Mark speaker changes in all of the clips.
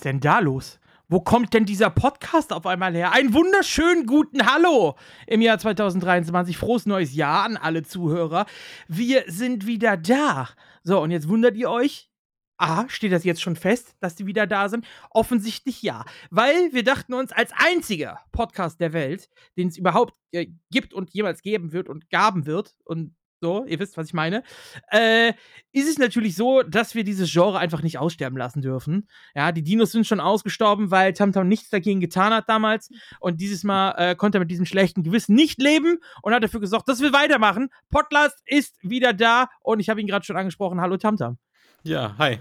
Speaker 1: Ist denn da los? Wo kommt denn dieser Podcast auf einmal her? Einen wunderschönen guten Hallo im Jahr 2023. Frohes neues Jahr an alle Zuhörer. Wir sind wieder da. So, und jetzt wundert ihr euch, A, steht das jetzt schon fest, dass die wieder da sind? Offensichtlich ja. Weil wir dachten uns, als einziger Podcast der Welt, den es überhaupt äh, gibt und jemals geben wird und gaben wird, und so, ihr wisst, was ich meine, äh, ist es natürlich so, dass wir dieses Genre einfach nicht aussterben lassen dürfen. Ja, die Dinos sind schon ausgestorben, weil Tamtam nichts dagegen getan hat damals. Und dieses Mal äh, konnte er mit diesem schlechten Gewissen nicht leben und hat dafür gesorgt, dass wir weitermachen. Podcast ist wieder da und ich habe ihn gerade schon angesprochen. Hallo Tamtam.
Speaker 2: Ja, hi.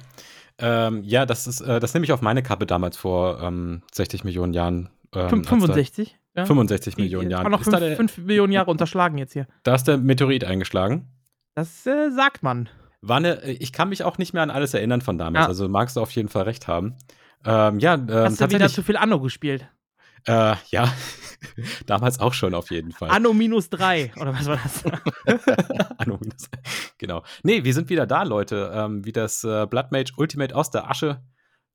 Speaker 2: Ähm, ja, das ist, äh, das nehme ich auf meine Kappe damals vor ähm, 60 Millionen Jahren.
Speaker 1: Ähm, 65?
Speaker 2: Ja? 65 die, Millionen Jahren.
Speaker 1: Noch 5 Millionen Jahre unterschlagen jetzt hier.
Speaker 2: Da ist der Meteorit eingeschlagen.
Speaker 1: Das äh, sagt man.
Speaker 2: War eine, ich kann mich auch nicht mehr an alles erinnern von damals. Ja. Also magst du auf jeden Fall recht haben. Ähm, ja, ähm,
Speaker 1: Hast du wieder zu viel Anno gespielt?
Speaker 2: Äh, ja, damals auch schon auf jeden Fall.
Speaker 1: Anno minus drei, oder was war das?
Speaker 2: Anno minus Genau. Nee, wir sind wieder da, Leute. Ähm, wie das äh, Blood Mage Ultimate aus der Asche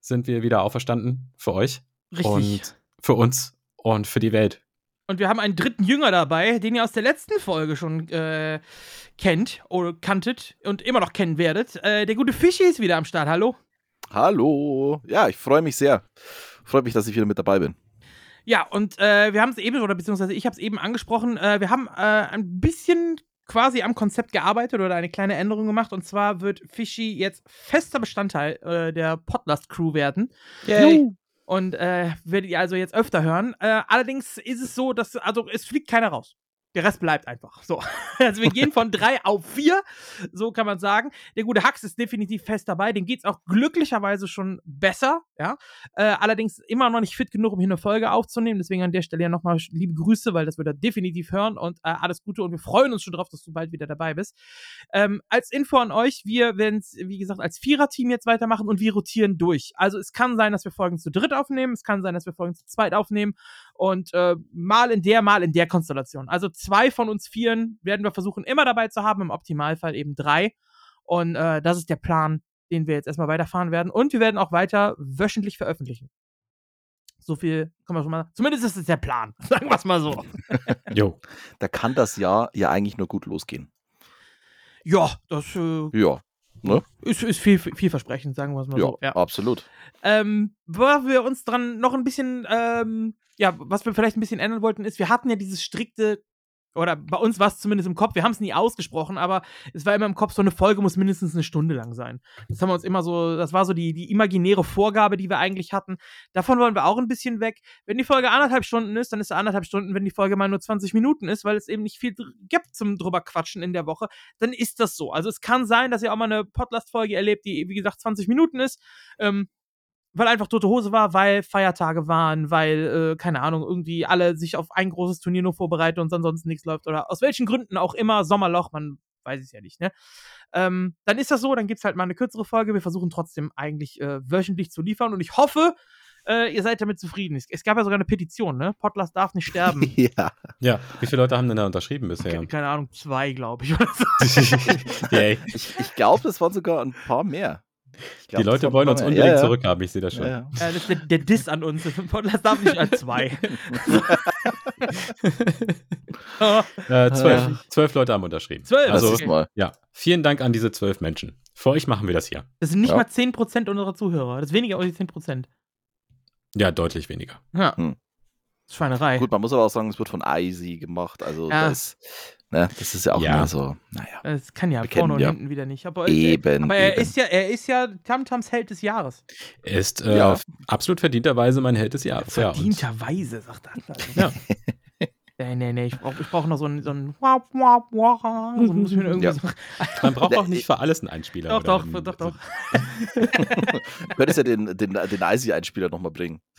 Speaker 2: sind wir wieder auferstanden für euch.
Speaker 1: Richtig.
Speaker 2: Und für uns und für die Welt.
Speaker 1: Und wir haben einen dritten Jünger dabei, den ihr aus der letzten Folge schon äh, kennt oder kanntet und immer noch kennen werdet. Äh, der gute Fischi ist wieder am Start. Hallo.
Speaker 3: Hallo. Ja, ich freue mich sehr. Freut mich, dass ich wieder mit dabei bin.
Speaker 1: Ja, und äh, wir haben es eben, oder beziehungsweise ich habe es eben angesprochen, äh, wir haben äh, ein bisschen quasi am Konzept gearbeitet oder eine kleine Änderung gemacht. Und zwar wird Fishy jetzt fester Bestandteil äh, der Podlast-Crew werden. Yay. Und äh, werdet ihr also jetzt öfter hören. Äh, allerdings ist es so, dass, also es fliegt keiner raus. Der Rest bleibt einfach. So. Also wir gehen von drei auf vier, so kann man sagen. Der gute Hax ist definitiv fest dabei. Dem geht es auch glücklicherweise schon besser. Ja. Äh, allerdings immer noch nicht fit genug, um hier eine Folge aufzunehmen. Deswegen an der Stelle ja nochmal liebe Grüße, weil das wird er definitiv hören und äh, alles Gute und wir freuen uns schon drauf, dass du bald wieder dabei bist. Ähm, als Info an euch, wir werden es, wie gesagt, als Vierer-Team jetzt weitermachen und wir rotieren durch. Also es kann sein, dass wir Folgen zu dritt aufnehmen, es kann sein, dass wir Folgen zu zweit aufnehmen und äh, mal in der, mal in der Konstellation. Also zwei von uns Vieren werden wir versuchen immer dabei zu haben, im Optimalfall eben drei. Und äh, das ist der Plan, den wir jetzt erstmal weiterfahren werden. Und wir werden auch weiter wöchentlich veröffentlichen. So viel kann man schon mal. Zumindest ist es der Plan. Sagen wir es mal so.
Speaker 3: jo. Da kann das Jahr ja eigentlich nur gut losgehen.
Speaker 1: Ja, das. Äh,
Speaker 3: ja. Ne?
Speaker 1: Ist, ist viel, vielversprechend, sagen wir es mal
Speaker 3: ja,
Speaker 1: so.
Speaker 3: Ja, absolut.
Speaker 1: Ähm, wo wir uns dran noch ein bisschen, ähm, ja, was wir vielleicht ein bisschen ändern wollten, ist, wir hatten ja dieses strikte oder bei uns war es zumindest im Kopf, wir haben es nie ausgesprochen, aber es war immer im Kopf, so eine Folge muss mindestens eine Stunde lang sein. Das haben wir uns immer so, das war so die, die imaginäre Vorgabe, die wir eigentlich hatten. Davon wollen wir auch ein bisschen weg. Wenn die Folge anderthalb Stunden ist, dann ist es anderthalb Stunden. Wenn die Folge mal nur 20 Minuten ist, weil es eben nicht viel gibt zum drüber quatschen in der Woche, dann ist das so. Also es kann sein, dass ihr auch mal eine Podcast-Folge erlebt, die, wie gesagt, 20 Minuten ist. Ähm, weil einfach tote Hose war, weil Feiertage waren, weil, äh, keine Ahnung, irgendwie alle sich auf ein großes Turnier nur vorbereiten und ansonsten nichts läuft oder aus welchen Gründen auch immer, Sommerloch, man weiß es ja nicht, ne? Ähm, dann ist das so, dann gibt's halt mal eine kürzere Folge. Wir versuchen trotzdem eigentlich äh, wöchentlich zu liefern und ich hoffe, äh, ihr seid damit zufrieden. Es, es, gab ja sogar eine Petition, ne? Potlas darf nicht sterben.
Speaker 2: ja. Ja, wie viele Leute haben denn da unterschrieben bisher?
Speaker 1: Okay, keine Ahnung, zwei, glaube ich.
Speaker 3: ich ich glaube, es waren sogar ein paar mehr.
Speaker 2: Glaub, die Leute wollen uns unbedingt ja, ja. zurückhaben, ich sehe das schon.
Speaker 1: Ja, das ist der, der, Diss an uns. Das darf nicht als zwei.
Speaker 2: äh, zwölf, zwölf Leute haben unterschrieben.
Speaker 1: Zwölf?
Speaker 2: Also, okay. ja. Vielen Dank an diese zwölf Menschen. Für euch machen wir das hier.
Speaker 1: Das sind nicht ja. mal 10% unserer Zuhörer. Das ist weniger als 10%.
Speaker 2: Ja, deutlich weniger.
Speaker 1: Ja. Hm. Schweinerei.
Speaker 3: Gut, man muss aber auch sagen, es wird von Easy gemacht. Also ja. das Ne? Das ist ja auch ja. immer so, naja.
Speaker 1: Das kann ja vorne und ja. hinten wieder nicht. Aber,
Speaker 3: eben.
Speaker 1: Aber er
Speaker 3: eben.
Speaker 1: ist ja, er ist ja Tamtams Held des Jahres.
Speaker 2: Er ist äh, ja. absolut verdienterweise mein Held des Jahres.
Speaker 1: Verdienterweise, sagt er. Ja. Nee, nee, nee, ich brauche brauch noch so ein, so ein wap, wap, wap, so muss ich mir irgendwie
Speaker 2: ja. so. Man braucht auch nicht für alles einen Einspieler.
Speaker 1: Doch, doch, einen, doch, doch.
Speaker 3: du könntest ja den, den, den Icy-Einspieler nochmal bringen.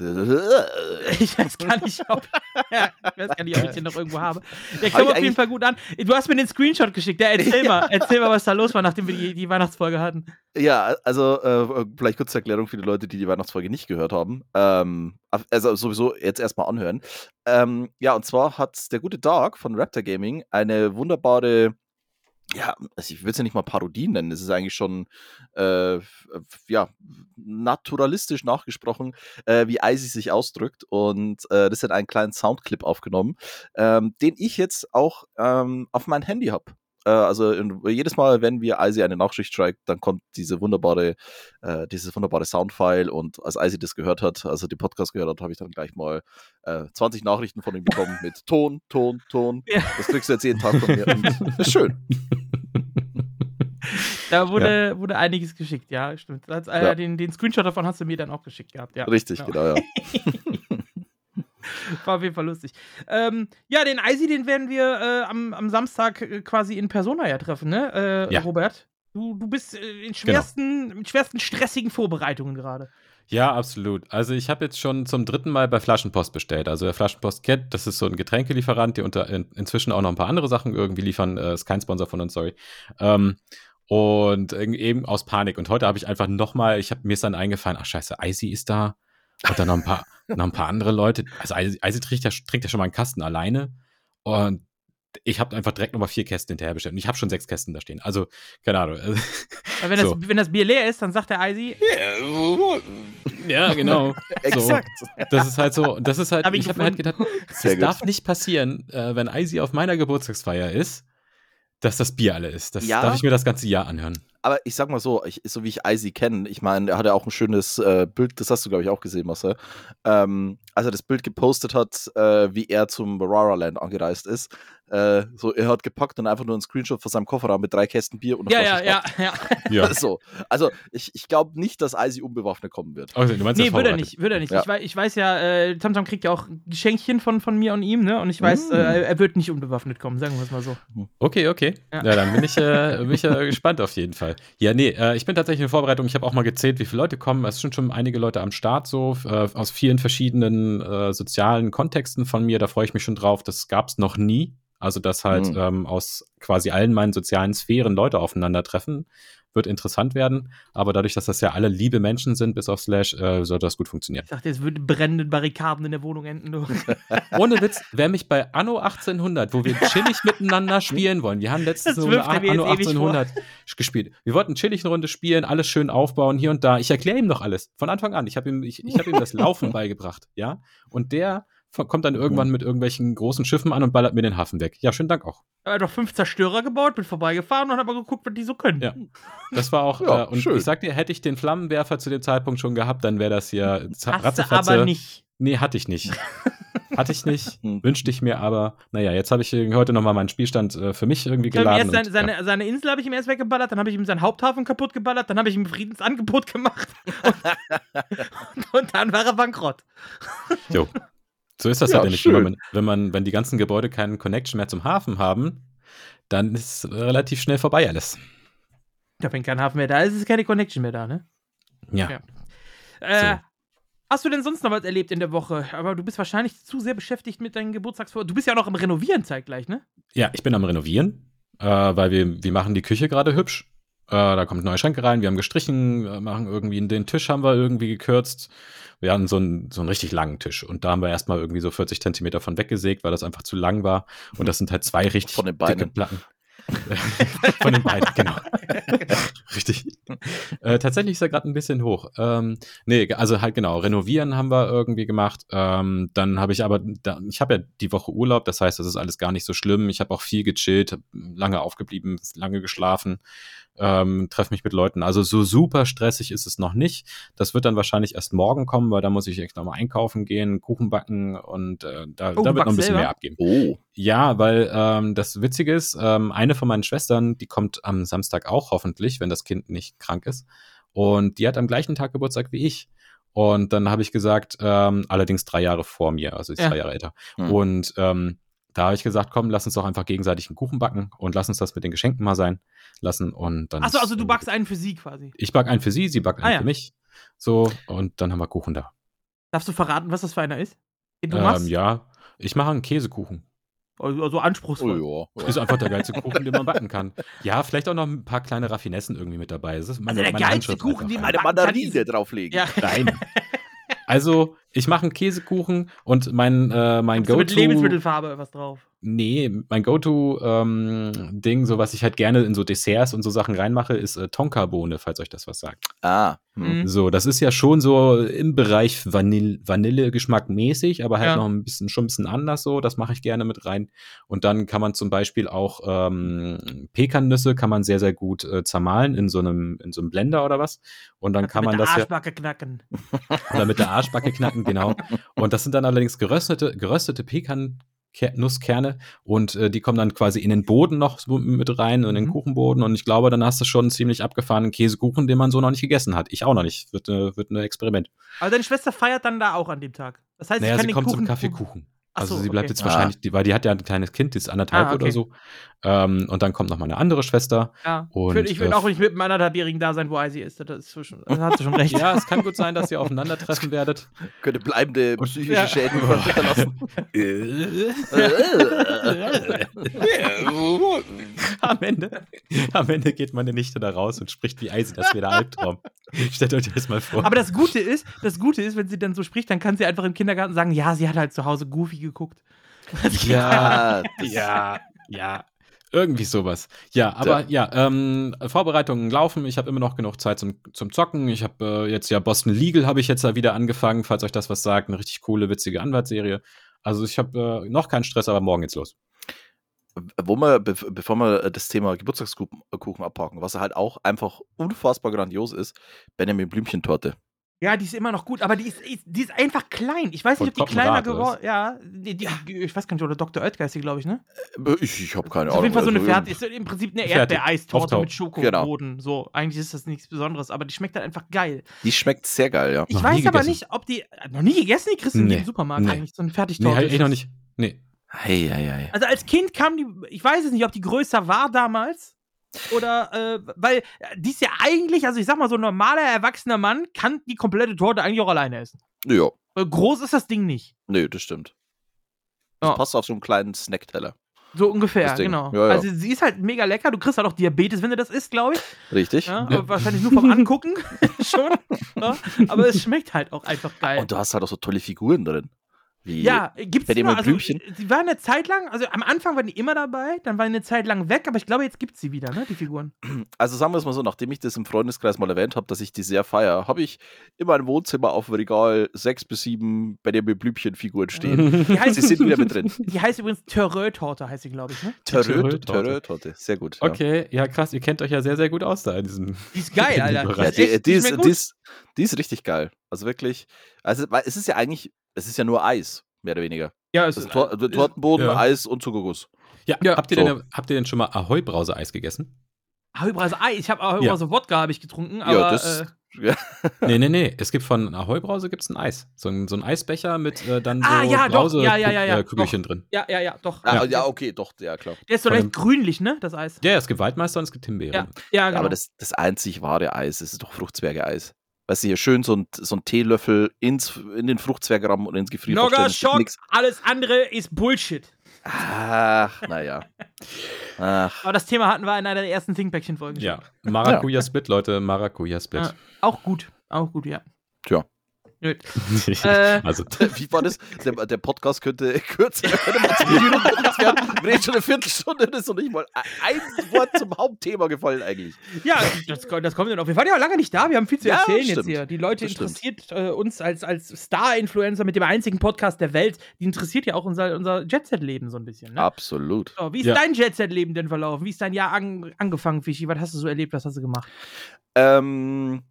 Speaker 1: ich weiß gar nicht, ob, ja, ich weiß gar nicht, ob ich den noch irgendwo habe. Der kommt auf jeden Fall gut an. Du hast mir den Screenshot geschickt. Ja, erzähl ja. mal, erzähl mal, was da los war, nachdem wir die, die Weihnachtsfolge hatten.
Speaker 3: Ja, also äh, vielleicht kurze Erklärung für die Leute, die die Weihnachtsfolge nicht gehört haben. Ähm, also sowieso jetzt erstmal anhören. Ähm, ja, und zwar hat der gute Dark von Raptor Gaming eine wunderbare ja, also ich würde es ja nicht mal Parodie nennen. Es ist eigentlich schon, äh, ja, naturalistisch nachgesprochen, äh, wie Icy sich ausdrückt. Und äh, das hat einen kleinen Soundclip aufgenommen, ähm, den ich jetzt auch ähm, auf mein Handy habe. Äh, also in, jedes Mal, wenn wir Icy eine Nachricht schreibt, dann kommt diese wunderbare, äh, dieses wunderbare Soundfile. Und als Icy das gehört hat, also den Podcast gehört hat, habe ich dann gleich mal 20 äh, Nachrichten von ihm bekommen mit Ton, Ton, Ton. Ja. Das kriegst du jetzt jeden Tag von mir. Und ist schön.
Speaker 1: Da wurde, ja. wurde einiges geschickt, ja, stimmt. Das, äh, ja. Den, den Screenshot davon hast du mir dann auch geschickt gehabt, ja.
Speaker 3: Richtig, genau, genau
Speaker 1: ja. War auf jeden Fall lustig. Ähm, ja, den Icy, den werden wir äh, am, am Samstag äh, quasi in Persona ja treffen, ne, äh, ja. Robert? Du, du bist äh, in schwersten, genau. schwersten stressigen Vorbereitungen gerade.
Speaker 2: Ja, absolut. Also ich habe jetzt schon zum dritten Mal bei Flaschenpost bestellt. Also der Flaschenpost kennt, das ist so ein Getränkelieferant, die unter, in, inzwischen auch noch ein paar andere Sachen irgendwie liefern. Äh, ist kein Sponsor von uns, sorry. Ähm, und eben aus Panik. Und heute habe ich einfach nochmal, ich habe mir ist dann eingefallen, ach scheiße, Icy ist da. Hat da noch ein paar, noch ein paar andere Leute. Also Icy trinkt ja, trinkt ja schon mal einen Kasten alleine. Und ich habe einfach direkt nochmal vier Kästen hinterher bestellt. Und ich habe schon sechs Kästen da stehen. Also, keine Ahnung.
Speaker 1: wenn, so. das, wenn das Bier leer ist, dann sagt der Icy.
Speaker 2: ja, genau.
Speaker 3: Exakt.
Speaker 2: So. Das ist halt so. Das ist halt, hab ich, ich habe mir halt gedacht, es darf nicht passieren, äh, wenn Icy auf meiner Geburtstagsfeier ist, dass das Bier alle ist. Das ja, darf ich mir das ganze Jahr anhören.
Speaker 3: Aber ich sag mal so, ich, so wie ich Icy kenne, ich meine, er hat ja auch ein schönes äh, Bild, das hast du, glaube ich, auch gesehen, Marcel. Ähm, als er das Bild gepostet hat, äh, wie er zum Barara Land angereist ist, äh, so, er hat gepackt und einfach nur einen Screenshot von seinem Kofferraum mit drei Kästen Bier und
Speaker 1: ja, ja, ja, ja,
Speaker 3: ja. so. Also, ich, ich glaube nicht, dass Icy unbewaffnet kommen wird.
Speaker 1: Okay, du meinst nee, würde er nicht, würde er nicht. Ja. Ich, weiß, ich weiß ja, äh, Tamtam kriegt ja auch Geschenkchen von, von mir und ihm, ne? Und ich weiß, mm. äh, er wird nicht unbewaffnet kommen, sagen wir es mal so.
Speaker 2: Okay, okay. Ja, ja dann bin ich, äh, bin ich äh, gespannt auf jeden Fall. Ja, nee, äh, ich bin tatsächlich in Vorbereitung. Ich habe auch mal gezählt, wie viele Leute kommen. Es sind schon einige Leute am Start, so äh, aus vielen verschiedenen sozialen Kontexten von mir. Da freue ich mich schon drauf. Das gab es noch nie also, dass halt mhm. ähm, aus quasi allen meinen sozialen Sphären Leute aufeinandertreffen, wird interessant werden. Aber dadurch, dass das ja alle liebe Menschen sind, bis auf Slash, äh, sollte das gut funktionieren.
Speaker 1: Ich dachte, es würden brennende Barrikaden in der Wohnung enden.
Speaker 2: Ohne Witz, wer mich bei Anno 1800, wo wir chillig miteinander spielen wollen, wir haben letztens so Anno 1800 gespielt. Wir wollten chillig eine Runde spielen, alles schön aufbauen, hier und da. Ich erkläre ihm doch alles von Anfang an. Ich habe ihm, ich, ich hab ihm das Laufen beigebracht, ja. Und der kommt dann irgendwann mit irgendwelchen großen Schiffen an und ballert mir den Hafen weg. Ja, schönen Dank auch.
Speaker 1: Er hat doch fünf Zerstörer gebaut, bin vorbeigefahren und habe mal geguckt, was die so können.
Speaker 2: Ja. Das war auch, ja, äh, und schön. ich sag dir, hätte ich den Flammenwerfer zu dem Zeitpunkt schon gehabt, dann wäre das hier
Speaker 1: ratzefatze. aber nicht.
Speaker 2: Nee, hatte ich nicht. hatte ich nicht, hm. wünschte ich mir, aber naja, jetzt habe ich heute nochmal meinen Spielstand äh, für mich irgendwie geladen.
Speaker 1: Erst seine, und, ja. seine, Insel habe ich ihm erst weggeballert, dann habe ich ihm seinen Haupthafen kaputt geballert, dann habe ich ihm ein Friedensangebot gemacht und, und, dann war er bankrott.
Speaker 2: Jo. So ist das ja, halt nicht. Wenn man, wenn man, wenn die ganzen Gebäude keinen Connection mehr zum Hafen haben, dann ist relativ schnell vorbei alles.
Speaker 1: Ja, wenn kein Hafen mehr da ist, ist keine Connection mehr da, ne?
Speaker 2: Ja. ja.
Speaker 1: Äh, so. Hast du denn sonst noch was erlebt in der Woche? Aber du bist wahrscheinlich zu sehr beschäftigt mit deinen Geburtstagsvor. Du bist ja auch noch am Renovieren zeitgleich, ne?
Speaker 2: Ja, ich bin am Renovieren, äh, weil wir, wir machen die Küche gerade hübsch. Äh, da kommt neue Schränke rein, wir haben gestrichen, machen irgendwie den Tisch haben wir irgendwie gekürzt wir hatten so einen, so einen richtig langen Tisch und da haben wir erstmal irgendwie so 40 Zentimeter von weggesägt, weil das einfach zu lang war. Und das sind halt zwei richtig
Speaker 3: von den Beinen. dicke
Speaker 2: Platten. von den beiden, genau. Richtig. Äh, tatsächlich ist er gerade ein bisschen hoch. Ähm, nee, also halt genau, renovieren haben wir irgendwie gemacht. Ähm, dann habe ich aber, da, ich habe ja die Woche Urlaub, das heißt, das ist alles gar nicht so schlimm. Ich habe auch viel gechillt, lange aufgeblieben, lange geschlafen ähm, treffe mich mit Leuten. Also so super stressig ist es noch nicht. Das wird dann wahrscheinlich erst morgen kommen, weil da muss ich echt nochmal einkaufen gehen, Kuchen backen und äh, da, oh, da wird noch ein bisschen selber? mehr abgehen.
Speaker 3: Oh.
Speaker 2: Ja, weil ähm, das Witzige ist, ähm, eine von meinen Schwestern, die kommt am Samstag auch hoffentlich, wenn das Kind nicht krank ist. Und die hat am gleichen Tag Geburtstag wie ich. Und dann habe ich gesagt, ähm, allerdings drei Jahre vor mir, also ist ja. drei Jahre älter. Hm. Und ähm, da habe ich gesagt, komm, lass uns doch einfach gegenseitig einen Kuchen backen und lass uns das mit den Geschenken mal sein lassen und dann.
Speaker 1: Achso, also du backst einen für sie quasi.
Speaker 2: Ich back einen für sie, sie backt einen ah, ja. für mich. So, und dann haben wir Kuchen da.
Speaker 1: Darfst du verraten, was das für einer ist?
Speaker 2: Den du ähm, machst? Ja, ich mache einen Käsekuchen.
Speaker 1: Also, also anspruchsvoll.
Speaker 3: Oh,
Speaker 2: ja. Ist einfach der geilste Kuchen, den man backen kann. Ja, vielleicht auch noch ein paar kleine Raffinessen irgendwie mit dabei. Das ist
Speaker 1: meine, also der meine geilste Kuchen, den man
Speaker 3: Eine Mandarine drauflegen.
Speaker 2: Ja. Nein. Also, ich mache einen Käsekuchen und mein, äh, mein Go-To.
Speaker 1: mit Lebensmittelfarbe was drauf.
Speaker 2: Nee, mein Go-To-Ding, so was ich halt gerne in so Desserts und so Sachen reinmache, ist äh, Tonka-Bohne, falls euch das was sagt.
Speaker 3: Ah. Hm.
Speaker 1: Mhm.
Speaker 2: So, das ist ja schon so im Bereich Vanille, Vanillegeschmack mäßig, aber halt
Speaker 1: Ja.
Speaker 2: noch ein bisschen, schon ein bisschen anders so. Das mache ich gerne mit rein. Und dann kann man zum Beispiel auch ähm, Pekannüsse kann man sehr, sehr gut äh, zermahlen in so einem, in so einem Blender oder was. Und dann kann
Speaker 1: Mit
Speaker 2: man
Speaker 1: der
Speaker 2: das ja.
Speaker 1: Arschbacke knacken.
Speaker 2: Oder mit der Arschbacke knacken, genau. Und das sind dann allerdings geröstete, geröstete Pekan-Nusskerne und äh, die kommen dann quasi in den Boden noch so mit rein, in den
Speaker 1: Mhm.
Speaker 2: Kuchenboden. Und ich glaube, dann hast du schon einen ziemlich abgefahrenen Käsekuchen, den man so noch nicht gegessen hat. Ich auch noch nicht. Wird, äh, wird ein Experiment.
Speaker 1: Aber deine Schwester feiert dann da auch an dem Tag. Das heißt,
Speaker 2: naja, sie kommt
Speaker 1: Kuchen
Speaker 2: zum Kaffeekuchen. Also
Speaker 1: so,
Speaker 2: sie bleibt
Speaker 1: okay.
Speaker 2: jetzt
Speaker 3: Ah.
Speaker 2: wahrscheinlich, die, weil die hat ja ein kleines Kind, die ist anderthalb
Speaker 1: Ah, okay.
Speaker 2: oder so. Ähm, und dann kommt noch mal eine andere Schwester.
Speaker 1: Ja.
Speaker 2: Und,
Speaker 1: ich will,
Speaker 2: äh,
Speaker 1: auch nicht mit einem anderthalbjährigen da sein, wo Icy ist. Das ist zwischen, da hast du schon recht.
Speaker 2: Ja, es kann gut sein, dass ihr aufeinandertreffen werdet.
Speaker 3: Könnte bleibende psychische
Speaker 1: Ja.
Speaker 3: Schäden hinterlassen.
Speaker 2: am, Ende, am Ende geht meine Nichte da raus und spricht wie Eisi, das wäre der Albtraum. Stellt euch das mal vor.
Speaker 1: Aber das Gute ist, das Gute ist, wenn sie dann so spricht, dann kann sie einfach im Kindergarten sagen, ja, sie hat halt zu Hause Goofy geguckt.
Speaker 2: ja,
Speaker 3: das-
Speaker 2: ja, ja. Irgendwie sowas. Ja, aber ja, ähm, Vorbereitungen laufen. Ich habe immer noch genug Zeit zum, zum Zocken. Ich habe äh, jetzt ja Boston Legal habe ich jetzt ja wieder angefangen, falls euch das was sagt. Eine richtig coole, witzige Anwaltsserie. Also ich habe äh, noch keinen Stress, aber morgen geht's los.
Speaker 3: Wo wir, bev- bevor wir äh, das Thema Geburtstagskuchen Kuchen abhaken, was halt auch einfach unfassbar grandios ist, Benjamin Blümchentorte.
Speaker 1: Ja, die ist immer noch gut, aber die ist, die ist einfach klein. Ich weiß nicht, ob die kleiner geworden Ja, die, die, ich weiß gar nicht, oder Dr. Oetker ist die, glaube ich, ne?
Speaker 3: Äh, Ich, ich habe keine Ahnung.
Speaker 1: auf jeden Fall so eine
Speaker 3: also,
Speaker 1: Fertig. Ist im Prinzip eine. Erdbeereistorte mit Schokoboden. So, eigentlich ist das nichts Besonderes, aber die schmeckt halt einfach geil.
Speaker 3: Die schmeckt sehr geil, ja.
Speaker 1: Ich
Speaker 2: Noch
Speaker 1: weiß aber
Speaker 2: gegessen.
Speaker 1: nicht, ob die. äh, Noch nie gegessen, die kriegst du
Speaker 2: Nee.
Speaker 1: im Supermarkt
Speaker 2: Nee.
Speaker 1: eigentlich. So eine
Speaker 2: Nee,
Speaker 1: Fertigtorte.
Speaker 2: halt
Speaker 1: ist
Speaker 2: ich noch nicht. Nee.
Speaker 3: Hey, hey, hey.
Speaker 1: Also als Kind kam die, ich weiß es nicht, ob die größer war damals. Oder, äh, weil äh, die ist ja eigentlich, also ich sag mal, so ein normaler, erwachsener Mann kann die komplette Torte eigentlich auch alleine essen.
Speaker 3: Ja,
Speaker 1: groß ist das Ding nicht.
Speaker 3: nee, das stimmt. Das
Speaker 1: Ja.
Speaker 3: passt auf so einen kleinen Snackteller.
Speaker 1: So ungefähr, genau.
Speaker 3: Ja, ja.
Speaker 1: Also sie ist halt mega lecker. Du kriegst halt auch Diabetes, wenn du das isst, glaube ich.
Speaker 3: Richtig?
Speaker 1: Ja, aber wahrscheinlich nur vom Angucken schon. Aber es schmeckt halt auch einfach geil.
Speaker 3: Und du hast halt auch so tolle Figuren drin. Wie
Speaker 1: Ja, gibt's
Speaker 3: Benjamin
Speaker 1: immer, also,
Speaker 3: Blümchen?
Speaker 1: Sie waren eine Zeit lang, also am Anfang waren die immer dabei, dann waren die eine Zeit lang weg, aber ich glaube, jetzt gibt's sie wieder, ne, die Figuren.
Speaker 3: Also sagen wir es mal so, nachdem ich das im Freundeskreis mal erwähnt habe, dass ich die sehr feier, habe ich in meinem Wohnzimmer auf dem Regal sechs bis sieben Benjamin Blümchen-Figuren stehen.
Speaker 1: Die heißt,
Speaker 3: Sie sind wieder mit drin.
Speaker 1: Die heißt übrigens Törö-Torte, heißt sie, glaube ich, ne?
Speaker 3: Törö,
Speaker 2: Törö-Torte.
Speaker 3: Sehr gut. Ja.
Speaker 2: Okay, ja krass, ihr kennt euch ja sehr, sehr gut aus da in diesem.
Speaker 1: Die ist geil, Alter.
Speaker 3: Ja, die, die,
Speaker 1: die
Speaker 3: ist, die, ist, die ist richtig geil. Also wirklich, also es ist ja eigentlich, es ist ja nur Eis, mehr oder weniger.
Speaker 1: Ja, es
Speaker 3: Das
Speaker 1: ist,
Speaker 3: Tor also Tortenboden,
Speaker 2: ja.
Speaker 3: Eis und Zuckerguss.
Speaker 2: Ja,
Speaker 1: Ja,
Speaker 2: habt, ihr
Speaker 3: so.
Speaker 2: denn, habt ihr denn schon mal Ahoi-Brause-Eis gegessen?
Speaker 1: Ahoi-Brause Ei. Ich habe
Speaker 2: Ja.
Speaker 1: Ahoi-Brause Wodka habe ich getrunken, aber
Speaker 3: ja, das.
Speaker 1: äh,
Speaker 3: ja.
Speaker 2: nee, nee, nee. Es gibt von Ahoi-Brause gibt's ein Eis. So ein, so ein Eisbecher mit äh, dann so
Speaker 1: Ah, ja, doch.
Speaker 2: Brause
Speaker 1: Ja, ja, ja, ja,
Speaker 2: äh, Kügelchen drin.
Speaker 1: ja, ja, ja, doch.
Speaker 3: Ah,
Speaker 1: ja.
Speaker 3: ja, okay, doch, ja, klar.
Speaker 1: Der ist so
Speaker 2: Von
Speaker 1: leicht grünlich, ne, das Eis.
Speaker 2: Ja, es gibt Waldmeister und es gibt Himbeeren.
Speaker 1: Ja, ja, genau.
Speaker 3: Aber das, das einzig wahre Eis, das ist doch Fruchtzwerge-Eis. Weißt du, hier schön so ein, so ein Teelöffel ins, in den Fruchtzwerg rammen und ins Gefrierfach
Speaker 1: Nogger
Speaker 3: stellen.
Speaker 1: Schock,
Speaker 3: Nix.
Speaker 1: alles andere ist Bullshit.
Speaker 3: Ach, naja. Ach,
Speaker 1: Aber das Thema hatten wir in einer der ersten Thinkpäckchen-Folgen.
Speaker 2: Ja. Maracuja-Split, Leute, Maracuja-Split.
Speaker 1: Ja. Auch gut, auch gut, ja.
Speaker 3: Tja.
Speaker 1: Gut. Äh,
Speaker 2: also,
Speaker 3: wie war das? Der, der Podcast könnte kürzer könnte mal zehn Minuten gekürzt werden. Wir reden schon eine Viertelstunde, das ist noch nicht mal ein Wort zum Hauptthema gefallen eigentlich.
Speaker 1: Ja, das, kommt- das kommt dann auch. Wir waren ja auch lange nicht da, wir haben viel zu
Speaker 3: Ja,
Speaker 1: erzählen jetzt
Speaker 3: stimmt.
Speaker 1: hier. Die Leute
Speaker 3: Das
Speaker 1: interessiert äh, uns als, als Star-Influencer mit dem einzigen Podcast der Welt, die interessiert ja auch unser, unser Jet-Set-Leben so ein bisschen. Ne?
Speaker 3: Absolut.
Speaker 1: So, wie ist
Speaker 2: Ja.
Speaker 1: dein Jet-Set-Leben denn verlaufen? Wie ist dein Jahr an, angefangen, Fischi? Was hast du so erlebt? Was hast du gemacht?
Speaker 3: Ähm,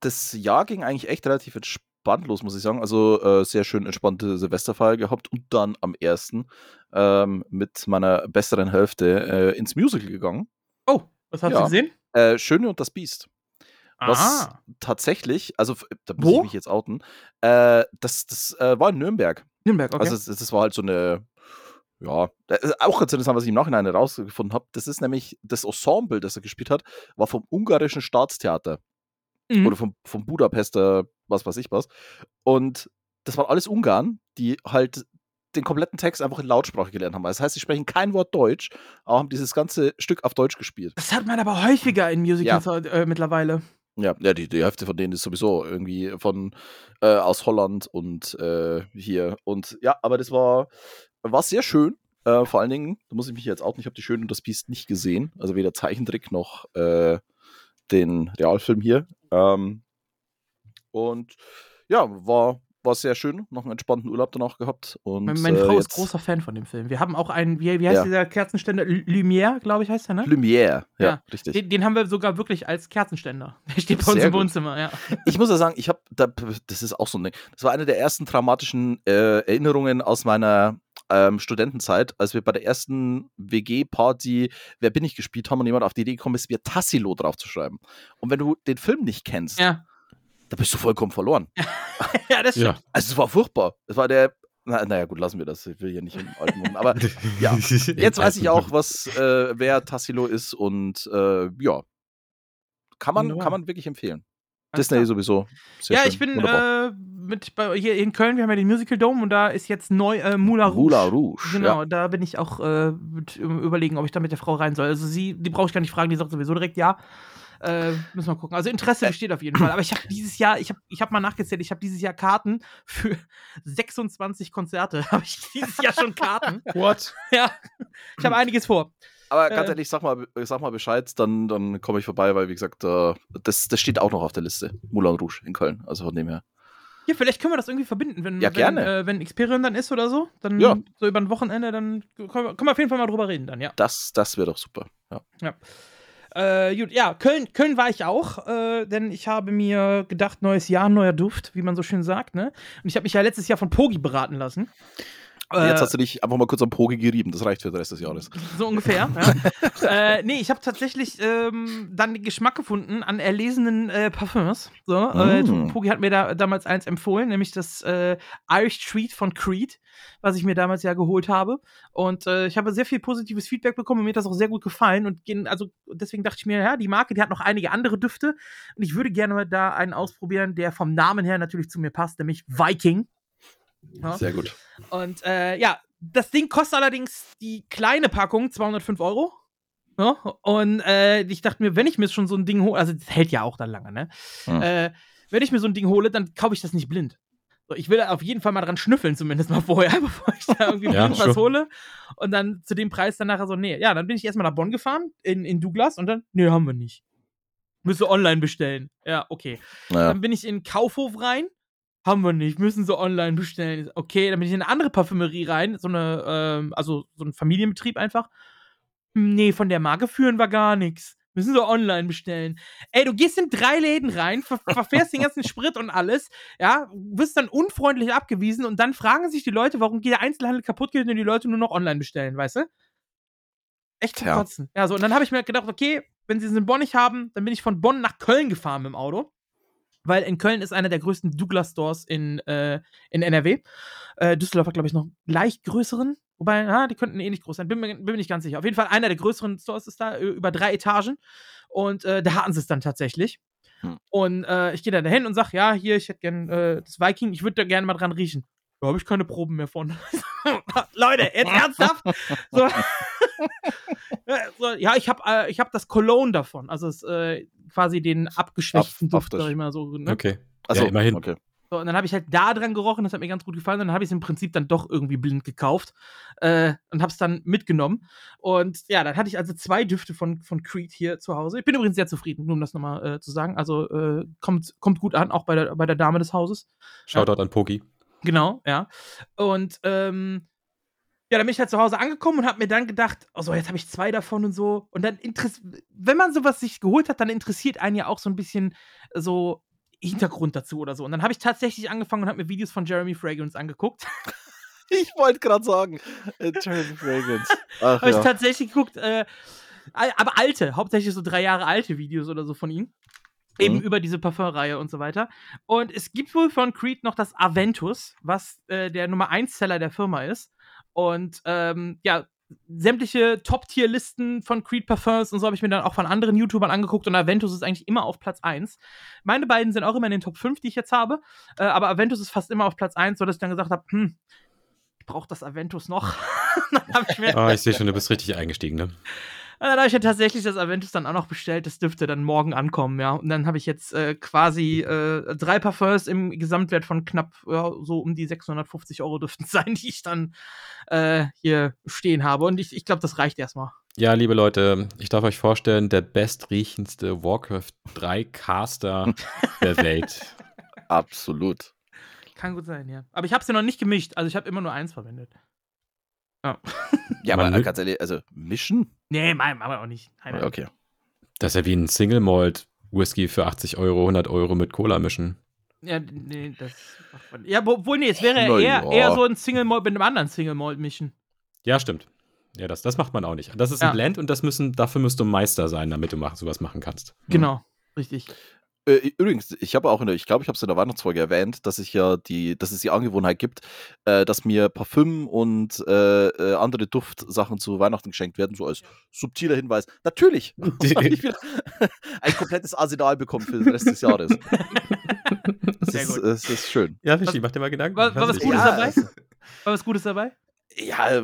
Speaker 3: das Jahr ging eigentlich echt relativ entspannt los, muss ich sagen. Also äh, sehr schön entspannte Silvesterfeier gehabt und dann am ersten ähm, mit meiner besseren Hälfte äh, ins Musical gegangen.
Speaker 1: Oh, was hast
Speaker 3: Ja.
Speaker 1: du gesehen?
Speaker 3: Äh, Schöne und das Biest. Was
Speaker 1: Ah.
Speaker 3: tatsächlich, also da muss
Speaker 1: Wo?
Speaker 3: ich mich jetzt outen, äh, das, das äh, war in Nürnberg.
Speaker 1: Nürnberg, okay.
Speaker 3: Also das, das war halt so eine, ja, ist auch ganz interessant, was ich im Nachhinein herausgefunden habe. Das ist nämlich das Ensemble, das er gespielt hat, war vom ungarischen Staatstheater
Speaker 1: Mhm.
Speaker 3: oder vom, vom Budapester, was weiß ich was. Und das waren alles Ungarn, die halt den kompletten Text einfach in Lautsprache gelernt haben. Das heißt, sie sprechen kein Wort Deutsch, aber haben dieses ganze Stück auf Deutsch gespielt.
Speaker 1: das hat man aber häufiger in Musicals äh, mittlerweile.
Speaker 3: Ja, ja die, die Hälfte von denen ist sowieso irgendwie von äh, aus Holland und äh, hier. Und ja, aber das war, war sehr schön. Äh, vor allen Dingen, da muss ich mich jetzt auch nicht, ich habe die Schöne und das Biest nicht gesehen. Also weder Zeichentrick noch äh, den Realfilm hier. Ähm, und ja, war, war sehr schön. Noch einen entspannten Urlaub danach gehabt. Und,
Speaker 1: Meine, meine Frau
Speaker 3: äh,
Speaker 1: ist
Speaker 3: jetzt-
Speaker 1: großer Fan von dem Film. Wir haben auch einen, wie, wie heißt
Speaker 3: Ja.
Speaker 1: dieser Kerzenständer? Lumière, glaube ich, heißt der, ne?
Speaker 3: Lumière, ja,
Speaker 1: Ja.
Speaker 3: richtig.
Speaker 1: Den, den haben wir sogar wirklich als Kerzenständer. Der steht bei uns
Speaker 3: Sehr
Speaker 1: im. Wohnzimmer, ja.
Speaker 3: Ich muss ja sagen, ich habe, da, das ist auch so ein Ding. Das war eine der ersten traumatischen äh, Erinnerungen aus meiner ähm, Studentenzeit, als wir bei der ersten WG-Party Wer bin ich gespielt haben und jemand auf die Idee gekommen ist, mir Tassilo draufzuschreiben. Und wenn du den Film nicht kennst,
Speaker 1: Ja,
Speaker 3: da bist du vollkommen verloren.
Speaker 1: ja das
Speaker 2: Ja.
Speaker 1: stimmt.
Speaker 3: Also es war furchtbar. Es war der, na, naja gut, lassen wir das. Ich will hier nicht im alten Mund. Aber ja, jetzt weiß ich auch, was, äh, wer Tassilo ist und äh, ja, kann man, kann man wirklich empfehlen.
Speaker 1: Alles
Speaker 3: Disney
Speaker 1: klar.
Speaker 3: sowieso. Sehr
Speaker 1: Ja,
Speaker 3: schön.
Speaker 1: ich bin äh, mit bei, hier in Köln, wir haben ja den Musical Dome und da ist jetzt neu äh, Moulin Rouge.
Speaker 3: Moulin Rouge.
Speaker 1: Genau,
Speaker 3: Ja.
Speaker 1: da bin ich auch äh, mit, überlegen, ob ich da mit der Frau rein soll. Also sie, die brauche ich gar nicht fragen, die sagt sowieso direkt ja. Äh, müssen wir gucken. Also Interesse besteht auf jeden Fall. Aber ich habe dieses Jahr, ich habe ich hab mal nachgezählt, ich habe dieses Jahr Karten für 26 Konzerte. Habe ich dieses Jahr schon Karten?
Speaker 2: What?
Speaker 1: ja, ich habe einiges vor.
Speaker 3: Aber ganz
Speaker 1: Äh.
Speaker 3: ehrlich, sag mal, sag mal Bescheid, dann, dann komme ich vorbei, weil wie gesagt, äh, das, das steht auch noch auf der Liste. Moulin Rouge in Köln. Also von dem her.
Speaker 1: Ja, vielleicht können wir das irgendwie verbinden, wenn,
Speaker 3: Ja,
Speaker 1: wenn. Äh, wenn Xperion dann ist oder so. Dann
Speaker 3: Ja.
Speaker 1: so über ein Wochenende, dann können wir, können wir auf jeden Fall mal drüber reden dann, ja.
Speaker 3: Das, das wäre doch super. Ja.
Speaker 1: Äh, gut, ja, Köln, Köln war ich auch, äh, denn ich habe mir gedacht, neues Jahr, neuer Duft, wie man so schön sagt, ne? Und ich habe mich ja letztes Jahr von Pogi beraten lassen.
Speaker 3: Jetzt
Speaker 1: Äh,
Speaker 3: hast du dich einfach mal kurz am Pogi gerieben. Das reicht für den Rest des Jahres.
Speaker 1: so ungefähr. ja. äh, nee, ich habe tatsächlich ähm, dann den Geschmack gefunden an erlesenen äh, Parfums. So, äh,
Speaker 3: Mm.
Speaker 1: Pogi hat mir da damals eins empfohlen, nämlich das äh, Irish Treat von Creed, was ich mir damals ja geholt habe. Und äh, ich habe sehr viel positives Feedback bekommen und mir hat das auch sehr gut gefallen. Und gen- also deswegen dachte ich mir, ja, die Marke, die hat noch einige andere Düfte. Und ich würde gerne mal da einen ausprobieren, der vom Namen her natürlich zu mir passt, nämlich Viking. Ja.
Speaker 3: Sehr gut.
Speaker 1: Und äh, ja, das Ding kostet allerdings die kleine Packung 205 Euro. Ja, und äh, ich dachte mir, wenn ich mir schon so ein Ding hole, also das hält ja auch dann lange, ne?
Speaker 3: Hm.
Speaker 1: Äh, wenn ich mir so ein Ding hole, dann kaufe ich das nicht blind. So, ich will auf jeden Fall mal dran schnüffeln, zumindest mal vorher, bevor ich da irgendwie
Speaker 2: Ja,
Speaker 1: was
Speaker 2: sure.
Speaker 1: hole. Und dann zu dem Preis dann nachher so, nee, ja, dann bin ich erstmal nach Bonn gefahren, in, in Douglas, und dann, nee, haben wir nicht. Müsste online bestellen. Ja, okay.
Speaker 3: Naja.
Speaker 1: Dann bin ich in Kaufhof rein. Haben wir nicht, müssen sie online bestellen. Okay, dann bin ich in eine andere Parfümerie rein, so eine, ähm, also so ein Familienbetrieb einfach. Nee, von der Marke führen wir gar nichts. Müssen sie online bestellen. Ey, du gehst in drei Läden rein, ver verfährst den ganzen Sprit und alles, ja, wirst dann unfreundlich abgewiesen und dann fragen sich die Leute, warum der Einzelhandel kaputt geht und die Leute nur noch online bestellen, weißt du? Echt zum
Speaker 3: Tja.
Speaker 1: Kotzen. Ja, so, und dann habe ich mir gedacht, okay, wenn sie es in Bonn nicht haben, dann bin ich von Bonn nach Köln gefahren mit dem Auto. Weil in Köln ist einer der größten Douglas-Stores in, äh, in NRW. Äh, Düsseldorf hat, glaube ich, noch leicht größeren. Wobei, ja, die könnten eh nicht groß sein. Bin mir, bin mir nicht ganz sicher. Auf jeden Fall einer der größeren Stores ist da, über drei Etagen. Und äh, da hatten sie es dann tatsächlich.
Speaker 3: Hm.
Speaker 1: Und äh, ich gehe dann dahin und sage, ja, hier, ich hätte gern äh, das Viking, ich würde da gerne mal dran riechen. Da habe ich keine Proben mehr von. Leute, jetzt ernsthaft? So. So, ja, ich habe äh, ich hab das Cologne davon. Also es, äh, quasi den abgeschwächten
Speaker 3: Ab-
Speaker 1: Duft, sag ich mal so. Ne?
Speaker 2: Okay.
Speaker 3: Achso,
Speaker 2: Ja, immerhin.
Speaker 3: Okay.
Speaker 1: So, und dann habe ich halt da dran gerochen, das hat mir ganz gut gefallen. Und dann habe ich es im Prinzip dann doch irgendwie blind gekauft äh, und habe es dann mitgenommen. Und ja, dann hatte ich also zwei Düfte von, von Creed hier zu Hause. Ich bin übrigens sehr zufrieden, nur um das nochmal äh, zu sagen. Also äh, kommt, kommt gut an, auch bei der, bei der Dame des Hauses.
Speaker 2: Shoutout an Pogi.
Speaker 1: Genau, ja. Und ähm, ja, dann bin ich halt zu Hause angekommen und habe mir dann gedacht, oh so, jetzt habe ich zwei davon und so. Und dann interessiert, wenn man sowas sich geholt hat, dann interessiert einen ja auch so ein bisschen so Hintergrund dazu oder so. Und dann habe ich tatsächlich angefangen und habe mir Videos von Jeremy Fragrance angeguckt.
Speaker 3: Ich wollte gerade sagen, äh, Jeremy Fragrance.
Speaker 1: Habe ich
Speaker 3: ja.
Speaker 1: tatsächlich geguckt, äh, aber alte, hauptsächlich so drei Jahre alte Videos oder so von ihm. Eben
Speaker 3: Mhm.
Speaker 1: über diese Parfumreihe und so weiter. Und es gibt wohl von Creed noch das Aventus, was äh, der Nummer 1 Seller der Firma ist. Und ähm, ja, sämtliche Top-Tier-Listen von Creed Parfums und so habe ich mir dann auch von anderen YouTubern angeguckt und Aventus ist eigentlich immer auf Platz 1. Meine beiden sind auch immer in den Top 5, die ich jetzt habe, äh, aber Aventus ist fast immer auf Platz 1, sodass ich dann gesagt habe, hm, ich brauche das Aventus noch. ich
Speaker 2: Ah, ich sehe schon, du bist richtig eingestiegen, ne?
Speaker 1: Und dann habe ich ja tatsächlich das Aventus dann auch noch bestellt. Das dürfte dann morgen ankommen, ja. Und dann habe ich jetzt äh, quasi äh, drei Parfums im Gesamtwert von knapp ja, so um die 650 Euro dürften sein, die ich dann äh, hier stehen habe. Und ich, ich glaube, das reicht erstmal.
Speaker 2: Ja, liebe Leute, ich darf euch vorstellen, der bestriechendste Warcraft 3 Caster der Welt.
Speaker 3: Absolut.
Speaker 1: Kann gut sein, ja. Aber ich habe es ja noch nicht gemischt. Also ich habe immer nur eins verwendet. Ja.
Speaker 3: Ja,
Speaker 2: Man
Speaker 3: aber
Speaker 2: nimmt-
Speaker 3: ganz ehrlich, also mischen?
Speaker 1: nee, mein, aber auch nicht. Nein.
Speaker 3: Okay.
Speaker 2: Das ist ja wie ein Single Malt Whisky für 80 Euro, 100 Euro mit Cola mischen.
Speaker 1: Ja, nee, das macht man. Ja, obwohl, nee, es wäre
Speaker 3: Na
Speaker 1: eher,
Speaker 3: ja.
Speaker 1: eher so ein Single Malt mit einem anderen Single Malt mischen.
Speaker 2: Ja, stimmt. Ja, das, das macht man auch nicht. Das ist
Speaker 1: Ja.
Speaker 2: ein Blend und das müssen, dafür musst du Meister sein, damit du mach, sowas machen kannst.
Speaker 1: Genau, richtig.
Speaker 3: Äh, übrigens, ich habe auch in der, ich glaube, ich habe es in der Weihnachtsfolge erwähnt, dass ich ja die, dass es die Angewohnheit gibt, äh, dass mir Parfüm und äh, äh, andere Duftsachen zu Weihnachten geschenkt werden, so als subtiler Hinweis. Natürlich, ich wieder ein komplettes Arsenal bekommen für den Rest des Jahres. Das
Speaker 1: Sehr
Speaker 3: ist,
Speaker 1: gut.
Speaker 3: Das ist schön.
Speaker 2: Ja, Fischi, mach dir mal Gedanken.
Speaker 1: War- war was Gutes
Speaker 2: nicht.
Speaker 1: dabei? War was Gutes dabei?
Speaker 3: Ja, äh,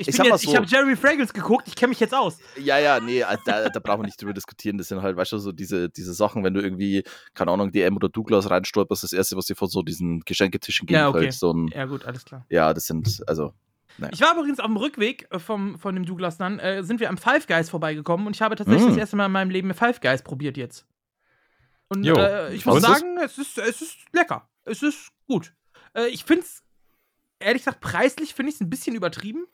Speaker 1: Ich,
Speaker 3: Ich
Speaker 1: jetzt, ich
Speaker 3: so.
Speaker 1: habe Jeremy Fragrance geguckt, ich kenne mich jetzt aus.
Speaker 3: Ja, ja, nee, also da, da brauchen wir nicht drüber diskutieren. Das sind halt, weißt du, so diese, diese Sachen, wenn du irgendwie, keine Ahnung, DM oder Douglas reinstolperst, das erste, was dir von so diesen Geschenketischen gibt,
Speaker 1: Ja, okay.
Speaker 3: halt so ein,
Speaker 1: Ja, gut, alles klar.
Speaker 3: ja, das sind, also,
Speaker 1: Ich war übrigens auf dem Rückweg äh, vom, von dem Douglas dann, äh, sind wir am Five Guys vorbeigekommen und ich habe tatsächlich
Speaker 3: Mm.
Speaker 1: das erste Mal in meinem Leben Five Guys probiert jetzt. Und
Speaker 2: Jo.
Speaker 1: äh, ich muss sagen, es ist, es ist lecker. Es ist gut. Äh, ich finde es, ehrlich gesagt, preislich finde ich es ein bisschen übertrieben.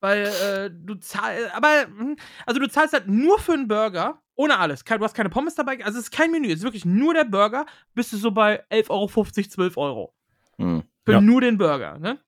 Speaker 1: Weil äh, du zahlst, aber, hm, also du zahlst halt nur für einen Burger, ohne alles. Du hast keine Pommes dabei, also es ist kein Menü, es ist wirklich nur der Burger, bist du so bei 11,50 Euro, 12 Euro.
Speaker 3: hm.
Speaker 1: Für
Speaker 2: Ja.
Speaker 1: nur den Burger, ne?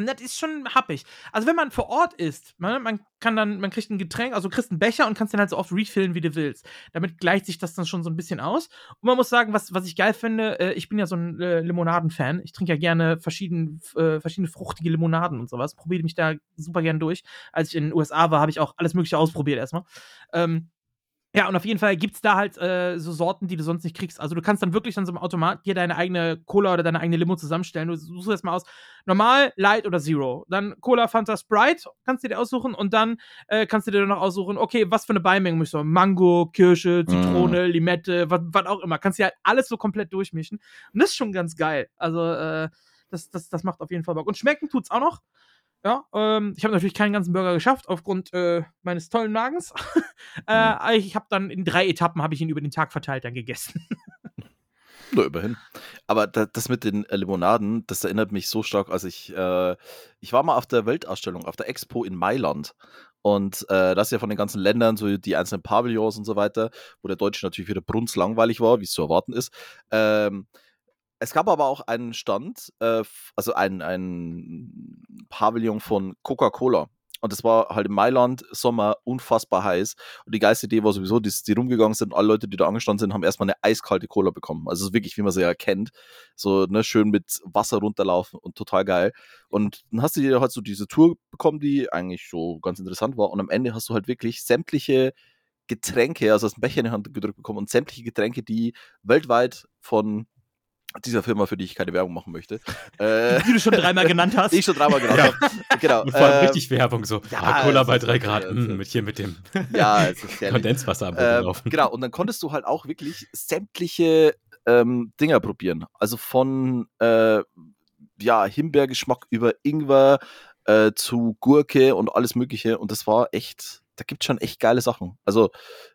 Speaker 1: Und das ist schon happig. Also wenn man vor Ort isst, ne, man kann dann, man kriegt ein Getränk, also kriegst einen Becher und kannst den halt so oft refillen, wie du willst. Damit gleicht sich das dann schon so ein bisschen aus. Und man muss sagen, was, was ich geil finde, äh, ich bin ja so ein äh, Limonaden-Fan. Ich trinke ja gerne verschieden, äh, verschiedene fruchtige Limonaden und sowas. Probiere mich da super gern durch. Als ich in den USA war, habe ich auch alles Mögliche ausprobiert erstmal. Ähm, ja, und auf jeden Fall gibt's da halt äh, so Sorten, die du sonst nicht kriegst. Also du kannst dann wirklich an so einem Automat dir deine eigene Cola oder deine eigene Limo zusammenstellen. Du suchst erst mal aus, normal, light oder zero. Dann Cola, Fanta, Sprite kannst du dir aussuchen und dann äh, kannst du dir noch aussuchen, okay, was für eine Beimenge möchtest du? Mango, Kirsche, Zitrone, Limette, was auch immer. Kannst du halt alles so komplett durchmischen. Und das ist schon ganz geil. Also äh, das, das, das macht auf jeden Fall Bock. Und schmecken tut's auch noch. Ja, ähm, ich habe natürlich keinen ganzen Burger geschafft aufgrund äh, meines tollen Magens. äh, ich habe dann in drei Etappen habe ich ihn über den Tag verteilt dann gegessen.
Speaker 3: Nur immerhin. Aber da, das mit den äh, Limonaden, das erinnert mich so stark, als ich, äh, ich war mal auf der Weltausstellung, auf der Expo in Mailand. Und äh, das ist ja von den ganzen Ländern, so die einzelnen Pavillons und so weiter, wo der Deutsche natürlich wieder brunzlangweilig war, wie es zu erwarten ist. Ähm, es gab aber auch einen Stand, äh, also ein, ein Pavillon von Coca-Cola. Und das war halt in Mailand, Sommer, unfassbar heiß. Und die geilste Idee war sowieso, dass die rumgegangen sind, alle Leute, die da angestanden sind, haben erstmal eine eiskalte Cola bekommen. Also es wirklich, wie man sie ja kennt. So, ne, schön mit Wasser runterlaufen und total geil. Und dann hast du dir halt so diese Tour bekommen, die eigentlich so ganz interessant war. Und am Ende hast du halt wirklich sämtliche Getränke, also hast einen Becher in die Hand gedrückt bekommen und sämtliche Getränke, die weltweit von dieser Firma, für die ich keine Werbung machen möchte, äh,
Speaker 1: Die du schon dreimal genannt hast.
Speaker 3: die ich schon dreimal genannt habe. Genau.
Speaker 2: Und vor allem
Speaker 3: ähm,
Speaker 2: richtig Werbung, so
Speaker 3: ja,
Speaker 2: ah, Cola bei 3 Grad,
Speaker 3: ja,
Speaker 2: mm,
Speaker 3: es-
Speaker 2: mit hier mit dem
Speaker 3: Ja.
Speaker 2: Kondenswasser am Boden
Speaker 3: Ähm,
Speaker 2: laufen.
Speaker 3: genau, und dann konntest du halt auch wirklich sämtliche ähm, Dinger probieren. Also von äh, ja, Himbeergeschmack über Ingwer äh, zu Gurke und alles Mögliche. Und das war echt, da gibt es schon echt geile Sachen. Also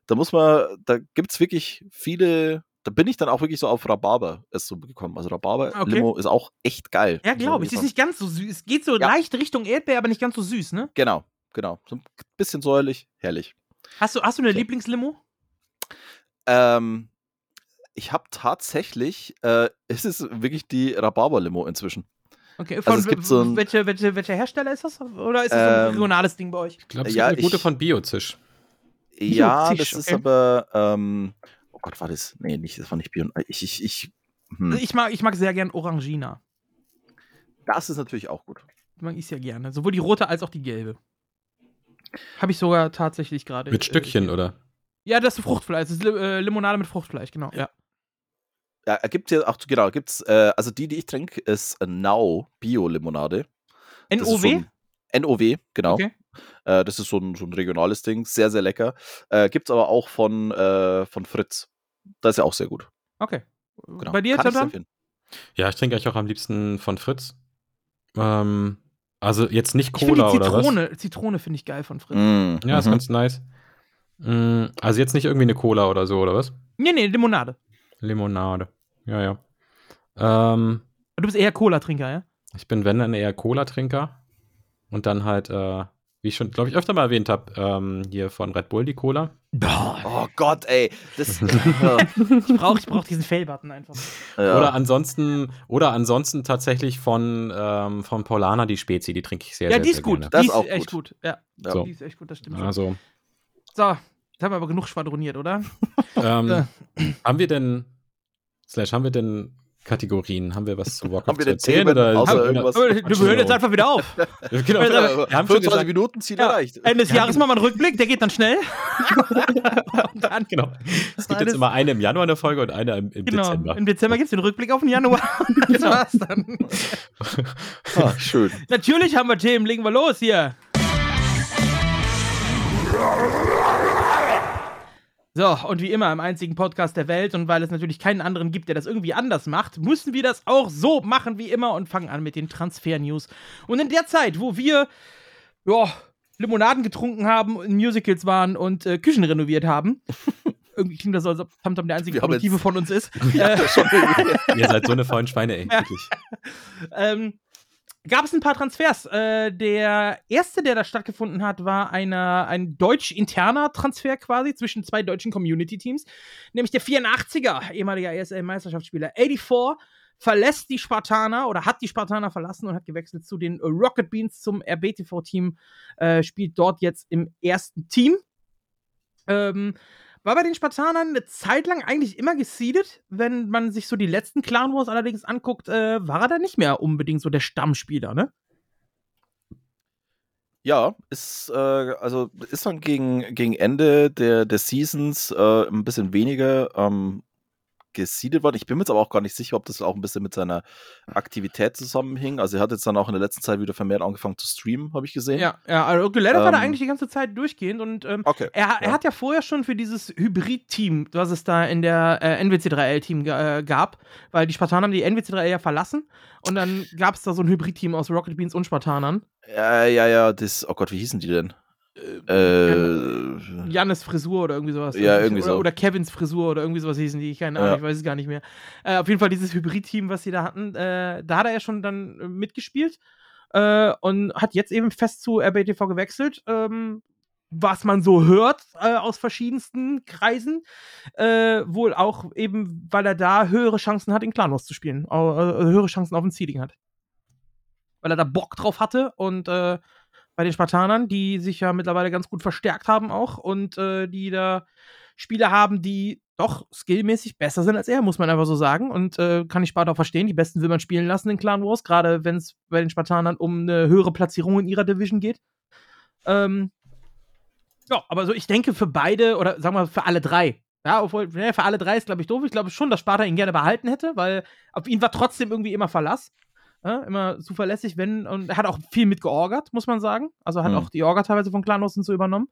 Speaker 3: da muss man, da gibt es wirklich viele, da bin ich dann auch wirklich so auf Rhabarber erst so gekommen. Also Rhabarber-Limo
Speaker 1: Okay.
Speaker 3: ist auch echt geil.
Speaker 1: Ja, glaube ich. Ist nicht ganz so süß. Es geht so
Speaker 3: Ja.
Speaker 1: leicht Richtung Erdbeer, aber nicht ganz so süß, ne?
Speaker 3: Genau, genau. So ein bisschen säuerlich, herrlich.
Speaker 1: Hast du, hast du eine
Speaker 3: Okay.
Speaker 1: Lieblingslimo?
Speaker 3: Ähm, ich habe tatsächlich, äh, es ist wirklich die Rhabarber-Limo inzwischen.
Speaker 1: Okay,
Speaker 3: Also es gibt so ein-
Speaker 1: welche, welche, welcher Hersteller ist das? Oder ist das so ein
Speaker 3: Ähm,
Speaker 1: regionales Ding bei euch?
Speaker 2: Ich glaube, es
Speaker 3: ja,
Speaker 2: gibt eine gute
Speaker 3: ich-
Speaker 2: von Biozisch.
Speaker 3: Ja,
Speaker 1: Zisch,
Speaker 3: das ist
Speaker 1: okay.
Speaker 3: aber, ähm, Gott, war das? Nee, nicht, das war nicht Bion. Ich, ich, ich, hm.
Speaker 1: Ich mag, ich mag sehr gern Orangina.
Speaker 3: Das ist natürlich auch gut.
Speaker 1: Mag ich sehr gerne. Sowohl die rote als auch die gelbe. Habe ich sogar tatsächlich gerade.
Speaker 2: Mit
Speaker 1: äh,
Speaker 2: Stückchen,
Speaker 1: hier.
Speaker 2: oder?
Speaker 1: Ja, das ist Fruchtfleisch. Das ist äh, Limonade mit Fruchtfleisch, genau. Ja.
Speaker 3: Ja, gibt es ja auch, genau, gibt's, äh, also die, die ich trinke, ist äh, Now Bio-Limonade.
Speaker 1: NOW?
Speaker 3: NOW, genau.
Speaker 1: Okay.
Speaker 3: Äh, das ist so ein, so ein regionales Ding, sehr, sehr lecker. Äh, Gibt es aber auch von, äh, von Fritz. Das ist ja auch sehr gut.
Speaker 1: Okay.
Speaker 3: Genau.
Speaker 1: Bei dir,
Speaker 3: ich empfehlen.
Speaker 2: Ja, ich trinke eigentlich auch am liebsten von Fritz. Ähm, also jetzt nicht
Speaker 1: Ich
Speaker 2: Cola
Speaker 1: die
Speaker 2: oder was?
Speaker 1: Zitrone, Zitrone finde ich geil von Fritz.
Speaker 3: Mm,
Speaker 2: Ja, ist
Speaker 3: mhm.
Speaker 2: ganz nice. Mm, Also jetzt nicht irgendwie eine Cola oder so, oder was?
Speaker 1: Nee, nee, Limonade.
Speaker 2: Limonade. Ja, ja. Ähm,
Speaker 1: Du bist eher Cola-Trinker, ja?
Speaker 2: ich bin, wenn dann eher Cola-Trinker. Und dann halt, äh, wie ich schon, glaube ich, öfter mal erwähnt habe, ähm, hier von Red Bull die Cola.
Speaker 3: Oh Gott, ey. Das, ja,
Speaker 1: Ich brauche ich brauch diesen Fail-Button einfach.
Speaker 3: ja.
Speaker 2: Oder ansonsten, oder ansonsten tatsächlich von, ähm, von Paulana die Spezi, die trinke ich sehr,
Speaker 1: Ja,
Speaker 2: sehr,
Speaker 1: die ist
Speaker 2: sehr
Speaker 1: gut.
Speaker 2: gerne.
Speaker 3: Das
Speaker 1: die
Speaker 3: ist auch
Speaker 1: echt gut. Ja,
Speaker 3: Ja.
Speaker 2: So.
Speaker 1: die ist echt gut, das stimmt. schon.
Speaker 2: Also,
Speaker 1: So, jetzt haben wir aber genug schwadroniert, oder?
Speaker 2: ähm, haben wir denn, Slash, haben wir denn Kategorien? Haben wir was zu Walk
Speaker 3: Haben wir
Speaker 2: zu
Speaker 3: denn
Speaker 2: erzählen?
Speaker 3: Themen,
Speaker 2: oder
Speaker 3: außer irgendwas?
Speaker 1: Aber wir hören jetzt einfach wieder auf.
Speaker 2: Genau, wir haben schon
Speaker 3: 25
Speaker 2: gesagt,
Speaker 3: Minuten Ziel
Speaker 1: Ja,
Speaker 3: erreicht.
Speaker 1: Ende des Jahres machen wir einen Rückblick, der geht dann schnell. und dann,
Speaker 2: genau. Es gibt jetzt immer eine im Januar eine Folge und eine im, im
Speaker 1: genau,
Speaker 2: Dezember.
Speaker 1: im Dezember gibt es den Rückblick auf den Januar. das war's dann.
Speaker 3: Ah, schön.
Speaker 1: Natürlich haben wir Themen, legen wir los hier. So, und wie immer im einzigen Podcast der Welt und weil es natürlich keinen anderen gibt, der das irgendwie anders macht, müssen wir das auch so machen wie immer und fangen an mit den Transfer-News. Und in der Zeit, wo wir, ja, Limonaden getrunken haben, in Musicals waren und äh, Küchen renoviert haben, irgendwie klingt das so, als ob Tamtam der einzige Produktive
Speaker 3: jetzt-
Speaker 1: von uns ist.
Speaker 3: Ja,
Speaker 1: äh.
Speaker 2: Ihr seid so eine faulen Schweine, ey. Wirklich.
Speaker 1: ähm, gab es ein paar Transfers. Äh, der erste, der da stattgefunden hat, war einer, ein deutsch-interner Transfer quasi zwischen zwei deutschen Community-Teams, nämlich der 84er, ehemaliger ESL-Meisterschaftsspieler 84, verlässt die Spartaner oder hat die Spartaner verlassen und hat gewechselt zu den Rocket Beans zum RBTV-Team, äh, spielt dort jetzt im ersten Team. Ähm, war bei den Spartanern eine Zeit lang eigentlich immer geseedet. Wenn man sich so die letzten Clan Wars allerdings anguckt, äh, war er da nicht mehr unbedingt so der Stammspieler, ne?
Speaker 3: Ja, ist, äh, also ist dann gegen, gegen Ende der, der Seasons äh, ein bisschen weniger ähm, gesiedelt worden. Ich bin mir jetzt aber auch gar nicht sicher, ob das auch ein bisschen mit seiner Aktivität zusammenhing. Also er hat jetzt dann auch in der letzten Zeit wieder vermehrt angefangen zu streamen, habe ich gesehen.
Speaker 1: Ja, ja, also Geletter war da
Speaker 3: Ähm,
Speaker 1: eigentlich die ganze Zeit durchgehend und ähm,
Speaker 3: Okay.
Speaker 1: er, er
Speaker 3: ja.
Speaker 1: hat ja vorher schon für dieses Hybrid-Team, was es da in der äh, NWC3L-Team äh, gab, weil die Spartaner haben die NWC3L ja verlassen und dann gab es da so ein Hybrid-Team aus Rocket Beans und Spartanern.
Speaker 3: Ja, ja, ja, das, oh Gott, wie hießen die denn? Äh,
Speaker 1: Jannes Frisur oder irgendwie sowas.
Speaker 3: Ja, irgendwie
Speaker 1: oder,
Speaker 3: so.
Speaker 1: Oder Kevins Frisur oder irgendwie sowas hießen die. Keine Ahnung,
Speaker 3: Ja.
Speaker 1: ich weiß es gar nicht mehr. Äh, auf jeden Fall dieses Hybrid-Team, was sie da hatten, äh, da hat er ja schon dann äh, mitgespielt äh, und hat jetzt eben fest zu RBTV gewechselt. Ähm, was man so hört äh, aus verschiedensten Kreisen, äh, wohl auch eben, weil er da höhere Chancen hat, in Clanwars zu spielen, äh, höhere Chancen auf ein Seeding hat. Weil er da Bock drauf hatte und äh, bei den Spartanern, die sich ja mittlerweile ganz gut verstärkt haben auch und äh, die da Spieler haben, die doch skillmäßig besser sind als er, muss man einfach so sagen. Und äh, kann ich Sparta auch verstehen. Die Besten will man spielen lassen in Clan Wars, gerade wenn es bei den Spartanern um eine höhere Platzierung in ihrer Division geht. Ähm, ja, aber so, ich denke für beide oder sagen wir für alle drei. Ja, obwohl, ne, für alle drei ist, glaube ich, doof. Ich glaube schon, dass Sparta ihn gerne behalten hätte, weil auf ihn war trotzdem irgendwie immer Verlass. Ja, immer zuverlässig, wenn, und er hat auch viel mit georgert, muss man sagen. Also hat
Speaker 3: Mhm.
Speaker 1: auch die Orga teilweise von Klanos und so übernommen.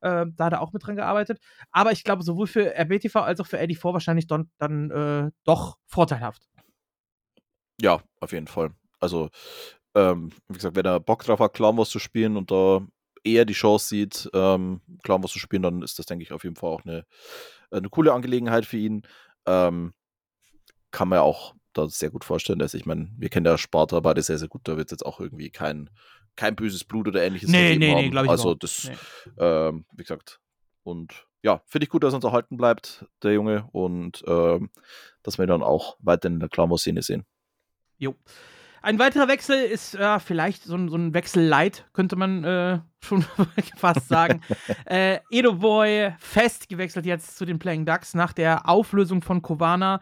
Speaker 1: Äh, da hat er auch mit dran gearbeitet. Aber ich glaube, sowohl für RBTV als auch für Eddie 4 wahrscheinlich dann, dann äh, doch vorteilhaft.
Speaker 3: Ja, auf jeden Fall. Also, ähm, wie gesagt, wenn er Bock drauf hat, Clown zu spielen und da eher die Chance sieht, ähm, Clown zu spielen, dann ist das, denke ich, auf jeden Fall auch eine, eine coole Angelegenheit für ihn. Ähm, kann man ja auch da sehr gut vorstellen, dass ich meine, wir kennen ja Sparta beide sehr, sehr gut, da wird jetzt auch irgendwie kein, kein böses Blut oder ähnliches
Speaker 1: Nee, nee, nee,
Speaker 3: haben.
Speaker 1: glaube ich
Speaker 3: Also,
Speaker 1: überhaupt
Speaker 3: das,
Speaker 1: nicht.
Speaker 3: ähm, wie gesagt, und ja, finde ich gut, dass er uns erhalten bleibt, der Junge, und ähm, dass wir ihn dann auch weiter in der Clown Wars Szene sehen.
Speaker 1: Jo. Ein weiterer Wechsel ist ja, vielleicht so ein, so ein Wechsel light, könnte man äh, schon fast sagen. äh, Edo Boy fest gewechselt jetzt zu den Playing Ducks nach der Auflösung von Kovana.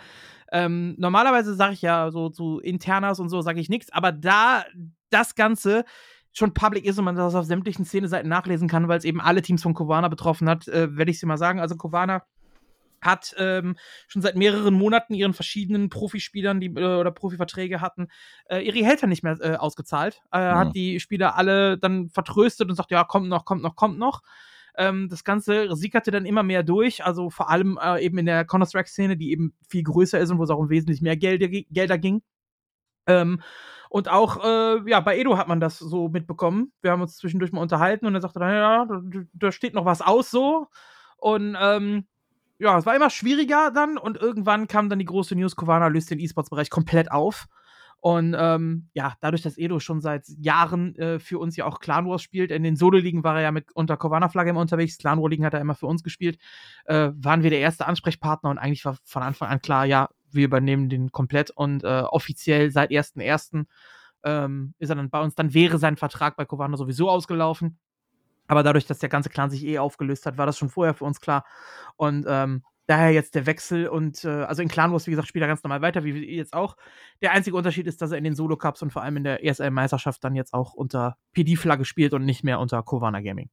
Speaker 1: Ähm, normalerweise sage ich ja so zu Internas und so sage ich nichts, aber da das Ganze schon public ist und man das auf sämtlichen Szene-Seiten nachlesen kann, weil es eben alle Teams von Kovana betroffen hat, äh, werde ich sie mal sagen. Also Kovana hat ähm, schon seit mehreren Monaten ihren verschiedenen Profispielern, die äh, oder Profiverträge hatten, äh, ihre Gehälter nicht mehr äh, ausgezahlt. Äh,
Speaker 3: Mhm.
Speaker 1: Hat die Spieler alle dann vertröstet und sagt, ja, kommt noch, kommt noch, kommt noch. Ähm, das Ganze sickerte dann immer mehr durch, also vor allem äh, eben in der Counter-Strike-Szene, die eben viel größer ist und wo es auch um wesentlich mehr Gelder, Gelder ging. Ähm, und auch, äh, ja, bei Edo hat man das so mitbekommen. Wir haben uns zwischendurch mal unterhalten und er sagte dann, ja, da, da steht noch was aus so. Und ähm, ja, es war immer schwieriger dann und irgendwann kam dann die große News, Kovana löst den E-Sports-Bereich komplett auf. Und ähm, ja, dadurch, dass Edo schon seit Jahren äh, für uns ja auch Clan Wars spielt, in den Solo-Ligen war er ja mit unter Kovana-Flagge immer unterwegs, Clan War-Ligen hat er immer für uns gespielt, äh, waren wir der erste Ansprechpartner und eigentlich war von Anfang an klar, ja, wir übernehmen den komplett und äh, offiziell seit 1.1. Ähm, ist er dann bei uns, dann wäre sein Vertrag bei Kovana sowieso ausgelaufen. Aber dadurch, dass der ganze Clan sich eh aufgelöst hat, war das schon vorher für uns klar. Und ähm, daher jetzt der Wechsel und äh, also in Clan Wars, wie gesagt, spielt er ganz normal weiter, wie wir jetzt auch. Der einzige Unterschied ist, dass er in den Solo-Cups und vor allem in der ESL-Meisterschaft dann jetzt auch unter PD-Flagge spielt und nicht mehr unter Kovana Gaming.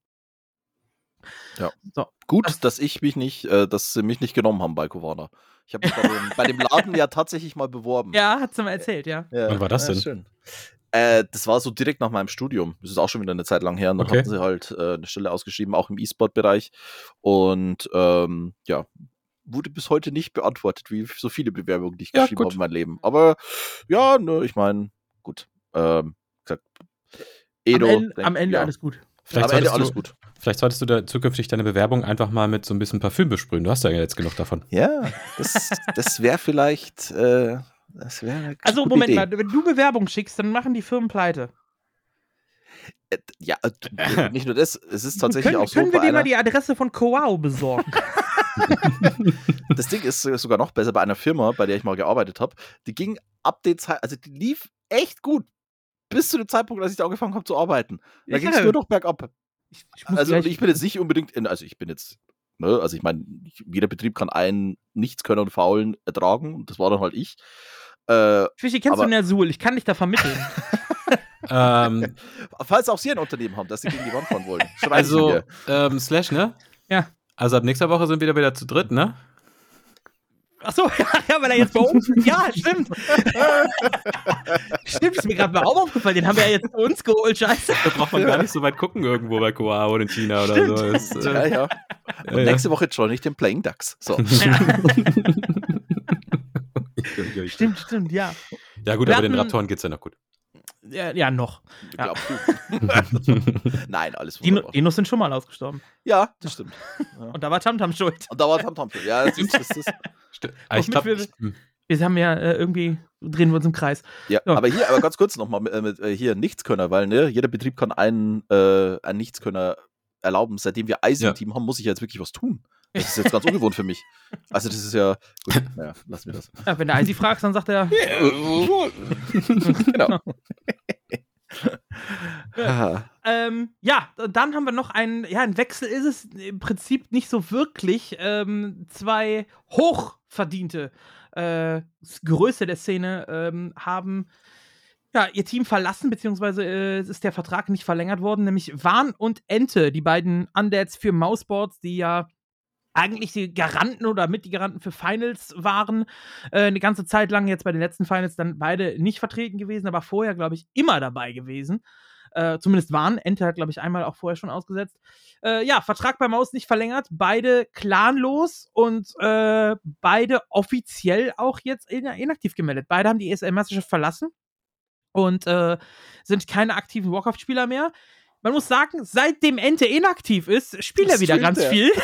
Speaker 3: Ja.
Speaker 1: So.
Speaker 3: Gut,
Speaker 1: Das-
Speaker 3: dass ich mich nicht, äh, dass sie mich nicht genommen haben bei Kovana. Ich habe mich bei dem, bei dem Laden ja tatsächlich mal beworben.
Speaker 1: Ja, hat's mal erzählt, ja.
Speaker 3: Ja,
Speaker 2: Wann war das
Speaker 3: ja,
Speaker 2: denn?
Speaker 3: Schön. Äh, das war so direkt nach meinem Studium. Das ist auch schon wieder eine Zeit lang her. Und dann
Speaker 2: Okay.
Speaker 3: hatten sie halt äh, eine Stelle ausgeschrieben, auch im E-Sport-Bereich. Und ähm, ja, wurde bis heute nicht beantwortet, wie so viele Bewerbungen, die ich
Speaker 2: Ja,
Speaker 3: geschrieben
Speaker 2: gut.
Speaker 3: habe in meinem Leben. Aber ja, ne, ich meine, gut. Ähm, gesagt, Edo.
Speaker 1: am Ende,
Speaker 3: denk-
Speaker 1: am Ende
Speaker 3: ja,
Speaker 1: alles gut.
Speaker 2: Vielleicht
Speaker 3: am Ende
Speaker 2: solltest,
Speaker 3: alles
Speaker 2: du,
Speaker 3: gut.
Speaker 2: vielleicht solltest du da zukünftig deine Bewerbung einfach mal mit so ein bisschen Parfüm besprühen. Du hast ja jetzt genug davon.
Speaker 3: Ja, das, das wäre vielleicht. Äh, das wäre eine
Speaker 1: Also,
Speaker 3: gute
Speaker 1: Moment
Speaker 3: Idee.
Speaker 1: mal, wenn du Bewerbung schickst, dann machen die Firmen pleite.
Speaker 3: Äh, Ja, äh, nicht nur das, es ist tatsächlich
Speaker 1: können
Speaker 3: auch so.
Speaker 1: können wir dir mal die Adresse von Coao besorgen?
Speaker 3: Das Ding ist sogar noch besser bei einer Firma, bei der ich mal gearbeitet habe. Die ging ab den Zeit, also die lief echt gut. Bis zu dem Zeitpunkt, als ich da angefangen habe zu arbeiten. Da
Speaker 1: Ja.
Speaker 3: ging es nur noch bergab.
Speaker 1: Ich, ich muss
Speaker 3: Also
Speaker 1: gleich-
Speaker 3: ich bin jetzt nicht unbedingt, in, also ich bin jetzt, ne, also ich meine, jeder Betrieb kann einen Nichtskönner und Faulen ertragen. Und das war dann halt ich. Äh,
Speaker 1: Fischi, kennst
Speaker 3: aber-
Speaker 1: du Nersul? Ich kann dich da vermitteln.
Speaker 2: ähm,
Speaker 3: falls auch Sie ein Unternehmen haben, das Sie gegen die Wand fahren wollen,
Speaker 2: also, ähm, Slash, ne?
Speaker 1: Ja.
Speaker 2: Also ab nächster Woche sind wir wieder zu dritt, ne?
Speaker 1: Achso, ja, ja, weil er jetzt bei uns ist. Ja, stimmt. stimmt, ist mir gerade mal auch aufgefallen. Den haben wir ja jetzt zu uns geholt, scheiße.
Speaker 2: Da braucht man gar nicht so weit gucken irgendwo bei Koa oder in China oder
Speaker 1: Stimmt.
Speaker 2: so. Das,
Speaker 3: Ja,
Speaker 2: äh,
Speaker 3: ja. Und
Speaker 2: ja.
Speaker 3: nächste Woche join ich den Playing Ducks. So.
Speaker 1: Stimmt, stimmt, ja.
Speaker 2: Ja gut,
Speaker 1: Wir
Speaker 2: aber den
Speaker 1: hatten-
Speaker 2: Raptoren geht's ja noch gut.
Speaker 1: Ja, ja noch. Ja.
Speaker 3: Glaubst du? Nein, alles
Speaker 1: Dino,
Speaker 3: wunderbar.
Speaker 1: Dinos sind schon mal ausgestorben.
Speaker 3: Ja, das stimmt.
Speaker 1: Und da war Tamtam schuld.
Speaker 3: Und da war Tamtam für. Ja, das ist, das ist,
Speaker 2: Stimmt. Ich
Speaker 1: mit
Speaker 2: glaube,
Speaker 1: für- Wir haben ja äh, irgendwie, drehen wir uns im Kreis.
Speaker 3: ja,
Speaker 1: Ja.
Speaker 3: aber hier, aber ganz kurz nochmal mit, äh, mit äh, hier Nichtskönner, weil ne, jeder Betrieb kann einen, äh, einen Nichtskönner erlauben. Seitdem wir Eisen
Speaker 2: Ja.
Speaker 3: im Team haben, muss ich jetzt wirklich was tun. Das ist jetzt ganz ungewohnt für mich. Also das ist ja, gut, naja, lassen wir das.
Speaker 1: Ja, wenn der Eisi fragst, dann sagt er,
Speaker 3: genau. Ah,
Speaker 1: Ähm, ja, dann haben wir noch einen, ja, ein Wechsel ist es im Prinzip nicht so wirklich. Ähm, zwei hochverdiente äh, Größe der Szene ähm, haben ja, ihr Team verlassen, beziehungsweise äh, ist der Vertrag nicht verlängert worden, nämlich Wahn und Ente, die beiden Undeads für Mouseboards, die ja eigentlich die Garanten oder mit die Garanten für Finals waren, äh, eine ganze Zeit lang jetzt bei den letzten Finals dann beide nicht vertreten gewesen, aber vorher, glaube ich, immer dabei gewesen. Äh, zumindest waren. Ente hat, glaube ich, einmal auch vorher schon ausgesetzt. Äh, ja, Vertrag bei Maus nicht verlängert. Beide clanlos und äh, beide offiziell auch jetzt in, inaktiv gemeldet. Beide haben die ESL-Meisterschaft verlassen und äh, sind keine aktiven Warcraft-Spieler mehr. Man muss sagen, seitdem Ente inaktiv ist, spielt er wieder ganz
Speaker 3: er.
Speaker 1: viel.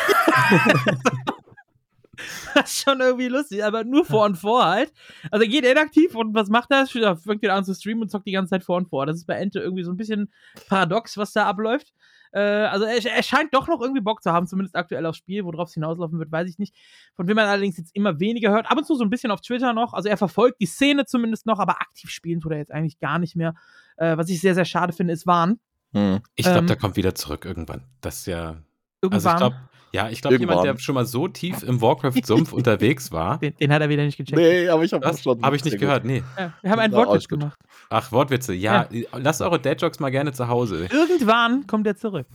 Speaker 1: das ist schon irgendwie lustig, aber nur vor und vor halt. Also er geht inaktiv und was macht er? Er fängt wieder an zu streamen und zockt die ganze Zeit vor und vor. Das ist bei Ente irgendwie so ein bisschen paradox, was da abläuft. Äh, also er, er scheint doch noch irgendwie Bock zu haben, zumindest aktuell aufs Spiel. Worauf es hinauslaufen wird, weiß ich nicht. Von wem man allerdings jetzt immer weniger hört. Ab und zu so ein bisschen auf Twitter noch. Also er verfolgt die Szene zumindest noch, aber aktiv spielen tut er jetzt eigentlich gar nicht mehr. Äh, was ich sehr, sehr schade finde, ist Wahn.
Speaker 3: hm.
Speaker 2: Ich glaube,
Speaker 1: Ähm,
Speaker 2: der kommt wieder zurück irgendwann. Das ist ja. Also
Speaker 1: Irgendwann.
Speaker 2: ich glaube, ja, ich glaube, jemand, der schon mal so tief im Warcraft-Sumpf unterwegs war.
Speaker 1: den, den hat er wieder nicht gecheckt.
Speaker 3: Nee, aber ich habe
Speaker 2: Das habe ich nicht gehört, nee.
Speaker 1: Ja, wir haben einen Wortwitz gemacht.
Speaker 2: Ach, Wortwitze. Ja, lasst eure Dad-Jokes mal gerne zu Hause.
Speaker 1: Irgendwann kommt er zurück.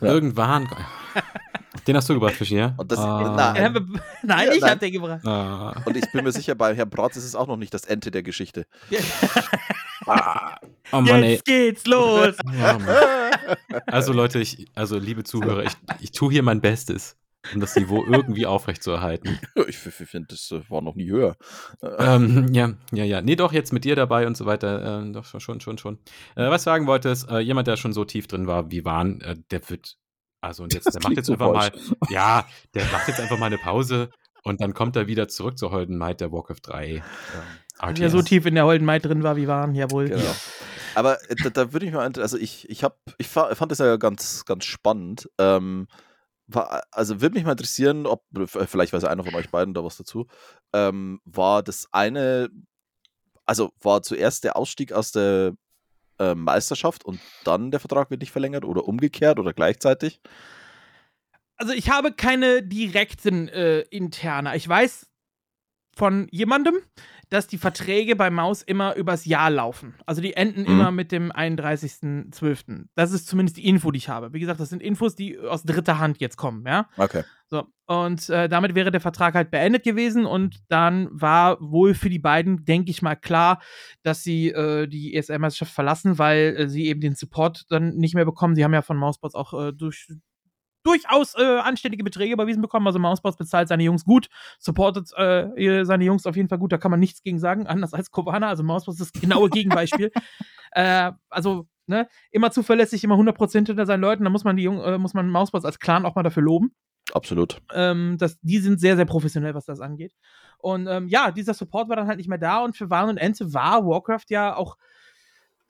Speaker 3: Ja.
Speaker 2: Irgendwann. Den hast du gebracht, Fischi, ja?
Speaker 3: Und das,
Speaker 2: Ah.
Speaker 3: nein.
Speaker 1: Nein,
Speaker 3: Ja,
Speaker 1: ich
Speaker 3: nein.
Speaker 1: hab den gebracht.
Speaker 2: Ah.
Speaker 3: Und ich bin mir sicher, bei Herrn Bratz ist es auch noch nicht das Ende der Geschichte.
Speaker 2: Ah. Oh Mann, ey.
Speaker 1: Jetzt geht's los.
Speaker 2: Ja, Mann. Also Leute, ich, also liebe Zuhörer, ich, ich tue hier mein Bestes, um das Niveau irgendwie aufrechtzuerhalten.
Speaker 3: Ich finde, das äh, war noch nie höher.
Speaker 2: ähm, ja, ja, ja. Nee, doch, jetzt mit dir dabei und so weiter. Ähm, doch, schon, schon, schon, schon. Äh, was ich sagen wollte, ist, äh, jemand, der schon so tief drin war wie Wahn, äh, der wird, also und jetzt,
Speaker 3: Das
Speaker 2: der macht jetzt
Speaker 3: so
Speaker 2: einfach
Speaker 3: falsch.
Speaker 2: mal, ja, der macht jetzt einfach mal eine Pause und dann kommt er wieder zurück zur Holden Might der Warcraft 3. Ähm.
Speaker 1: Der so tief in der Holden Maid drin war, wie waren, jawohl.
Speaker 3: Genau. Aber äh, da, da würde ich mal, also ich, ich habe, ich fa- fand das ja ganz, ganz spannend. Ähm, war, also würde mich mal interessieren, ob, vielleicht weiß einer von euch beiden da was dazu, ähm, war das eine, also war zuerst der Ausstieg aus der äh, Meisterschaft und dann der Vertrag wird nicht verlängert oder umgekehrt oder gleichzeitig?
Speaker 1: Also ich habe keine direkten äh, Interna. Ich weiß von jemandem, dass die Verträge bei Maus immer übers Jahr laufen. Also die enden
Speaker 3: Mhm.
Speaker 1: immer mit dem 31.12. Das ist zumindest die Info, die ich habe. Wie gesagt, das sind Infos, die aus dritter Hand jetzt kommen, ja.
Speaker 3: Okay.
Speaker 1: So, und äh, damit wäre der Vertrag halt beendet gewesen und dann war wohl für die beiden, denke ich mal, klar, dass sie äh, die ESL-Meisterschaft verlassen, weil äh, sie eben den Support dann nicht mehr bekommen. Sie haben ja von Mousebots auch äh, durch, durchaus äh, anständige Beträge überwiesen bekommen. Also Mousebots bezahlt seine Jungs gut, supportet äh, seine Jungs auf jeden Fall gut, da kann man nichts gegen sagen, anders als Kobana. Also Mousebots ist das genaue Gegenbeispiel. äh, also, ne, immer zuverlässig, immer 100% hinter seinen Leuten, da muss man die Jung, äh, muss man Mousebots als Clan auch mal dafür loben
Speaker 3: Absolut.
Speaker 1: ähm, das, die sind sehr, sehr professionell, was das angeht. Und ähm, ja, dieser Support war dann halt nicht mehr da und für Warn und Ente war Warcraft ja auch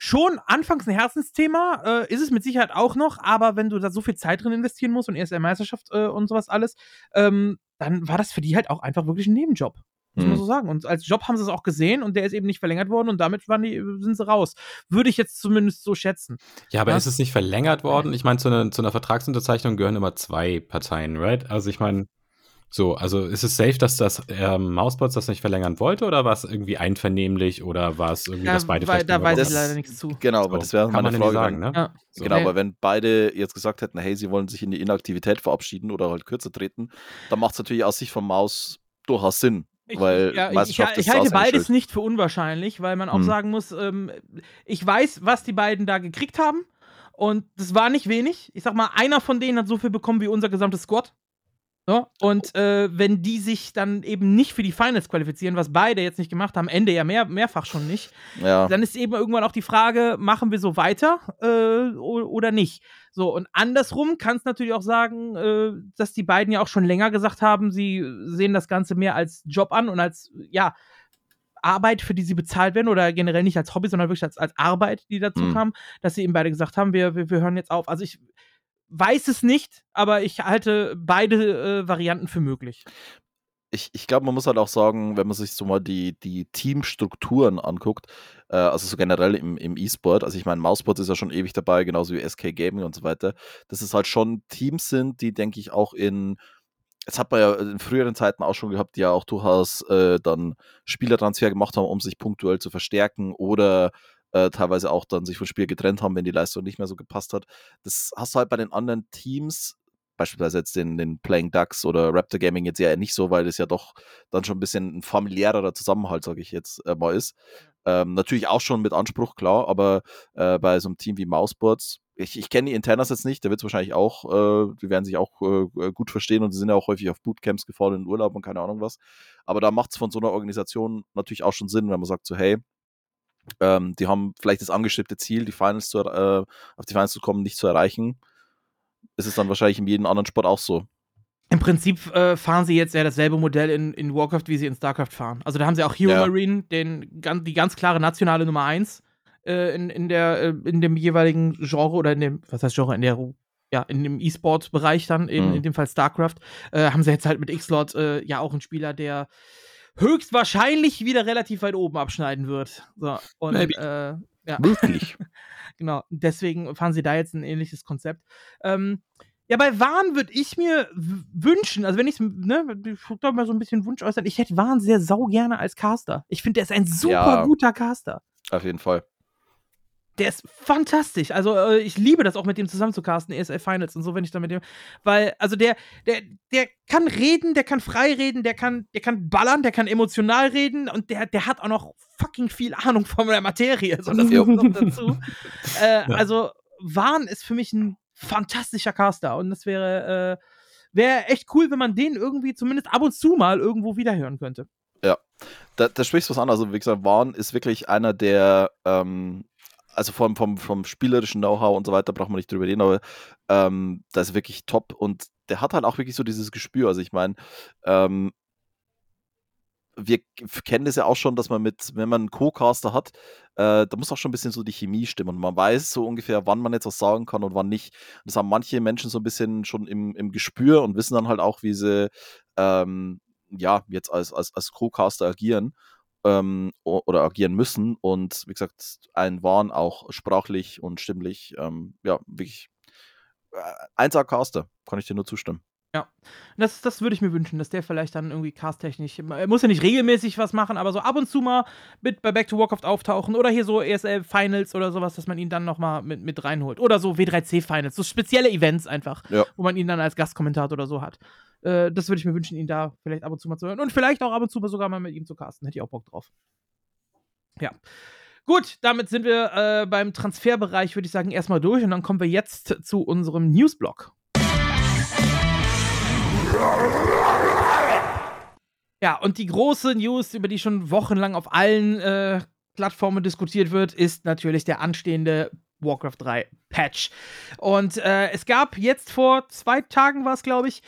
Speaker 1: schon anfangs ein Herzensthema, äh, ist es mit Sicherheit auch noch, aber wenn du da so viel Zeit drin investieren musst und ESL-Meisterschaft äh, und sowas alles, ähm, dann war das für die halt auch einfach wirklich ein Nebenjob. Muss man
Speaker 3: Hm.
Speaker 1: so sagen. Und als Job haben sie es auch gesehen und der ist eben nicht verlängert worden und damit waren die, sind sie raus. Würde ich jetzt zumindest so schätzen.
Speaker 2: Ja, aber
Speaker 1: Ja.
Speaker 2: ist es nicht verlängert worden? Ich meine, zu, einer- zu einer Vertragsunterzeichnung gehören immer zwei Parteien, right? Also ich meine, so, also ist es safe, dass das ähm, Mausbots das nicht verlängern wollte oder war es irgendwie einvernehmlich oder war es irgendwie, dass beide
Speaker 1: weil, da weiß ich leider nichts zu.
Speaker 3: Genau,
Speaker 2: So,
Speaker 3: aber das wäre
Speaker 2: kann
Speaker 3: meine Frage.
Speaker 2: sagen, ne?
Speaker 1: Ja.
Speaker 2: So.
Speaker 3: Genau, aber wenn beide jetzt gesagt hätten, hey, sie wollen sich in die Inaktivität verabschieden oder halt kürzer treten, dann macht es natürlich aus Sicht von Maus durchaus Sinn.
Speaker 1: Ich,
Speaker 3: weil
Speaker 1: ja, ich, ich, halte beides nicht für unwahrscheinlich, weil man auch
Speaker 3: Hm.
Speaker 1: sagen muss, ähm, ich weiß, was die beiden da gekriegt haben. Und das war nicht wenig. Ich sag mal, einer von denen hat so viel bekommen wie unser gesamtes Squad. So, und äh, wenn die sich dann eben nicht für die Finals qualifizieren, was beide jetzt nicht gemacht haben, Ende ja mehr, mehrfach schon nicht,
Speaker 3: Ja.
Speaker 1: dann ist eben irgendwann auch die Frage, machen wir so weiter äh, oder nicht? So, und andersrum kann es natürlich auch sagen, äh, dass die beiden ja auch schon länger gesagt haben, sie sehen das Ganze mehr als Job an und als, ja, Arbeit, für die sie bezahlt werden oder generell nicht als Hobby, sondern wirklich als, als Arbeit, die dazu
Speaker 3: Mhm.
Speaker 1: kam, dass sie eben beide gesagt haben, wir, wir, wir hören jetzt auf. Also ich weiß es nicht, aber ich halte beide äh, Varianten für möglich.
Speaker 3: ich, ich glaube, man muss halt auch sagen, wenn man sich so mal die, die Teamstrukturen anguckt, äh, also so generell im, im E-Sport, also ich meine, Mouseboard ist ja schon ewig dabei, genauso wie SK Gaming und so weiter, dass es halt schon Teams sind, die, denke ich, auch in, jetzt hat man ja in früheren Zeiten auch schon gehabt, die ja auch durchaus äh, dann Spielertransfer gemacht haben, um sich punktuell zu verstärken oder äh, teilweise auch dann sich vom Spiel getrennt haben, wenn die Leistung nicht mehr so gepasst hat. Das hast du halt bei den anderen Teams beispielsweise jetzt den, den Playing Ducks oder Raptor Gaming jetzt ja nicht so, weil es ja doch dann schon ein bisschen ein familiärerer Zusammenhalt, sage ich jetzt äh, mal, ist. Ähm, natürlich auch schon mit Anspruch, klar, aber äh, bei so einem Team wie Mouseboards, ich, ich kenne die Internas jetzt nicht, der wird es wahrscheinlich auch, äh, die werden sich auch äh, gut verstehen und sie sind ja auch häufig auf Bootcamps gefahren in Urlaub und keine Ahnung was. Aber da macht es von so einer Organisation natürlich auch schon Sinn, wenn man sagt so, hey, ähm, die haben vielleicht das angestrebte Ziel, die Finals zu, äh, auf die Finals zu kommen, nicht zu erreichen. Ist es dann wahrscheinlich in jedem anderen Sport auch so.
Speaker 1: Im Prinzip äh, fahren sie jetzt ja dasselbe Modell in, in Warcraft, wie sie in StarCraft fahren. Also da haben sie auch Hero
Speaker 3: Ja.
Speaker 1: Marine, den, die ganz klare nationale Nummer 1 äh, in, in, der, äh, in dem jeweiligen Genre oder in dem, was heißt Genre, in der ja, in dem E-Sport-Bereich dann, in,
Speaker 3: Mhm.
Speaker 1: in dem Fall StarCraft, äh, haben sie jetzt halt mit X-Lord äh, ja auch einen Spieler, der höchstwahrscheinlich wieder relativ weit oben abschneiden wird. So, und
Speaker 2: Maybe.
Speaker 1: äh, ja.
Speaker 3: Möglich.
Speaker 1: Genau, deswegen fahren sie da jetzt ein ähnliches Konzept. Ähm, ja, bei Wahn würde ich mir wünschen, also wenn ich ne, ich da mal so ein bisschen Wunsch äußern, ich hätte Wahn sehr sau gerne als Caster. Ich finde, der ist ein super
Speaker 3: Ja.
Speaker 1: guter Caster.
Speaker 3: Auf jeden Fall.
Speaker 1: Der ist fantastisch. Also, äh, ich liebe das auch mit dem zusammen zu casten, ESL Finals und so, wenn ich da mit dem. Weil, also der, der, der kann reden, der kann frei reden, der kann, der kann ballern, der kann emotional reden und der, der hat auch noch fucking viel Ahnung von der Materie. So, das kommt noch dazu. äh, ja. Also, Wahn ist für mich ein fantastischer Caster und das wäre, äh, wäre echt cool, wenn man den irgendwie zumindest ab und zu mal irgendwo wiederhören könnte.
Speaker 3: Ja, da, da sprichst du was an. Also, wie gesagt, Wahn ist wirklich einer der, ähm, also vom, vom, vom spielerischen Know-how und so weiter braucht man nicht drüber reden, aber ähm, das ist wirklich top und der hat halt auch wirklich so dieses Gespür. Also ich meine, ähm, wir kennen das ja auch schon, dass man mit, wenn man einen Co-Caster hat, äh, da muss auch schon ein bisschen so die Chemie stimmen und man weiß so ungefähr, wann man jetzt was sagen kann und wann nicht. Das haben manche Menschen so ein bisschen schon im, im Gespür und wissen dann halt auch, wie sie ähm, ja jetzt als, als, als Co-Caster agieren ähm, oder agieren müssen. Und wie gesagt, ein waren auch sprachlich und stimmlich, ähm, ja, wirklich äh, 1 Caster, kann ich dir nur zustimmen.
Speaker 1: Ja, das, das würde ich mir wünschen, dass der vielleicht dann irgendwie casttechnisch, er muss ja nicht regelmäßig was machen, aber so ab und zu mal mit bei Back to Warcraft auftauchen oder hier so ESL Finals oder sowas, dass man ihn dann nochmal mit, mit reinholt. Oder so W3C Finals, so spezielle Events einfach, ja. wo man ihn dann als Gastkommentator oder so hat. Äh, das würde ich mir wünschen, ihn da vielleicht ab und zu mal zu hören und vielleicht auch ab und zu mal sogar mal mit ihm zu casten. Hätte ich auch Bock drauf. Ja. Gut, damit sind wir äh, beim Transferbereich, würde ich sagen, erstmal durch und dann kommen wir jetzt zu unserem Newsblock. Ja, und die große News, über die schon wochenlang auf allen äh, Plattformen diskutiert wird, ist natürlich der anstehende Warcraft 3 Patch. Und äh, es gab jetzt vor zwei Tagen, war es, glaube ich,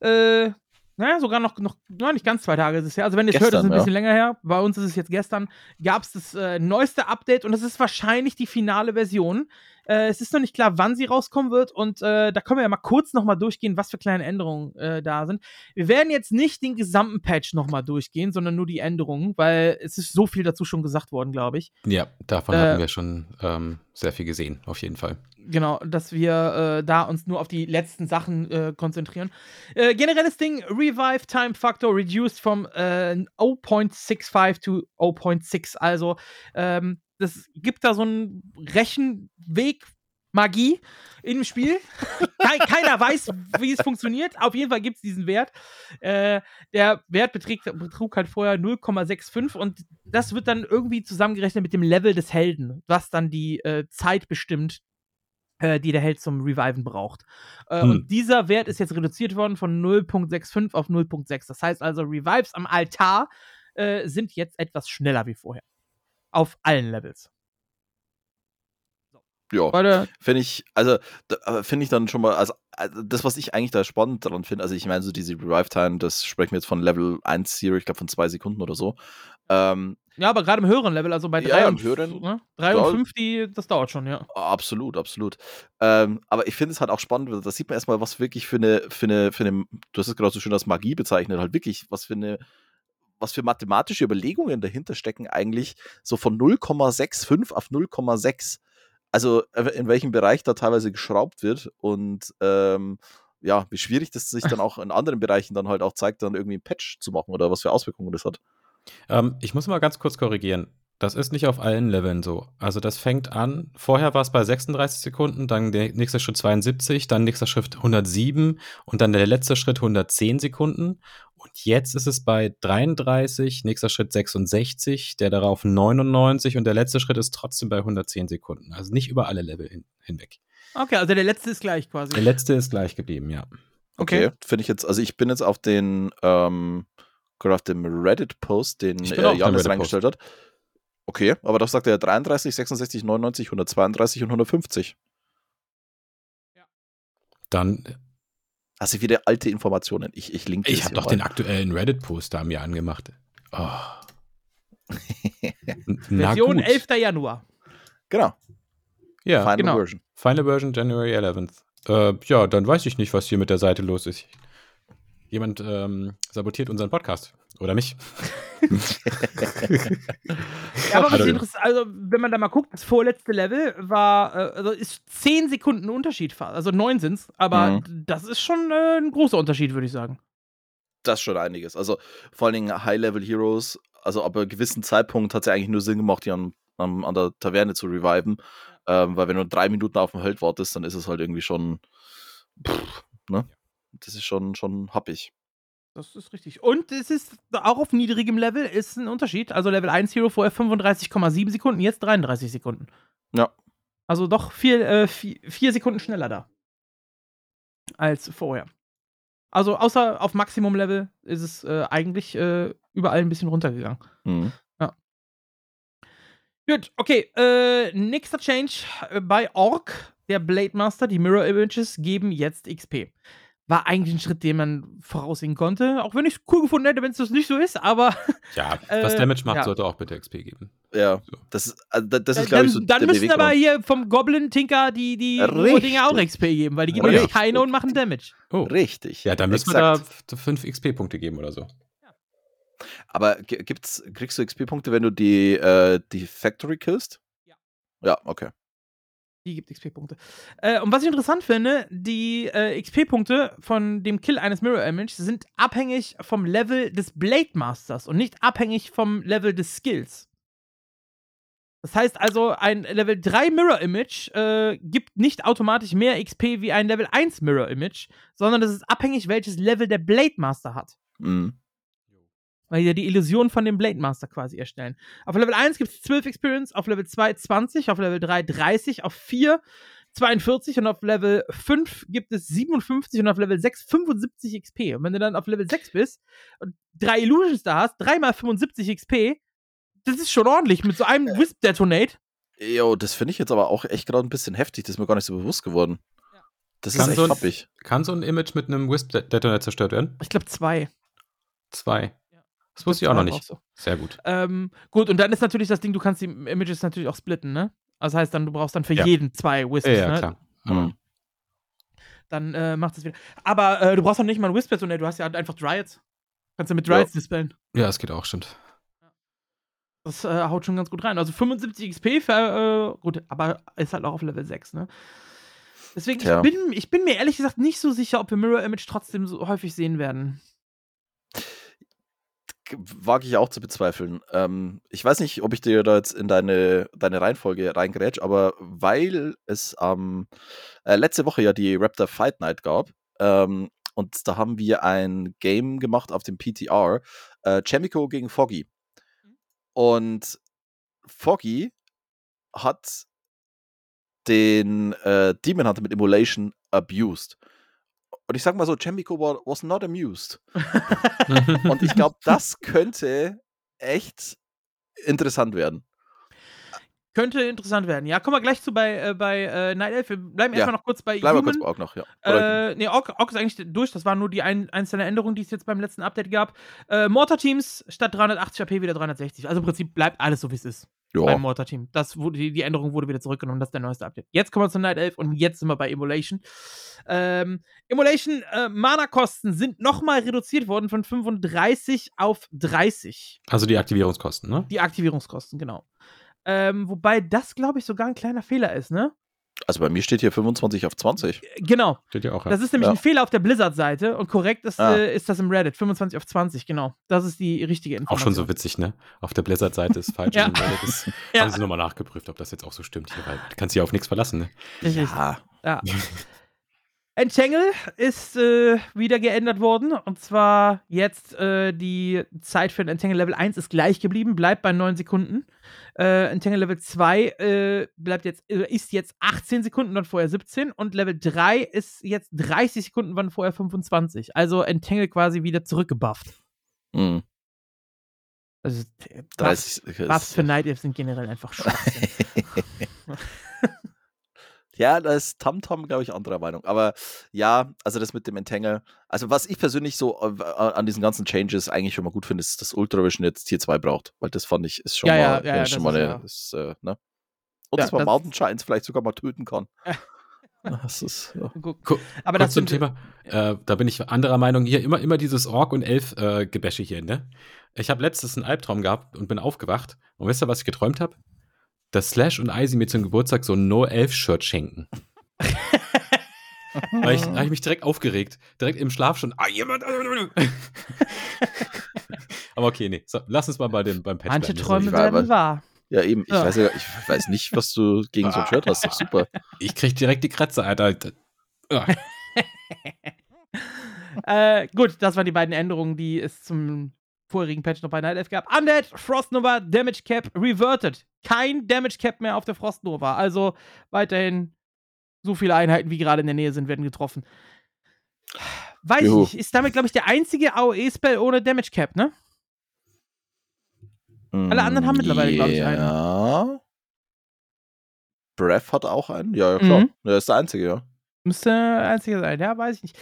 Speaker 1: äh, naja, sogar noch, noch, noch nicht ganz zwei Tage ist es ja. Also, wenn ihr es hört, ist es ein ja. bisschen länger her. Bei uns ist es jetzt gestern. Gab es das äh, neueste Update und das ist wahrscheinlich die finale Version. Äh, es ist noch nicht klar, wann sie rauskommen wird und äh, da können wir ja mal kurz nochmal durchgehen, was für kleine Änderungen äh, da sind. Wir werden jetzt nicht den gesamten Patch nochmal durchgehen, sondern nur die Änderungen, weil es ist so viel dazu schon gesagt worden, glaube ich.
Speaker 2: Ja, davon hatten äh, wir schon ähm, sehr viel gesehen, auf jeden Fall.
Speaker 1: Genau, dass wir äh, da uns nur auf die letzten Sachen äh, konzentrieren. Generelles Ding, Revive Time Factor reduced from 0.65 to 0.6. Also ähm, das gibt da so einen Rechenweg, Magie im Spiel. Keiner weiß, wie es funktioniert. Auf jeden Fall gibt es diesen Wert. Äh, der Wert beträgt, betrug halt vorher 0,65 und das wird dann irgendwie zusammengerechnet mit dem Level des Helden, was dann die äh, Zeit bestimmt, äh, die der Held zum Reviven braucht. Äh, hm. Und dieser Wert ist jetzt reduziert worden von 0,65 auf 0,6. Das heißt also, Revives am Altar äh, sind jetzt etwas schneller wie vorher auf allen Levels.
Speaker 3: Ja, finde ich, also finde ich dann schon mal, also, also das, was ich eigentlich da spannend daran finde, also ich meine, so diese Revive-Time, das sprechen wir jetzt von Level 1 Zero, ich glaube von zwei Sekunden oder so. Ähm,
Speaker 1: ja, aber gerade im höheren Level, also bei 3 ja, und, höheren, ne? drei und 5, die, das dauert schon, ja.
Speaker 3: Absolut, absolut. Ähm, aber ich finde es halt auch spannend, da sieht man erstmal, was wirklich für eine, für eine, für eine, du hast es gerade so schön als Magie bezeichnet, halt wirklich, was für eine was für mathematische Überlegungen dahinter stecken, eigentlich so von 0,65 auf 0,6. Also äh, in welchem Bereich da teilweise geschraubt wird und ähm, ja, wie schwierig das sich dann auch in anderen Bereichen dann halt auch zeigt, dann irgendwie ein Patch zu machen oder was für Auswirkungen das hat.
Speaker 2: Ähm, ich muss mal ganz kurz korrigieren. Das ist nicht auf allen Leveln so. Also das fängt an, vorher war es bei 36 Sekunden, dann der nächste Schritt 72, dann nächster Schritt 107 und dann der letzte Schritt 110 Sekunden. Und jetzt ist es bei 33, nächster Schritt 66, der darauf 99 und der letzte Schritt ist trotzdem bei 110 Sekunden. Also nicht über alle Level hin, hinweg.
Speaker 1: Okay, also der letzte ist gleich quasi.
Speaker 2: Der letzte ist gleich geblieben, ja.
Speaker 3: Okay, okay. finde ich jetzt, also ich bin jetzt auf den, ähm, gerade auf dem Reddit-Post, den äh, Janis reingestellt hat. Okay, aber das sagt er 33, 66, 99, 132 und 150.
Speaker 2: Ja. Dann
Speaker 3: Hast du wieder alte Informationen? Ich, ich linke
Speaker 2: Ich habe doch mal. den aktuellen Reddit-Post da mir angemacht. Oh.
Speaker 1: Version 11. Januar.
Speaker 3: Genau.
Speaker 2: Ja, Final genau. Version. Final Version January 11th. Äh, ja, dann weiß ich nicht, was hier mit der Seite los ist. Jemand ähm, sabotiert unseren Podcast. Oder mich.
Speaker 1: ja, aber was interessant, also wenn man da mal guckt, das vorletzte Level war, äh, also ist 10 Sekunden Unterschied, also 9 sind es, aber mhm. das ist schon äh, ein großer Unterschied, würde ich sagen.
Speaker 3: Das ist schon einiges. Also vor allen Dingen High-Level-Heroes, also ab einem gewissen Zeitpunkt hat es ja eigentlich nur Sinn gemacht, die an, an, an der Taverne zu reviven. Ähm, weil wenn du drei Minuten auf dem Held wartest, dann ist es halt irgendwie schon. Pff, ne? Das ist schon, schon happig.
Speaker 1: Das ist richtig. Und es ist auch auf niedrigem Level ist ein Unterschied. Also Level 1 Hero vorher 35,7 Sekunden, jetzt 33 Sekunden.
Speaker 3: Ja.
Speaker 1: Also doch vier, äh, vier, vier Sekunden schneller da. Als vorher. Also außer auf Maximum-Level ist es äh, eigentlich äh, überall ein bisschen runtergegangen.
Speaker 3: Mhm.
Speaker 1: Gut, okay. Äh, nächster Change äh, bei Orc, der Blade Master. Die Mirror Images geben jetzt XP. War eigentlich ein Schritt, den man voraussehen konnte. Auch wenn ich es cool gefunden hätte, wenn es das nicht so ist, aber.
Speaker 2: Ja, was
Speaker 1: Äh,
Speaker 2: Damage macht,
Speaker 1: ja.
Speaker 2: sollte auch bitte XP geben.
Speaker 3: Ja,
Speaker 2: So.
Speaker 3: das ist, also da- das ist
Speaker 1: Äh,
Speaker 3: glaube
Speaker 1: dann
Speaker 3: ich, so
Speaker 1: dann
Speaker 3: der
Speaker 1: müssen aber
Speaker 3: Beweggrund.
Speaker 1: hier vom Goblin Tinker die, die. Dinge auch XP geben, weil die geben
Speaker 3: Richtig.
Speaker 1: nämlich keine und machen Damage.
Speaker 2: Oh.
Speaker 3: Richtig.
Speaker 2: Ja, dann müssen
Speaker 3: Exakt.
Speaker 2: wir da 5 XP-Punkte geben oder so.
Speaker 3: Aber gibt's, kriegst du XP-Punkte, wenn du die, äh, die Factory killst?
Speaker 1: Ja.
Speaker 3: Ja, okay.
Speaker 1: Die gibt XP-Punkte. Äh, und was ich interessant finde, die äh, XP-Punkte von dem Kill eines Mirror Image sind abhängig vom Level des Blade Masters und nicht abhängig vom Level des Skills. Das heißt also, ein Level 3 Mirror Image äh, gibt nicht automatisch mehr XP wie ein Level 1 Mirror Image, sondern das ist abhängig, welches Level der Blade Master hat.
Speaker 3: Mhm.
Speaker 1: Weil die ja die Illusion von dem Blade Master quasi erstellen. Auf Level 1 gibt es 12 Experience, auf Level 2 20, auf Level 3 30, auf 4 42 und auf Level 5 gibt es 57 und auf Level 6 75 XP. Und wenn du dann auf Level 6 bist und drei Illusions da hast, 3 mal 75 XP, das ist schon ordentlich mit so einem Wisp Detonate.
Speaker 3: Jo, das finde ich jetzt aber auch echt gerade ein bisschen heftig. Das ist mir gar nicht so bewusst geworden.
Speaker 1: Ja.
Speaker 3: Das
Speaker 2: Kann
Speaker 3: ist echt
Speaker 2: so ein-
Speaker 3: happig.
Speaker 2: Kann so ein Image mit einem Wisp-Detonator zerstört werden?
Speaker 1: Ich glaube 2.
Speaker 2: Zwei. Das wusste ich auch noch nicht.
Speaker 1: So.
Speaker 2: Sehr gut.
Speaker 1: Ähm, gut, und dann ist natürlich das Ding, du kannst die Images natürlich auch splitten, ne? Das heißt dann, du brauchst dann für
Speaker 2: Ja.
Speaker 1: jeden zwei Wisps,
Speaker 2: Ja, ja,
Speaker 1: ne?
Speaker 2: klar.
Speaker 3: Mhm.
Speaker 1: dann äh, macht es wieder. Aber äh, du brauchst doch nicht mal ein Whisper, sondern du hast ja halt einfach Dryads. Kannst du mit Dryads dispellen.
Speaker 2: Ja, es geht auch, stimmt.
Speaker 1: Das äh, haut schon ganz gut rein. Also 75 XP, für, äh, gut, aber ist halt auch auf Level 6, ne? Deswegen,
Speaker 3: Tja.
Speaker 1: ich bin, ich bin mir ehrlich gesagt nicht so sicher, ob wir Mirror Image trotzdem so häufig sehen werden.
Speaker 3: Wage ich auch zu bezweifeln. Ähm, ich weiß nicht, ob ich dir da jetzt in deine, deine Reihenfolge reingrätsch, aber weil es am äh, letzte Woche ja die Raptor Fight Night gab, ähm, und da haben wir ein Game gemacht auf dem PTR, äh, Chemico gegen Foggy. Und Foggy hat den äh, Demon Hunter mit Immolation abused. Und ich sag mal so, Chemico was not amused. Und ich glaube, das könnte echt interessant werden.
Speaker 1: Könnte interessant werden. Ja, kommen wir gleich zu bei, äh, bei äh, Night Elf. Wir bleiben
Speaker 3: Ja.
Speaker 1: erstmal noch kurz bei
Speaker 3: Bleiben wir
Speaker 1: Human.
Speaker 3: kurz bei Ork noch, ja. Oder-
Speaker 1: Äh, nee, Ork, Ork ist eigentlich durch. Das waren nur die ein, einzelnen Änderungen, die es jetzt beim letzten Update gab. Äh, Mortar-Teams statt 380 AP wieder 360. Also im Prinzip bleibt alles so, wie es ist beim
Speaker 3: ja.
Speaker 1: Mortar-Team. Das wurde, die, die Änderung wurde wieder zurückgenommen. Das ist der neueste Update. Jetzt kommen wir zu Night Elf und jetzt sind wir bei Immolation. Ähm, Immolation äh, Mana-Kosten sind nochmal reduziert worden von 35 auf 30.
Speaker 2: Also die Aktivierungskosten, ne?
Speaker 1: Die Aktivierungskosten, genau. Ähm, wobei das, glaube ich, sogar ein kleiner Fehler ist, ne?
Speaker 3: Also bei mir steht hier 25 auf 20.
Speaker 1: Äh, Genau.
Speaker 2: Steht ja auch. Ja.
Speaker 1: Das ist nämlich
Speaker 3: Ja.
Speaker 1: ein Fehler auf der Blizzard-Seite und korrekt ist,
Speaker 3: Ah.
Speaker 1: äh, ist das im Reddit. 25 auf 20, genau. Das ist die richtige
Speaker 2: auch
Speaker 1: Information.
Speaker 2: schon so witzig, ne? Auf der Blizzard-Seite ist falsch.
Speaker 1: Ja.
Speaker 2: und Reddit ist,
Speaker 1: Ja.
Speaker 2: Haben sie nochmal nachgeprüft, ob das jetzt auch so stimmt hier, weil du kannst dich auf nichts verlassen, ne?
Speaker 1: Richtig.
Speaker 3: Ja.
Speaker 1: Ja. Entangle ist äh, wieder geändert worden. Und zwar jetzt äh, die Zeit für ein Entangle Level 1 ist gleich geblieben, bleibt bei 9 Sekunden. Äh, Entangle Level 2 äh, bleibt jetzt, äh, ist jetzt 18 Sekunden, dann vorher 17. Und Level 3 ist jetzt 30 Sekunden, wann vorher 25. Also Entangle quasi wieder zurückgebufft.
Speaker 3: Mhm.
Speaker 1: Also äh, Buffs,
Speaker 3: 30.
Speaker 1: Buffs für Night Elf sind generell einfach Schwachsinn.
Speaker 3: ja, da ist Tamtam, glaube ich, anderer Meinung. Aber ja, also das mit dem Entangle. Also, was ich persönlich so äh, an diesen ganzen Changes eigentlich schon mal gut finde, ist, dass Ultra Vision jetzt Tier 2 braucht. Weil das fand ich, ist schon
Speaker 1: Ja,
Speaker 3: mal,
Speaker 1: ja, ja,
Speaker 3: schon
Speaker 1: das
Speaker 3: mal
Speaker 1: ist
Speaker 3: eine.
Speaker 1: ja-
Speaker 3: Ist, äh, ne? Und
Speaker 1: Ja,
Speaker 3: dass man
Speaker 1: das-
Speaker 3: Mountain Giants vielleicht sogar mal töten kann. Das ist. Ja.
Speaker 1: Guck. Aber
Speaker 2: Kurz
Speaker 1: das
Speaker 2: zum Thema, äh, da bin ich anderer Meinung. Hier immer, immer dieses Ork- und Elf-Gebäsche hier, ne? Ich habe letztens einen Albtraum gehabt und bin aufgewacht. Und wisst ihr, was ich geträumt habe? Dass Slash und Icy mir zum Geburtstag so ein No-Elf-Shirt schenken. Weil ich, da habe ich mich direkt aufgeregt. Direkt im Schlaf schon. Ah, jemand. Aber okay, nee. So, lass uns mal bei dem, beim Patch
Speaker 1: manche
Speaker 2: bleiben.
Speaker 1: Träume werden wahr.
Speaker 3: Ja, eben. Ich,
Speaker 1: Ja.
Speaker 3: Weiß, ja, ich weiß nicht, was du gegen so ein Shirt hast. Doch super.
Speaker 2: Ich krieg direkt die Kratze, Alter. Ja.
Speaker 1: äh, gut, das waren die beiden Änderungen, die es zum vorherigen Patch noch bei Night Elf gab. Undead, Frost Nova, Damage Cap reverted. Kein Damage Cap mehr auf der Frost Nova. Also weiterhin so viele Einheiten, wie gerade in der Nähe sind, werden getroffen. Weiß
Speaker 3: Juhu.
Speaker 1: ich nicht. Ist damit, glaube ich, der einzige AOE-Spell ohne Damage Cap, ne? Alle anderen haben mittlerweile, glaub ich, einen.
Speaker 3: Ja. Breath hat auch einen. Ja, ja, klar.
Speaker 1: Mhm.
Speaker 3: Der ist der einzige, ja.
Speaker 1: Müsste der einzige sein, ja, weiß ich nicht.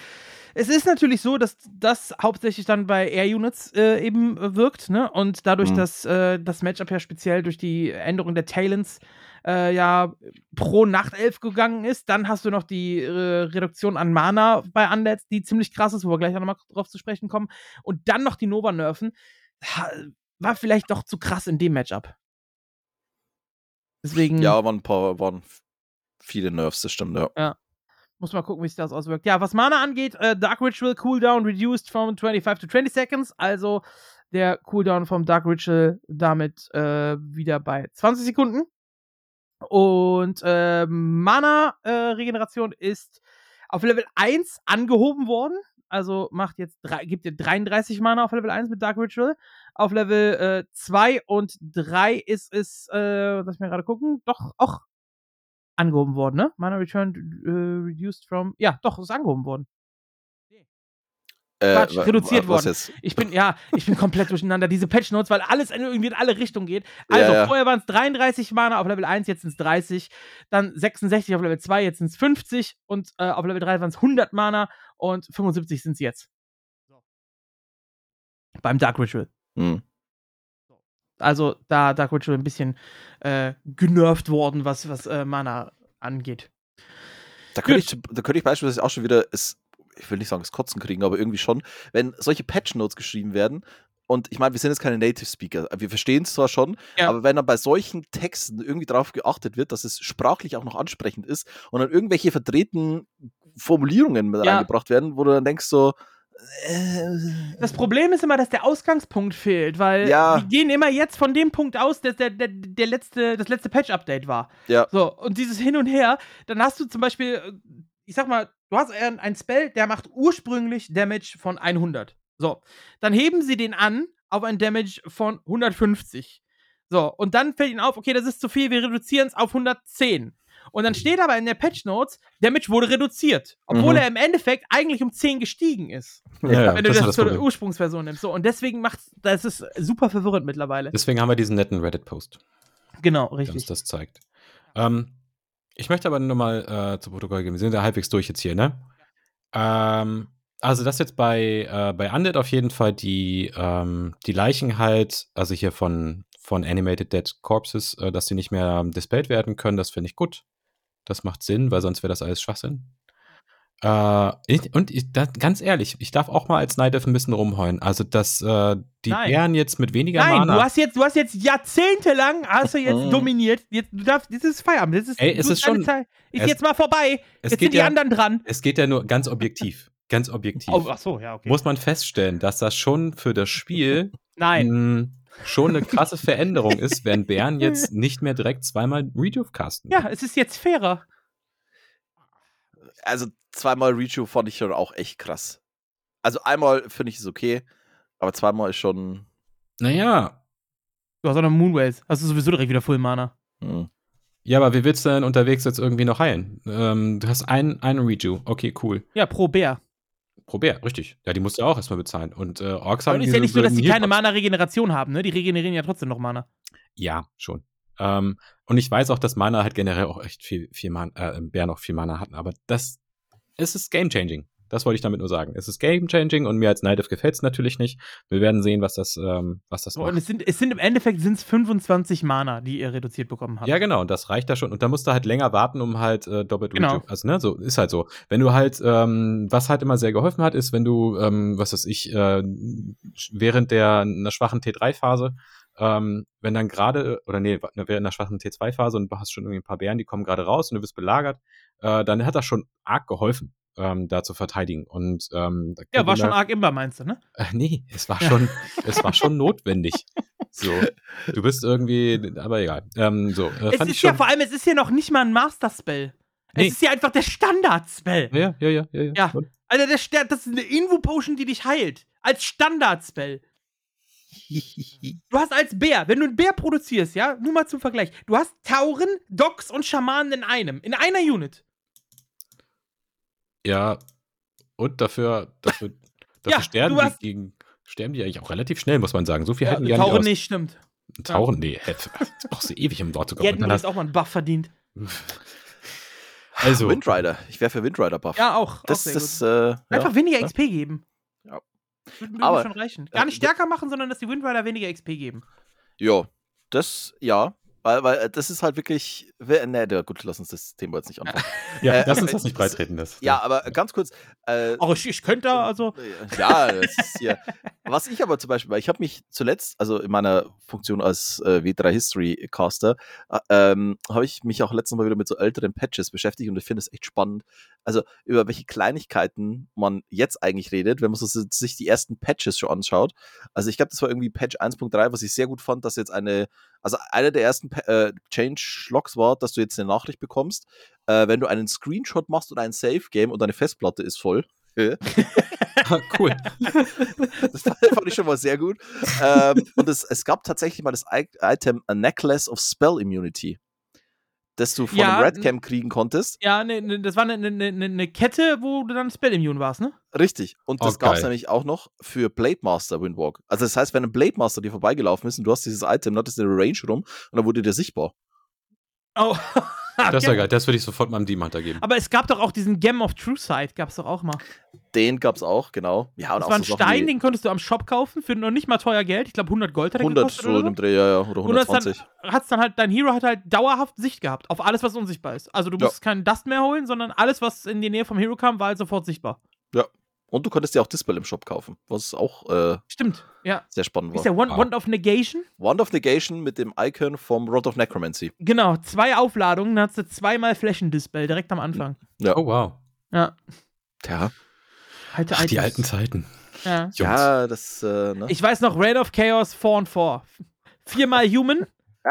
Speaker 1: Es ist natürlich so, dass das hauptsächlich dann bei Air Units äh, eben wirkt, ne? Und dadurch,
Speaker 3: Mhm.
Speaker 1: dass äh, das Matchup ja speziell durch die Änderung der Talents äh, ja pro Nachtelf gegangen ist, dann hast du noch die äh, Reduktion an Mana bei Undeads, die ziemlich krass ist, wo wir gleich auch nochmal drauf zu sprechen kommen. Und dann noch die Nova nerven. Ha, War vielleicht doch zu krass in dem Matchup. Deswegen.
Speaker 3: Ja, waren ein paar, waren viele Nerves, das stimmt, ja.
Speaker 1: Muss mal gucken, wie sich das auswirkt. Ja, was Mana angeht, äh, Dark Ritual Cooldown reduced from 25 to 20 seconds. Also der Cooldown vom Dark Ritual damit äh, wieder bei 20 Sekunden. Und äh, Mana-Regeneration ist auf Level 1 angehoben worden. Also macht jetzt drei, gibt dir 33 Mana auf Level 1 mit Dark Ritual. Auf Level 2 und 3 ist es, äh, lass mich gerade gucken, doch auch angehoben worden, ne? Mana Return äh, reduced from. Ja, doch, ist angehoben worden.
Speaker 3: Äh,
Speaker 1: Quatsch, reduziert worden.
Speaker 3: Jetzt?
Speaker 1: Ich bin, ja, ich bin komplett durcheinander. Diese Patch Notes, weil alles irgendwie in alle Richtungen geht.
Speaker 3: Ja,
Speaker 1: Also,
Speaker 3: ja.
Speaker 1: vorher waren es 33 Mana auf Level 1, jetzt sind es 30. Dann 66 auf Level 2, jetzt sind es 50. Und äh, auf Level 3 waren es 100 Mana und 75 sind es jetzt. Beim Dark Ritual.
Speaker 3: Hm.
Speaker 1: Also, da Dark Ritual ein bisschen äh, genervt worden, was, was äh, Mana angeht.
Speaker 3: Da könnte, ich, da könnte ich beispielsweise auch schon wieder, es, ich will nicht sagen, das Kotzen kriegen, aber irgendwie schon, wenn solche Patch-Notes geschrieben werden, und ich meine, wir sind jetzt keine Native Speaker, wir verstehen es zwar schon,
Speaker 1: Ja.
Speaker 3: aber wenn dann bei solchen Texten irgendwie darauf geachtet wird, dass es sprachlich auch noch ansprechend ist und dann irgendwelche verdrehten Formulierungen mit
Speaker 1: Ja.
Speaker 3: reingebracht werden, wo du dann denkst so,
Speaker 1: Das Problem ist immer, dass der Ausgangspunkt fehlt, weil
Speaker 3: Ja.
Speaker 1: die gehen immer jetzt von dem Punkt aus, dass der, der, der letzte, das letzte Patch-Update war.
Speaker 3: Ja.
Speaker 1: So, und dieses Hin und Her, dann hast du zum Beispiel, äh, ich sag mal, du hast ein, ein Spell, der macht ursprünglich Damage von 100. So, dann heben sie den an auf ein Damage von 150. So, und dann fällt ihnen auf, okay, das ist zu viel, wir reduzieren es auf 110. Und dann steht aber in der Patch Notes, Damage wurde reduziert, obwohl
Speaker 3: Mhm.
Speaker 1: er im Endeffekt eigentlich um 10 gestiegen ist.
Speaker 2: Ja, ja,
Speaker 1: Wenn du
Speaker 2: das
Speaker 1: das, zur
Speaker 2: Problem.
Speaker 1: Ursprungsversion nimmst. So, und deswegen macht das ist super verwirrend mittlerweile.
Speaker 2: Deswegen haben wir diesen netten Reddit-Post,
Speaker 1: genau,
Speaker 2: der uns
Speaker 1: richtig.
Speaker 2: das zeigt. Ähm, ich möchte aber nur mal äh, zu Protokoll geben. Wir sind ja halbwegs durch jetzt hier, ne? Ähm, also das jetzt bei, äh, bei Undead auf jeden Fall die, ähm, die Leichen halt, also hier von, von Animated Dead Corpses, äh, dass die nicht mehr displayed werden können, das finde ich gut. Das macht Sinn, weil sonst wäre das alles Schwachsinn. Äh, ich, und ich, da, ganz ehrlich, ich darf auch mal als Elf ein bisschen rumheulen. Also, dass äh, die
Speaker 1: Nein.
Speaker 2: Bären jetzt mit weniger
Speaker 1: Nein,
Speaker 2: Mana.
Speaker 1: du hast jetzt, du hast jetzt jahrzehntelang hast du jetzt
Speaker 3: Mhm.
Speaker 1: dominiert. Jetzt, du darfst, das ist Feierabend. Das ist,
Speaker 2: Ey, es ist schon-
Speaker 1: Zeit ist
Speaker 2: es-
Speaker 1: jetzt mal vorbei.
Speaker 2: es
Speaker 1: Jetzt
Speaker 2: geht
Speaker 1: sind die
Speaker 2: ja-
Speaker 1: anderen dran.
Speaker 2: Es geht ja nur ganz objektiv. Ganz objektiv.
Speaker 1: Oh, ach so, ja, okay.
Speaker 2: Muss man feststellen, dass das schon für das Spiel
Speaker 1: Nein.
Speaker 2: Schon eine krasse Veränderung ist, wenn Bären jetzt nicht mehr direkt zweimal Rejuve casten.
Speaker 1: Ja, es ist jetzt fairer.
Speaker 3: also zweimal Reach fand ich schon auch echt krass. Also einmal finde ich es okay, aber zweimal ist schon.
Speaker 2: Naja.
Speaker 1: Du hast auch noch Moonways. Hast du sowieso direkt wieder Full Mana.
Speaker 3: Hm.
Speaker 2: Ja, aber wie willst du denn unterwegs jetzt irgendwie noch heilen? Ähm, du hast einen, einen Reju. Okay, cool.
Speaker 1: Ja, pro Bär.
Speaker 2: Bär, richtig. Ja, die musst du auch erstmal bezahlen. Und äh, Orks haben
Speaker 1: Und ist ja nicht so, dass die keine. Mana-Regeneration haben, ne? Die regenerieren ja trotzdem noch Mana.
Speaker 2: Ja, schon. Ähm, und ich weiß auch, dass Mana halt generell auch echt viel, viel Mana, äh, Bär noch viel Mana hatten, aber das es ist game-changing. Das wollte ich damit nur sagen. Es ist game-changing und mir als Night gefällt es natürlich nicht. Wir werden sehen, was das, ähm, was das
Speaker 1: und
Speaker 2: macht.
Speaker 1: es sind, es sind im Endeffekt sind's 25 Mana, die ihr reduziert bekommen habt.
Speaker 2: Ja, genau, und das reicht da schon. Und da musst du halt länger warten, um halt äh, doppelt
Speaker 1: Genau.
Speaker 2: Also, ne, so ist halt so. Wenn du halt, ähm, was halt immer sehr geholfen hat, ist, wenn du, ähm, was weiß ich, äh, während der einer schwachen T3-Phase, ähm, wenn dann gerade, oder nee, während einer schwachen T2-Phase und du hast schon irgendwie ein paar Bären, die kommen gerade raus und du bist belagert, äh, dann hat das schon arg geholfen, ähm, da zu verteidigen. Und ähm,
Speaker 1: Ja, war schon arg imbar, meinst du, ne?
Speaker 2: äh, nee, es war schon, es war schon notwendig. So, du bist irgendwie, aber egal. Ähm, so, äh,
Speaker 1: Es ist ja vor allem, es ist ja noch nicht mal ein Master-Spell.
Speaker 2: Nee.
Speaker 1: Es ist ja einfach der Standard-Spell.
Speaker 2: ja, ja, ja, ja, ja.
Speaker 1: Ja. Alter, der, das ist eine Invo-Potion, die dich heilt. Als Standard-Spell. Du hast als Bär, wenn du einen Bär produzierst, ja, nur mal zum Vergleich, du hast Tauren, Dogs und Schamanen in einem, in einer Unit.
Speaker 2: Ja, und dafür, dafür, dafür
Speaker 1: Ja,
Speaker 2: sterben, die
Speaker 1: hast-
Speaker 2: gegen, sterben die eigentlich auch relativ schnell, muss man sagen. So viel
Speaker 1: Ja,
Speaker 2: halten die ja nicht
Speaker 1: Tauren
Speaker 2: aus.
Speaker 1: nicht, stimmt.
Speaker 2: Tauchen, nee, hätte- brauchst du ewig, um dort zu
Speaker 1: Die
Speaker 2: kommen.
Speaker 1: hätten
Speaker 2: Und dann
Speaker 1: übrigens auch mal einen Buff verdient.
Speaker 2: also,
Speaker 3: Windrider. Ich wäre für Windrider-Buff.
Speaker 1: Ja, auch.
Speaker 3: das
Speaker 1: auch
Speaker 3: das äh,
Speaker 1: Einfach
Speaker 3: ja.
Speaker 1: weniger
Speaker 3: ja.
Speaker 1: XP geben.
Speaker 3: Ja.
Speaker 1: Würde mir
Speaker 3: Aber,
Speaker 1: schon reichen. Gar
Speaker 3: äh,
Speaker 1: nicht stärker machen, sondern dass die Windrider weniger XP geben.
Speaker 3: Ja, das, ja. Weil, weil äh, das ist halt wirklich. Ne, gut, lass uns das Thema jetzt nicht anfangen.
Speaker 2: ja,
Speaker 3: äh,
Speaker 2: lass uns das nicht breitreten. Das,
Speaker 3: Ja, aber ganz kurz. Äh,
Speaker 1: Auch ich, ich könnte da, also.
Speaker 3: Ja, das ist hier. Was ich aber zum Beispiel, weil ich habe mich zuletzt, also in meiner Funktion als äh, W3 History Caster, äh, ähm, habe ich mich auch letztens mal wieder mit so älteren Patches beschäftigt und ich finde es echt spannend. Also über welche Kleinigkeiten man jetzt eigentlich redet, wenn man so, sich die ersten Patches schon anschaut. Also ich glaube, das war irgendwie Patch 1.3, was ich sehr gut fand, dass jetzt eine, also einer der ersten äh, Change-Logs war, dass du jetzt eine Nachricht bekommst, äh, wenn du einen Screenshot machst oder ein Save-Game und deine Festplatte ist voll.
Speaker 2: cool.
Speaker 3: Das fand fand ich schon mal sehr gut. Ähm, und es, es gab tatsächlich mal das I Item A Necklace of Spell Immunity, das du von
Speaker 1: Ja,
Speaker 3: einem Redcam kriegen konntest.
Speaker 1: Ja, ne, ne, das war eine ne, ne, ne Kette, wo du dann Spell Immune warst, ne?
Speaker 3: Richtig. Und das
Speaker 2: Oh,
Speaker 3: gab es nämlich auch noch für Blade Master Windwalk. Also das heißt, wenn ein Blade Master dir vorbeigelaufen ist und du hast dieses Item, dann hattest du eine Range rum und dann wurde dir sichtbar.
Speaker 1: Oh.
Speaker 2: Das ist ja
Speaker 1: Okay.
Speaker 2: geil. Das würde ich sofort meinem Demon Hunter geben.
Speaker 1: Aber es gab doch auch diesen Gem of True Sight, gab's doch auch mal.
Speaker 3: Den gab es auch, genau. Ja, und
Speaker 1: Das
Speaker 3: auch
Speaker 1: war ein
Speaker 3: so
Speaker 1: Stein, den konntest du am Shop kaufen für noch nicht mal teuer Geld. Ich glaube 100 Gold hat er
Speaker 3: 100
Speaker 1: gekostet
Speaker 3: so
Speaker 1: oder
Speaker 3: in dem
Speaker 1: so.
Speaker 3: Dreh, ja, ja, oder
Speaker 1: Und das dann-
Speaker 3: 120.
Speaker 1: Hat's dann halt, dein Hero hat halt dauerhaft Sicht gehabt auf alles, was unsichtbar ist. Also du
Speaker 3: Ja.
Speaker 1: musst keinen Dust mehr holen, sondern alles, was in die Nähe vom Hero kam, war halt sofort sichtbar.
Speaker 3: Und du konntest dir auch Dispel im Shop kaufen, was auch äh,
Speaker 1: Stimmt, ja.
Speaker 3: sehr spannend
Speaker 1: Ist
Speaker 3: war.
Speaker 1: der Wand,
Speaker 2: Wow.
Speaker 1: Wand of Negation?
Speaker 3: Wand of Negation mit dem Icon vom Rod of Necromancy.
Speaker 1: Genau, zwei Aufladungen, dann hast du zweimal Flächendispel direkt am Anfang.
Speaker 3: Ja.
Speaker 2: Oh, wow.
Speaker 1: Ja.
Speaker 3: Ja,
Speaker 1: Alte
Speaker 2: Ach, die alten Zeiten.
Speaker 1: Ja.
Speaker 2: Jungs.
Speaker 3: ja das, äh, ne?
Speaker 1: Ich weiß noch, Raid of Chaos 4 und 4. Viermal Human.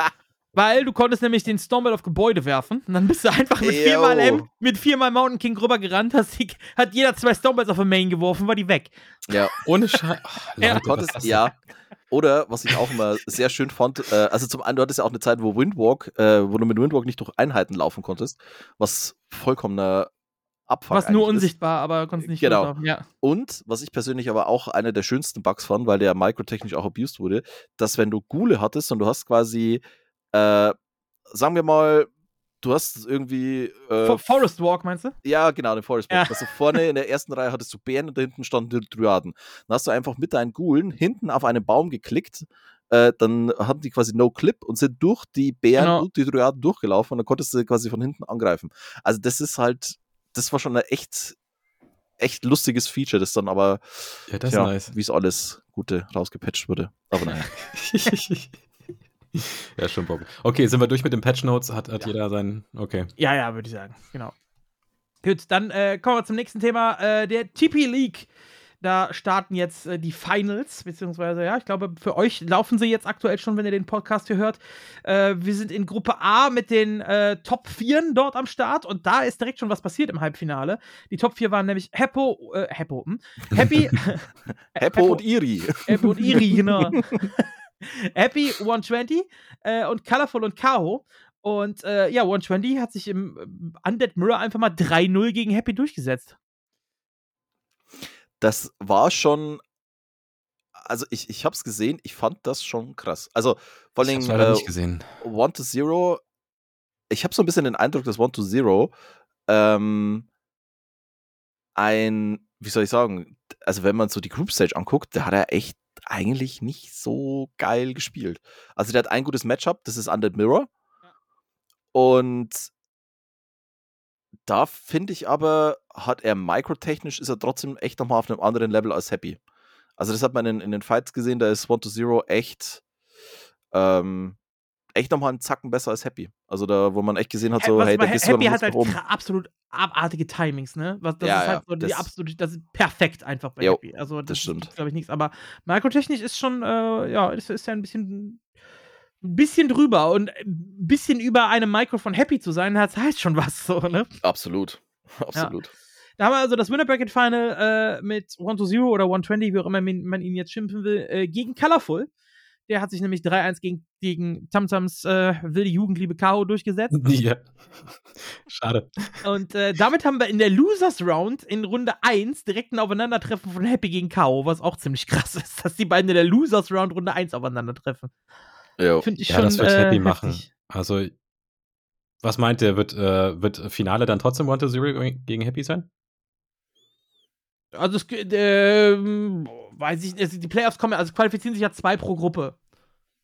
Speaker 1: Weil du konntest nämlich den Stormblade auf Gebäude werfen. Und dann bist du einfach mit
Speaker 3: Yo.
Speaker 1: viermal M, mit viermal Mountain King rübergerannt, hast die, hat jeder zwei Stormblades auf den Main geworfen, war die weg.
Speaker 3: ja,
Speaker 2: Ohne Scheiß.
Speaker 1: Ja.
Speaker 3: du konntest, ja. Oder, was ich auch immer sehr schön fand, äh, also zum einen, du hattest ja auch eine Zeit, wo Windwalk, äh, wo du mit Windwalk nicht durch Einheiten laufen konntest, was vollkommener Abfuck
Speaker 1: Was nur
Speaker 3: eigentlich ist.
Speaker 1: unsichtbar, aber konntest nicht
Speaker 3: Genau.
Speaker 1: Ja.
Speaker 3: Und, was ich persönlich aber auch einer der schönsten Bugs fand, weil der mikrotechnisch auch abused wurde, dass wenn du Gule hattest und du hast quasi, äh, sagen wir mal, du hast irgendwie, äh,
Speaker 1: For Forest Walk, meinst du?
Speaker 3: ja, genau, den Forest
Speaker 1: Ja.
Speaker 3: Walk. Also vorne in der ersten Reihe hattest du Bären und da hinten standen die Dryaden. Dann hast du einfach mit deinen Gulen hinten auf einen Baum geklickt, äh, dann hatten die quasi No Clip und sind durch die Bären
Speaker 1: Genau.
Speaker 3: und die Dryaden durchgelaufen und dann konntest du quasi von hinten angreifen. Also das ist halt, das war schon ein echt, echt lustiges Feature, das dann aber,
Speaker 2: Ja, das
Speaker 3: ja,
Speaker 2: ist nice.
Speaker 3: wie es alles Gute rausgepatcht wurde. Aber naja.
Speaker 2: ja, schon Bock. Okay, sind wir durch mit den Patch Notes? Hat, hat jeder seinen. Okay.
Speaker 1: Ja, ja, würde ich sagen. Genau. Gut, dann äh, kommen wir zum nächsten Thema. Äh, der TP League. Da starten jetzt äh, die Finals, beziehungsweise, ja, ich glaube, für euch laufen sie jetzt aktuell schon, wenn ihr den Podcast hier hört. Äh, wir sind in Gruppe A mit den äh, Top 4 dort am Start und da ist direkt schon was passiert im Halbfinale. Die Top 4 waren nämlich Heppo, äh, Heppo, hm? Happy,
Speaker 3: Heppo und Iri.
Speaker 1: Heppo und Iri, genau. Happy 120 äh, und Colorful und Kaho. Und äh, ja, 120 hat sich im Undead Mirror einfach mal 3-0 gegen Happy durchgesetzt.
Speaker 3: Das war schon. Also ich, ich hab's gesehen, ich fand das schon krass. Also vor
Speaker 2: Ich
Speaker 3: allem
Speaker 2: hab's leider
Speaker 3: äh,
Speaker 2: nicht gesehen.
Speaker 3: One to Zero, ich habe so ein bisschen den Eindruck, dass One to Zero ähm, ein, wie soll ich sagen, also wenn man so die Group Stage anguckt, da hat er echt eigentlich nicht so geil gespielt. Also der hat ein gutes Matchup, das ist Undead Mirror. Und da finde ich aber, hat er mikrotechnisch, ist er trotzdem echt nochmal auf einem anderen Level als Happy. Also das hat man in, in den Fights gesehen, da ist One to Zero echt ähm, echt nochmal einen Zacken besser als Happy. Also da, wo man echt gesehen hat,
Speaker 1: Ha-
Speaker 3: so, hey, da bist du
Speaker 1: Happy
Speaker 3: noch
Speaker 1: hat halt
Speaker 3: oben.
Speaker 1: absolut abartige Timings, ne? Was, das
Speaker 3: Ja,
Speaker 1: ist halt
Speaker 3: ja,
Speaker 1: so die
Speaker 3: das-
Speaker 1: absolut, das ist perfekt einfach bei
Speaker 3: Jo,
Speaker 1: Happy. Also das,
Speaker 3: stimmt.
Speaker 1: glaube ich, nichts. Aber mikrotechnisch ist schon, äh, ja, ist, ist ja ein bisschen, ein bisschen drüber und ein bisschen über einem Micro von Happy zu sein, das heißt schon was, so, ne?
Speaker 3: Absolut. Absolut.
Speaker 1: Da haben wir also das Winner Bracket Final äh, mit 1 to 0 oder 120, wie auch immer man man ihn jetzt schimpfen will, äh, gegen Colorful. Der hat sich nämlich 3-1 gegen, gegen Tamtams äh, wilde Jugendliebe K.O. durchgesetzt.
Speaker 2: Ja. Schade.
Speaker 1: Und äh, damit haben wir in der Losers Round in Runde 1 direkt ein Aufeinandertreffen von Happy gegen K.O., was auch ziemlich krass ist, dass die beiden in der Losers Round Runde 1 aufeinandertreffen.
Speaker 3: Jo.
Speaker 1: Finde ich
Speaker 2: Ja,
Speaker 1: schon
Speaker 2: das wird
Speaker 1: äh,
Speaker 2: Happy machen.
Speaker 1: heftig.
Speaker 2: Also, was meint ihr? Wird, äh, wird Finale dann trotzdem 1 to 0 gegen Happy sein?
Speaker 1: Also, es, ge- ähm, weiß ich nicht, die Playoffs kommen, also qualifizieren sich ja zwei pro Gruppe.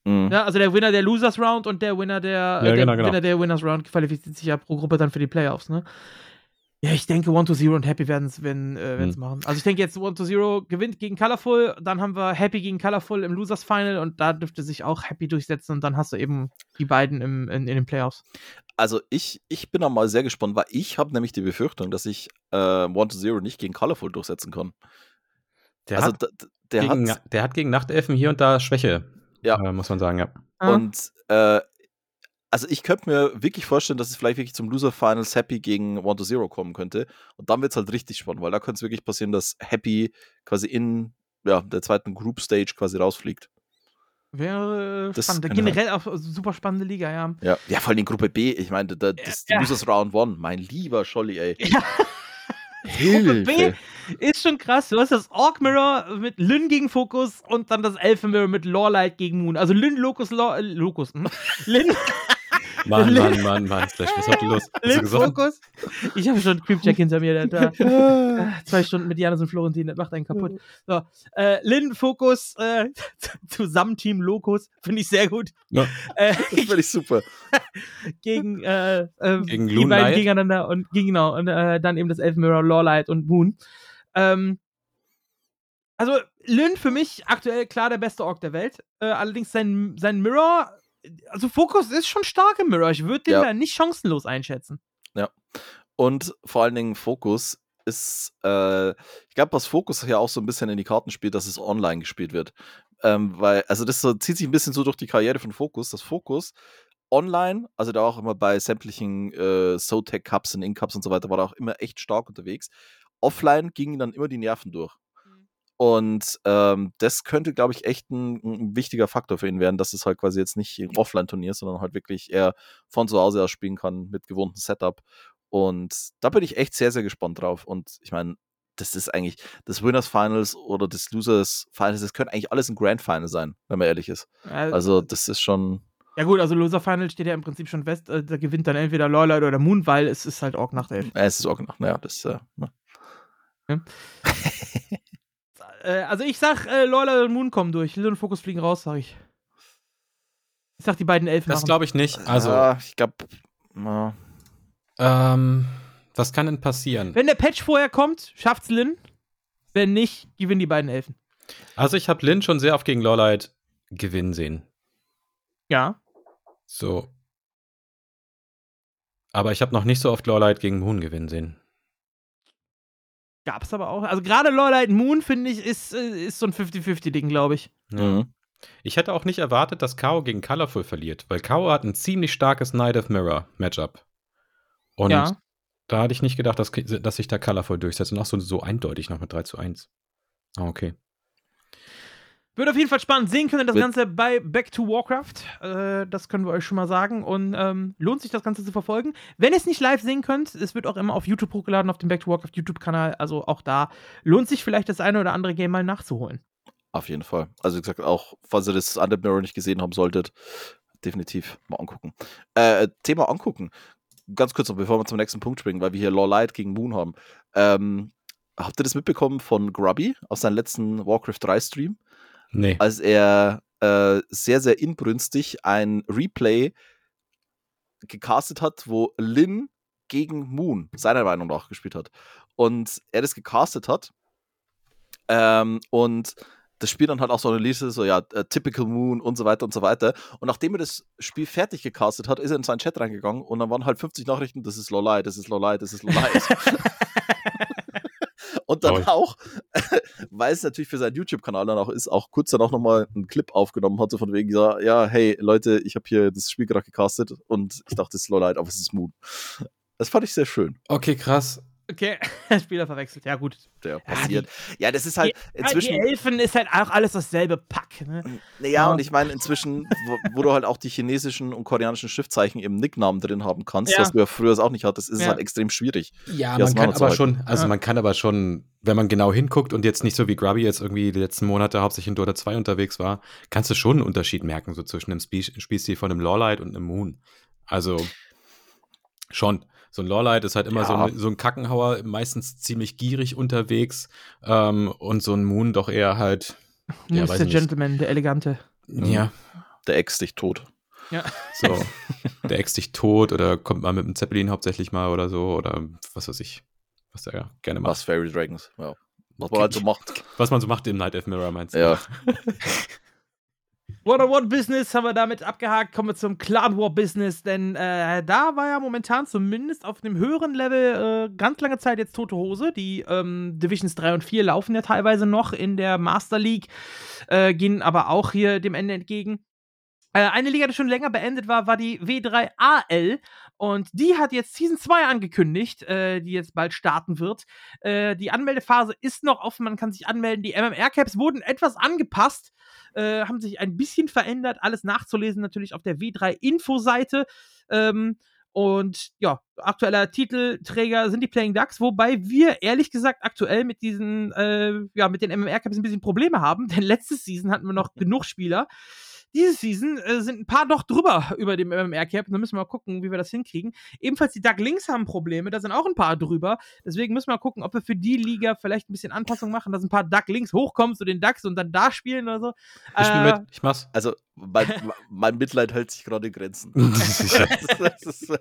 Speaker 3: Mhm.
Speaker 1: Ja, also der Winner der Losers Round und der Winner der, äh,
Speaker 2: Ja,
Speaker 1: der
Speaker 2: genau, genau.
Speaker 1: Winner der Winners Round qualifiziert sich ja pro Gruppe dann für die Playoffs, ne? Ja, ich denke, 1 to 0 und Happy werden es wenn, äh,
Speaker 2: Hm.
Speaker 1: machen. Also ich denke jetzt 1 to 0 gewinnt gegen Colorful, dann haben wir Happy gegen Colorful im Losers Final und da dürfte sich auch Happy durchsetzen und dann hast du eben die beiden im, in, in den Playoffs.
Speaker 3: Also ich, ich bin da mal sehr gespannt, weil ich habe nämlich die Befürchtung, dass ich äh, One to Zero nicht gegen Colorful durchsetzen kann.
Speaker 2: Der,
Speaker 3: also
Speaker 2: hat,
Speaker 3: der
Speaker 2: gegen,
Speaker 3: hat
Speaker 2: der hat gegen Nachtelfen hier und da Schwäche.
Speaker 3: Ja.
Speaker 2: Äh, muss man sagen, ja.
Speaker 3: und äh, also ich könnte mir wirklich vorstellen, dass es vielleicht wirklich zum Loser Finals Happy gegen One to Zero kommen könnte. Und dann wird es halt richtig spannend, weil da könnte es wirklich passieren, dass Happy quasi in ja, der zweiten Group Stage quasi rausfliegt.
Speaker 1: Wäre
Speaker 3: Das
Speaker 1: spannend. Generell auch super spannende Liga, ja.
Speaker 3: Ja, ja vor allem in Gruppe B. Ich meine, da, das
Speaker 1: Ja.
Speaker 3: Losers Round One. Mein lieber Scholli, ey.
Speaker 1: Ja. Gruppe B
Speaker 3: Hilfe.
Speaker 1: ist schon krass. Du hast das Orc Mirror mit Lyn gegen Focus und dann das Elfen Mirror mit Lorelight gegen Moon. Also Lyn, Locus, Lor, äh, Locus. Hm? Lyn,
Speaker 2: Mann,
Speaker 1: Lin-
Speaker 2: Mann, Mann, Mann, Slash, was ist heute los?
Speaker 1: Focus. Ich habe schon Creepcheck hinter mir. Der, da, zwei Stunden mit Janis und Florentin, das macht einen kaputt. So, äh, Lyn, Focus, äh, zusammen Team Locus. Finde ich sehr gut.
Speaker 2: Ja.
Speaker 1: Äh,
Speaker 3: finde ich super.
Speaker 1: gegen, äh, äh,
Speaker 2: Gegen
Speaker 1: die
Speaker 2: Loon
Speaker 1: beiden gegeneinander und genau, und äh, dann eben das Elfen Mirror, Lorelight und Moon. Ähm, also, Lyn für mich aktuell klar der beste Ork der Welt. Äh, allerdings sein, sein Mirror, also Fokus ist schon stark im Mirror. Ich würde den
Speaker 3: Ja.
Speaker 1: da nicht chancenlos einschätzen.
Speaker 3: Und vor allen Dingen Fokus ist, äh, ich glaube, was Fokus ja auch so ein bisschen in die Karten spielt, dass es online gespielt wird. Ähm, weil, also das so, zieht sich ein bisschen so durch die Karriere von Fokus, dass Fokus online, also da auch immer bei sämtlichen äh, SoTech Cups und In-Cups und so weiter, war er auch immer echt stark unterwegs. Offline gingen dann immer die Nerven durch. Und ähm, das könnte, glaube ich, echt ein, ein wichtiger Faktor für ihn werden, dass es halt quasi jetzt nicht ein Offline-Turnier ist, sondern halt wirklich er von zu Hause aus spielen kann mit gewohntem Setup. Und da bin ich echt sehr, sehr gespannt drauf. Und ich meine, das ist eigentlich das Winners Finals oder das Losers Finals, das könnte eigentlich alles ein Grand Final sein, wenn man ehrlich ist.
Speaker 1: Äh,
Speaker 3: Also, das ist schon.
Speaker 1: ja, gut, also Loser Final steht ja im Prinzip schon fest. Äh, da gewinnt dann entweder Lorelight oder Moon, weil es ist halt Ork nach der Elf.
Speaker 3: Äh, es ist auch noch, naja, das. Äh, ne.
Speaker 1: Äh, also, ich sag, äh, Lorelight und Moon kommen durch. Lyn und Fokus fliegen raus, sag ich. Ich sag, die beiden Elfen
Speaker 2: Das glaube ich nicht. Also,
Speaker 3: ja, ich glaube. Ja.
Speaker 2: ähm, was kann denn passieren?
Speaker 1: Wenn der Patch vorher kommt, schafft's Lin. Wenn nicht, gewinnen die beiden Elfen.
Speaker 2: Also, ich habe Lin schon sehr oft gegen Lowlight gewinnen sehen.
Speaker 1: Ja.
Speaker 2: So. Aber ich habe noch nicht so oft Lowlight gegen Moon gewinnen sehen.
Speaker 1: Gab's aber auch. Also gerade Lorelight Moon, finde ich, ist, äh, ist so ein 50-50-Ding, glaube ich.
Speaker 3: Mhm.
Speaker 2: Ich hätte auch nicht erwartet, dass Kao gegen Colorful verliert, weil Kao hat ein ziemlich starkes Night of Mirror Matchup. Und
Speaker 1: Ja.
Speaker 2: da hatte ich nicht gedacht, dass, dass sich da Colorful durchsetzt und auch so, so eindeutig noch mit 3 zu 1. Ah, okay.
Speaker 1: Wird auf jeden Fall spannend. Sehen können das
Speaker 3: Wird-
Speaker 1: Ganze bei Back to Warcraft. Äh, das können wir euch schon mal sagen. Und ähm, lohnt sich das Ganze zu verfolgen. Wenn ihr es nicht live sehen könnt, es wird auch immer auf YouTube hochgeladen, auf dem Back to Warcraft YouTube-Kanal. Also auch da lohnt sich vielleicht das eine oder andere Game mal nachzuholen.
Speaker 3: Auf jeden Fall. Also, wie gesagt, auch, falls ihr das Under Mirror nicht gesehen haben solltet, definitiv mal angucken. Äh, Thema angucken. Ganz kurz noch, bevor wir zum nächsten Punkt springen, weil wir hier Lawlight gegen Moon haben. Ähm, habt ihr das mitbekommen von Grubby aus seinem letzten Warcraft 3 Stream?
Speaker 2: Nee.
Speaker 3: als er äh, sehr, sehr inbrünstig ein Replay gecastet hat, wo Lin gegen Moon seiner Meinung nach gespielt hat. Und er das gecastet hat. Ähm, und das Spiel dann halt auch so eine Liste, so ja, äh, Typical Moon und so weiter und so weiter. Und nachdem er das Spiel fertig gecastet hat, ist er in seinen Chat reingegangen und dann waren halt 50 Nachrichten, das ist Lolai, das ist Lolai, das ist Lolai. und dann
Speaker 2: Toll.
Speaker 3: auch, weil es natürlich für seinen YouTube-Kanal dann auch ist, auch kurz dann auch nochmal einen Clip aufgenommen hat, so von wegen, ja, ja hey Leute, ich habe hier das Spiel gerade gecastet und ich dachte, es ist Lolai, aber es ist Moon. Das fand ich sehr schön.
Speaker 2: Okay, krass.
Speaker 1: Okay, Spieler verwechselt. Ja, gut.
Speaker 3: Der passiert. Ja, das ist halt
Speaker 1: die,
Speaker 3: inzwischen.
Speaker 1: Die Elfen ist halt auch alles dasselbe Pack. Ne?
Speaker 3: Naja,
Speaker 1: Ja.
Speaker 3: und ich meine, inzwischen, wo, wo du halt auch die chinesischen und koreanischen Schriftzeichen im Nicknamen drin haben kannst,
Speaker 1: Ja.
Speaker 3: was du ja früher auch nicht hattest, ist es
Speaker 1: Ja.
Speaker 3: halt extrem schwierig.
Speaker 2: Ja,
Speaker 3: Die
Speaker 2: man kann aber schon, also
Speaker 1: Ja.
Speaker 2: man kann aber schon, wenn man genau hinguckt und jetzt nicht so wie Grubby jetzt irgendwie die letzten Monate hauptsächlich in Dota 2 unterwegs war, kannst du schon einen Unterschied merken, so zwischen einem Spie Spielstil von einem Lawlight und einem Moon. Also schon. So ein Lawlight ist halt immer so,
Speaker 3: Ja.
Speaker 2: ein, so ein Kackenhauer, meistens ziemlich gierig unterwegs ähm, und so ein Moon doch eher halt,
Speaker 1: Moon
Speaker 2: Ja,
Speaker 1: ist
Speaker 2: weiß
Speaker 1: der
Speaker 2: nicht.
Speaker 1: Gentleman, der Elegante.
Speaker 2: Ja,
Speaker 3: Der Ex dich tot.
Speaker 1: Ja.
Speaker 2: so, der ex dich tot oder kommt mal mit dem Zeppelin hauptsächlich mal oder so oder was weiß ich, was der ja gerne macht.
Speaker 3: Was Fairy Dragons, ja. Was man halt so macht.
Speaker 2: Was man so macht im Night Elf Mirror, meinst du?
Speaker 3: Ja.
Speaker 1: One-on-One-Business haben wir damit abgehakt. Kommen wir zum Clan War-Business, denn äh, da war ja momentan zumindest auf einem höheren Level äh, ganz lange Zeit jetzt tote Hose. Die ähm, Divisions 3 und 4 laufen ja teilweise noch in der Master League, äh, gehen aber auch hier dem Ende entgegen. Äh, eine Liga, die schon länger beendet war, war die W3AL. Und die hat jetzt Season 2 angekündigt, äh, die jetzt bald starten wird. Äh, die Anmeldephase ist noch offen, man kann sich anmelden. Die MMR-Caps wurden etwas angepasst, äh, haben sich ein bisschen verändert. Alles nachzulesen natürlich auf der W3-Info-Seite. Ähm, und ja, aktueller Titelträger sind die Playing Ducks, wobei wir ehrlich gesagt aktuell mit diesen, äh, ja, mit den MMR-Caps ein bisschen Probleme haben, denn letztes Season hatten wir noch genug Spieler. Diese Season äh, sind ein paar doch drüber über dem MMR-Cap. Da müssen wir mal gucken, wie wir das hinkriegen. Ebenfalls die Duck Links haben Probleme, da sind auch ein paar drüber. Deswegen müssen wir mal gucken, ob wir für die Liga vielleicht ein bisschen Anpassung machen, dass ein paar Duck Links hochkommen zu den Ducks und dann da spielen oder so.
Speaker 2: Ich spiel
Speaker 1: Äh,
Speaker 2: mit, ich mach's.
Speaker 3: Also, mein, mein Mitleid hält sich gerade in Grenzen.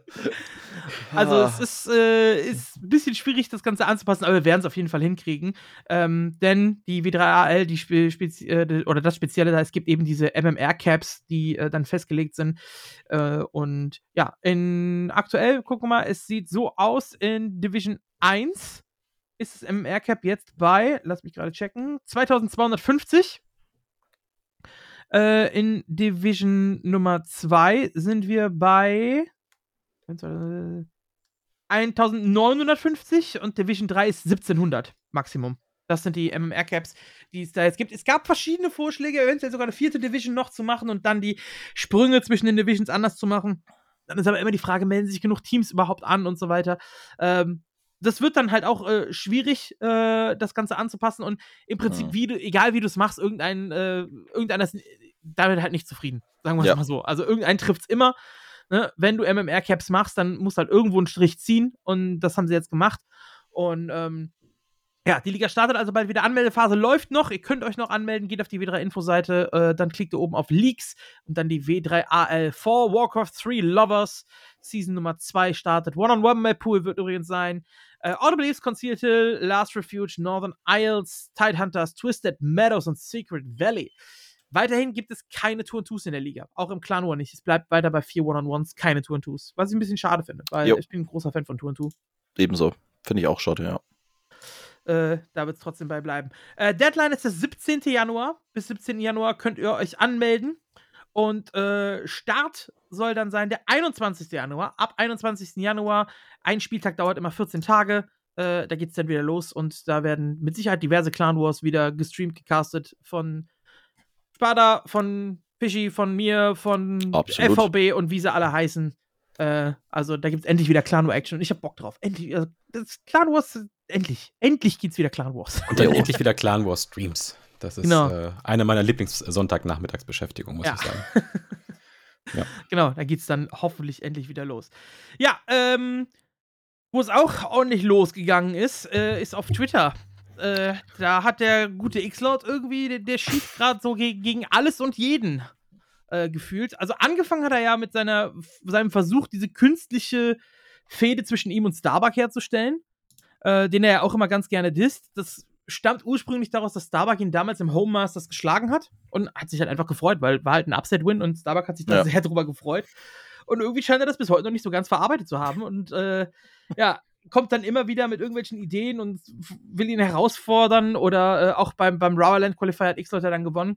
Speaker 3: Äh,
Speaker 1: Also
Speaker 3: ah.
Speaker 1: es ist, äh, ist ein bisschen schwierig, das Ganze anzupassen, aber wir werden es auf jeden Fall hinkriegen. Ähm, denn die W3AL, die Spe Spezi äh, oder das Spezielle da, es gibt eben diese MMR-Caps, die äh, dann festgelegt sind. Äh, und ja, in aktuell, gucken wir mal, es sieht so aus, in Division 1 ist das MMR-Cap jetzt bei, lass mich gerade checken, 2250. Äh, in Division Nummer 2 sind wir bei äh, 1950 und Division 3 ist 1700 Maximum. Das sind die MMR-Caps, die es da jetzt gibt. Es gab verschiedene Vorschläge, eventuell sogar eine vierte Division noch zu machen und dann die Sprünge zwischen den Divisions anders zu machen. Dann ist aber immer die Frage, melden sich genug Teams überhaupt an und so weiter. Ähm, das wird dann halt auch äh, schwierig, äh, das Ganze anzupassen und im Prinzip,
Speaker 3: Mhm.
Speaker 1: wie du, egal wie du es machst, irgendein, äh, irgendeiner ist damit halt nicht zufrieden. Sagen wir es
Speaker 3: Ja.
Speaker 1: mal so. Also irgendeinen trifft es immer. Ne? Wenn du MMR-Caps machst, dann musst du halt irgendwo einen Strich ziehen und das haben sie jetzt gemacht. Und ähm, ja, die Liga startet also bald wieder. Anmeldephase läuft noch. Ihr könnt euch noch anmelden. Geht auf die W3-Info-Seite. Äh, dann klickt ihr oben auf Leaks und dann die W3AL4 Warcraft 3 Lovers. Season Nummer 2 startet. One-on-One-Map-Pool wird übrigens sein. Äh, Audible Leaves, Concealed Hill, Last Refuge, Northern Isles, Tidehunters, Twisted Meadows und Secret Valley. Weiterhin gibt es keine Tour Twos in der Liga. Auch im Clan War nicht. Es bleibt weiter bei vier One-on-Ones, keine Tour Twos. Was ich ein bisschen schade finde, weil
Speaker 3: Jo.
Speaker 1: ich bin ein großer Fan von Tour Two.
Speaker 3: Ebenso. Finde ich auch schade, ja.
Speaker 1: Äh, da wird es trotzdem bei bleiben. Äh, Deadline ist der 17. Januar. Bis 17. Januar könnt ihr euch anmelden. Und äh, Start soll dann sein der 21. Januar. Ab 21. Januar. Ein Spieltag dauert immer 14 Tage. Äh, da geht es dann wieder los. Und da werden mit Sicherheit diverse Clan Wars wieder gestreamt, gecastet von Spada, von Fischi, von mir, von
Speaker 3: Absolut.
Speaker 1: FVB und wie sie alle heißen. Äh, also da gibt es endlich wieder Clan War Action und ich hab Bock drauf. Endlich, also, das Clan Wars, endlich, endlich gibt's wieder Clan Wars.
Speaker 2: Und dann endlich wieder Clan Wars Streams. Das ist
Speaker 1: Genau.
Speaker 2: äh, eine meiner Lieblings-Sonntagnachmittagsbeschäftigungen, muss
Speaker 1: Ja.
Speaker 2: ich sagen.
Speaker 1: Genau, da geht's dann hoffentlich endlich wieder los. Ja, ähm, wo es auch ordentlich losgegangen ist, äh, ist auf Twitter. Äh, da hat der gute X-Lord irgendwie, der, der schießt gerade so ge gegen alles und jeden äh, gefühlt. Also angefangen hat er ja mit seiner, seinem Versuch, diese künstliche Fehde zwischen ihm und Starbuck herzustellen, äh, den er ja auch immer ganz gerne disst. Das stammt ursprünglich daraus, dass Starbuck ihn damals im Home Masters geschlagen hat und hat sich halt einfach gefreut, weil war halt ein Upset-Win und Starbuck hat sich da
Speaker 3: Ja.
Speaker 1: sehr drüber gefreut. Und irgendwie scheint er das bis heute noch nicht so ganz verarbeitet zu haben. Und äh, ja, kommt dann immer wieder mit irgendwelchen Ideen und will ihn herausfordern. Oder äh, auch beim, beim Rowerland Qualifier hat X-Leute dann gewonnen.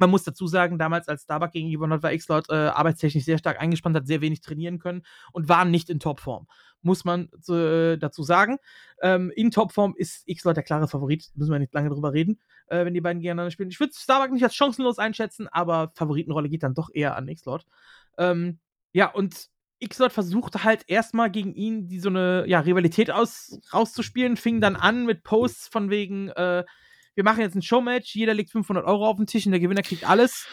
Speaker 1: Man muss dazu sagen, damals, als Starbuck gegen hat, war X-Lord äh, arbeitstechnisch sehr stark eingespannt, hat sehr wenig trainieren können und war nicht in Topform. Muss man äh, dazu sagen. Ähm, in Topform ist X-Lord der klare Favorit. Müssen wir nicht lange drüber reden, äh, wenn die beiden gegeneinander spielen. Ich würde Starbuck nicht als chancenlos einschätzen, aber Favoritenrolle geht dann doch eher an X-Lord. Ähm, ja, und X-Lord versuchte halt erstmal gegen ihn die so eine ja, Rivalität aus, rauszuspielen, fing dann an mit Posts von wegen, äh, wir machen jetzt ein Showmatch, jeder legt 500 Euro auf den Tisch und der Gewinner kriegt alles.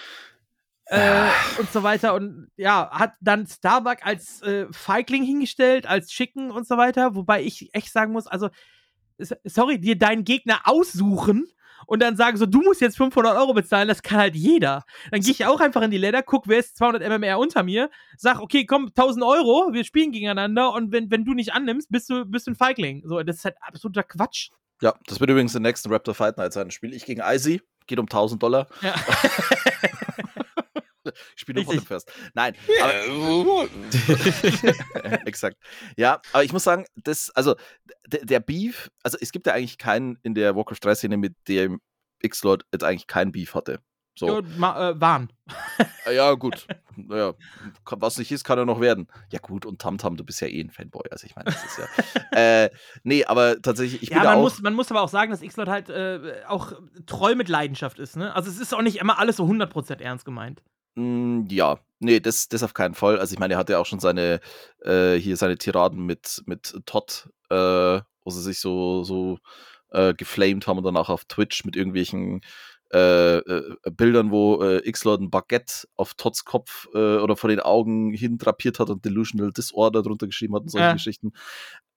Speaker 1: Äh, und so weiter. Und ja, hat dann Starbuck als äh, Feigling hingestellt, als Chicken und so weiter. Wobei ich echt sagen muss, also, sorry, dir deinen Gegner aussuchen und dann sagen so, du musst jetzt 500 Euro bezahlen, das kann halt jeder. Dann gehe ich auch einfach in die Ladder, guck, wer ist 200 MMR unter mir, sag, okay, komm, 1000 Euro, wir spielen gegeneinander und wenn, wenn du nicht annimmst, bist du, bist du ein Feigling. So, das ist halt absoluter Quatsch.
Speaker 3: Ja, das wird übrigens der nächste Raptor Fight Night sein. Spiel ich gegen Icy, geht um 1000 Dollar.
Speaker 1: Ja.
Speaker 3: Ich spiele nur. First. Nein, aber, exakt. Ja, aber ich muss sagen, das, also der, der Beef, also es gibt ja eigentlich keinen in der Warcraft 3 Szene, mit dem X-Lord jetzt eigentlich keinen Beef hatte. So.
Speaker 1: Ja, äh, Wahn.
Speaker 3: Äh, Ja, gut. Naja, was nicht ist, kann er noch werden. Ja, gut, und Tamtam, du bist ja eh ein Fanboy. Also, ich meine, das ist ja. äh, nee, aber tatsächlich, ich
Speaker 1: Ja,
Speaker 3: bin
Speaker 1: man
Speaker 3: auch.
Speaker 1: muss, man muss aber auch sagen, dass X-Lord halt äh, auch treu mit Leidenschaft ist, ne? Also es ist auch nicht immer alles so 100% ernst gemeint.
Speaker 3: Mm, ja, nee, das, das auf keinen Fall. Also, ich meine, er hatte ja auch schon seine, äh, hier seine Tiraden mit, mit Todd, äh, wo sie sich so, so geflamed haben und dann auch auf Twitch mit irgendwelchen äh, äh, Bildern, wo äh, X-Lord ein Baguette auf Todds Kopf äh, oder vor den Augen hin drapiert hat und Delusional Disorder drunter geschrieben hat und solche
Speaker 1: Ja.
Speaker 3: Geschichten.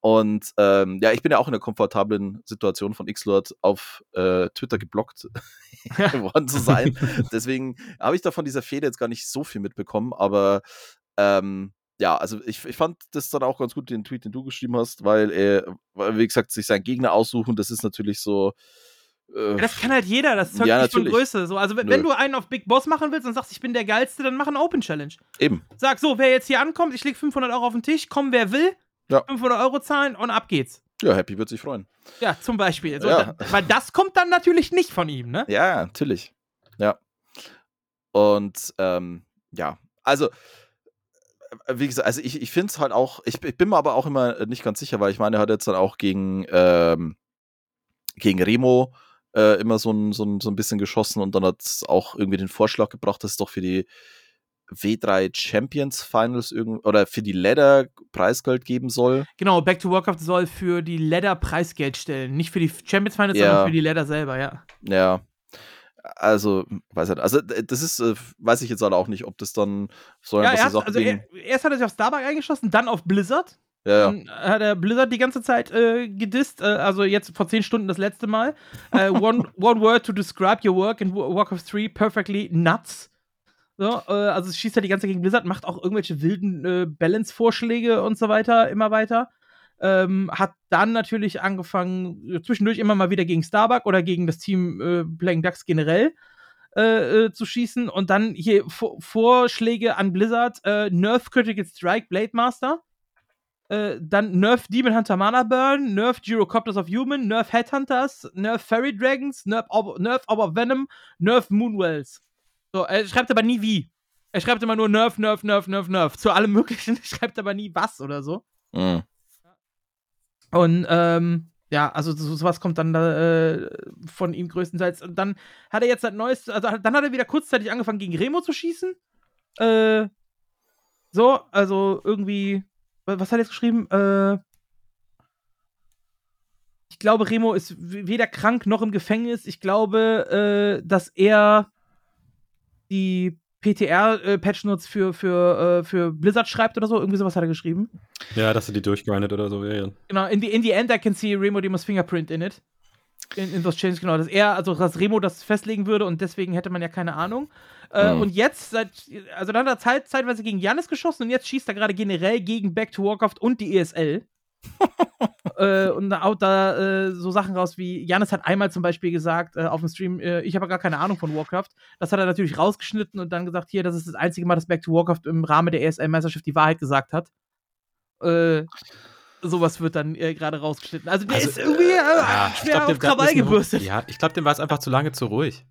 Speaker 3: Und ähm, ja, ich bin ja auch in der komfortablen Situation von X-Lord auf äh, Twitter geblockt geworden zu sein. Deswegen habe ich da von dieser Fehde jetzt gar nicht so viel mitbekommen, aber ähm, ja, also ich, ich fand das dann auch ganz gut, den Tweet, den du geschrieben hast, weil er, wie gesagt, sich seinen Gegner aussuchen, das ist natürlich so. Äh,
Speaker 1: Ja, das kann halt jeder, das zeugt
Speaker 3: Ja,
Speaker 1: nicht von. Größe. So, also wenn, wenn du einen auf Big Boss machen willst und sagst, ich bin der Geilste, dann mach eine Open Challenge.
Speaker 3: eben.
Speaker 1: Sag so, wer jetzt hier ankommt, ich leg 500 Euro auf den Tisch, komm wer will,
Speaker 3: Ja.
Speaker 1: 500 Euro zahlen und ab geht's.
Speaker 3: Ja, Happy wird sich freuen.
Speaker 1: Ja, zum Beispiel. So,
Speaker 3: Ja.
Speaker 1: da, weil das kommt dann natürlich nicht von ihm, ne?
Speaker 3: Ja, natürlich. Ja. Und ähm, ja, also äh, wie gesagt, also ich, ich finde es halt auch, ich, ich bin mir aber auch immer nicht ganz sicher, weil ich meine, er hat jetzt dann auch gegen, ähm, gegen Remo äh, immer so ein, so, ein, so ein bisschen geschossen und dann hat es auch irgendwie den Vorschlag gebracht, dass es doch für die W3 Champions Finals oder für die Ladder Preisgeld geben soll.
Speaker 1: Genau, Back to Warcraft soll für die Ladder Preisgeld stellen. Nicht für die Champions Finals,
Speaker 3: Ja.
Speaker 1: sondern für die Ladder selber, ja.
Speaker 3: Ja. Also, weiß nicht. Also, das ist, äh, weiß ich jetzt halt auch nicht, ob das dann so
Speaker 1: ja erst, also er, erst hat er sich auf Starbuck eingeschossen, dann auf Blizzard.
Speaker 3: Ja, ja.
Speaker 1: Dann hat er Blizzard die ganze Zeit äh, gedisst, äh, also jetzt vor 10 Stunden das letzte Mal. Äh, one, one word to describe your work in Wa- Warcraft 3, perfectly nuts. So, äh, also es schießt er die ganze Zeit gegen Blizzard, macht auch irgendwelche wilden äh, Balance-Vorschläge und so weiter, immer weiter. Ähm, hat dann natürlich angefangen, äh, zwischendurch immer mal wieder gegen Starbuck oder gegen das Team äh, Playing Ducks generell äh, äh, zu schießen. Und dann hier Vor Vorschläge an Blizzard: äh, Nerf Critical Strike Blade Master. Äh, dann Nerf Demon Hunter Mana Burn, Nerf Gyrocopters of Human, Nerf Headhunters, Nerf Fairy Dragons, Nerf Ob Nerf Orb of Venom, Nerf Moonwells. So, er schreibt aber nie wie. Er schreibt immer nur Nerf, Nerf, Nerf, Nerf, Nerf. Zu allem Möglichen, er schreibt aber nie was oder so.
Speaker 3: Mhm.
Speaker 1: Und ähm, ja, also so, sowas kommt dann da, äh, von ihm größtenteils. Und dann hat er jetzt ein neues, also dann hat er wieder kurzzeitig angefangen gegen Remo zu schießen. Äh, so, also irgendwie, was hat er jetzt geschrieben? Äh, ich glaube, Remo ist weder krank noch im Gefängnis. Ich glaube, äh, dass er die PTR-Patch-Notes für, für, äh, für Blizzard schreibt oder so. Irgendwie sowas hat er geschrieben.
Speaker 2: Ja, dass du die durchgrindet oder so. Ja, ja.
Speaker 1: Genau, in the, in the end I can see Remo Demos fingerprint in it. In, in those changes, genau. Dass er, also dass Remo das festlegen würde und deswegen hätte man ja keine Ahnung. Äh,
Speaker 3: Mhm.
Speaker 1: Und jetzt, seit, also dann hat er Zeit, zeitweise gegen Janis geschossen und jetzt schießt er gerade generell gegen Back to Warcraft und die ESL. äh, und da haut da äh, so Sachen raus wie, Janis hat einmal zum Beispiel gesagt äh, auf dem Stream, äh, ich habe gar keine Ahnung von Warcraft. Das hat er natürlich rausgeschnitten und dann gesagt, hier, das ist das einzige Mal, dass Back to Warcraft im Rahmen der ESL-Meisterschaft die Wahrheit gesagt hat. Äh, sowas wird dann gerade rausgeschnitten. Also der
Speaker 2: Also,
Speaker 1: ist irgendwie
Speaker 2: ich
Speaker 1: schwer
Speaker 2: glaub,
Speaker 1: auf Krawall gebürstet.
Speaker 2: Ja, ich glaube, dem war es einfach zu lange zu ruhig.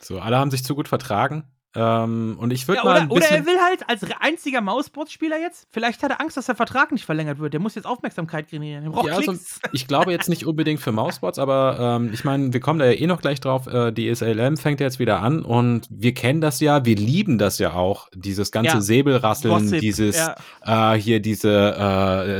Speaker 2: So, alle haben sich zu gut vertragen. Ähm, und ich würde
Speaker 1: Ja,
Speaker 2: mal
Speaker 1: oder, er will halt als einziger Mouseboard-Spieler jetzt, vielleicht hat er Angst, dass der Vertrag nicht verlängert wird. Der muss jetzt Aufmerksamkeit generieren.
Speaker 2: Ja, so,
Speaker 1: Klicks.
Speaker 2: ich glaube jetzt nicht unbedingt für Mousebots, aber ähm, ich meine, wir kommen da ja eh noch gleich drauf. Äh, die SLM fängt ja jetzt wieder an und wir kennen das ja, wir lieben das ja auch, dieses ganze
Speaker 1: Ja.
Speaker 2: Säbelrasseln,
Speaker 1: Gossip,
Speaker 2: dieses äh, hier diese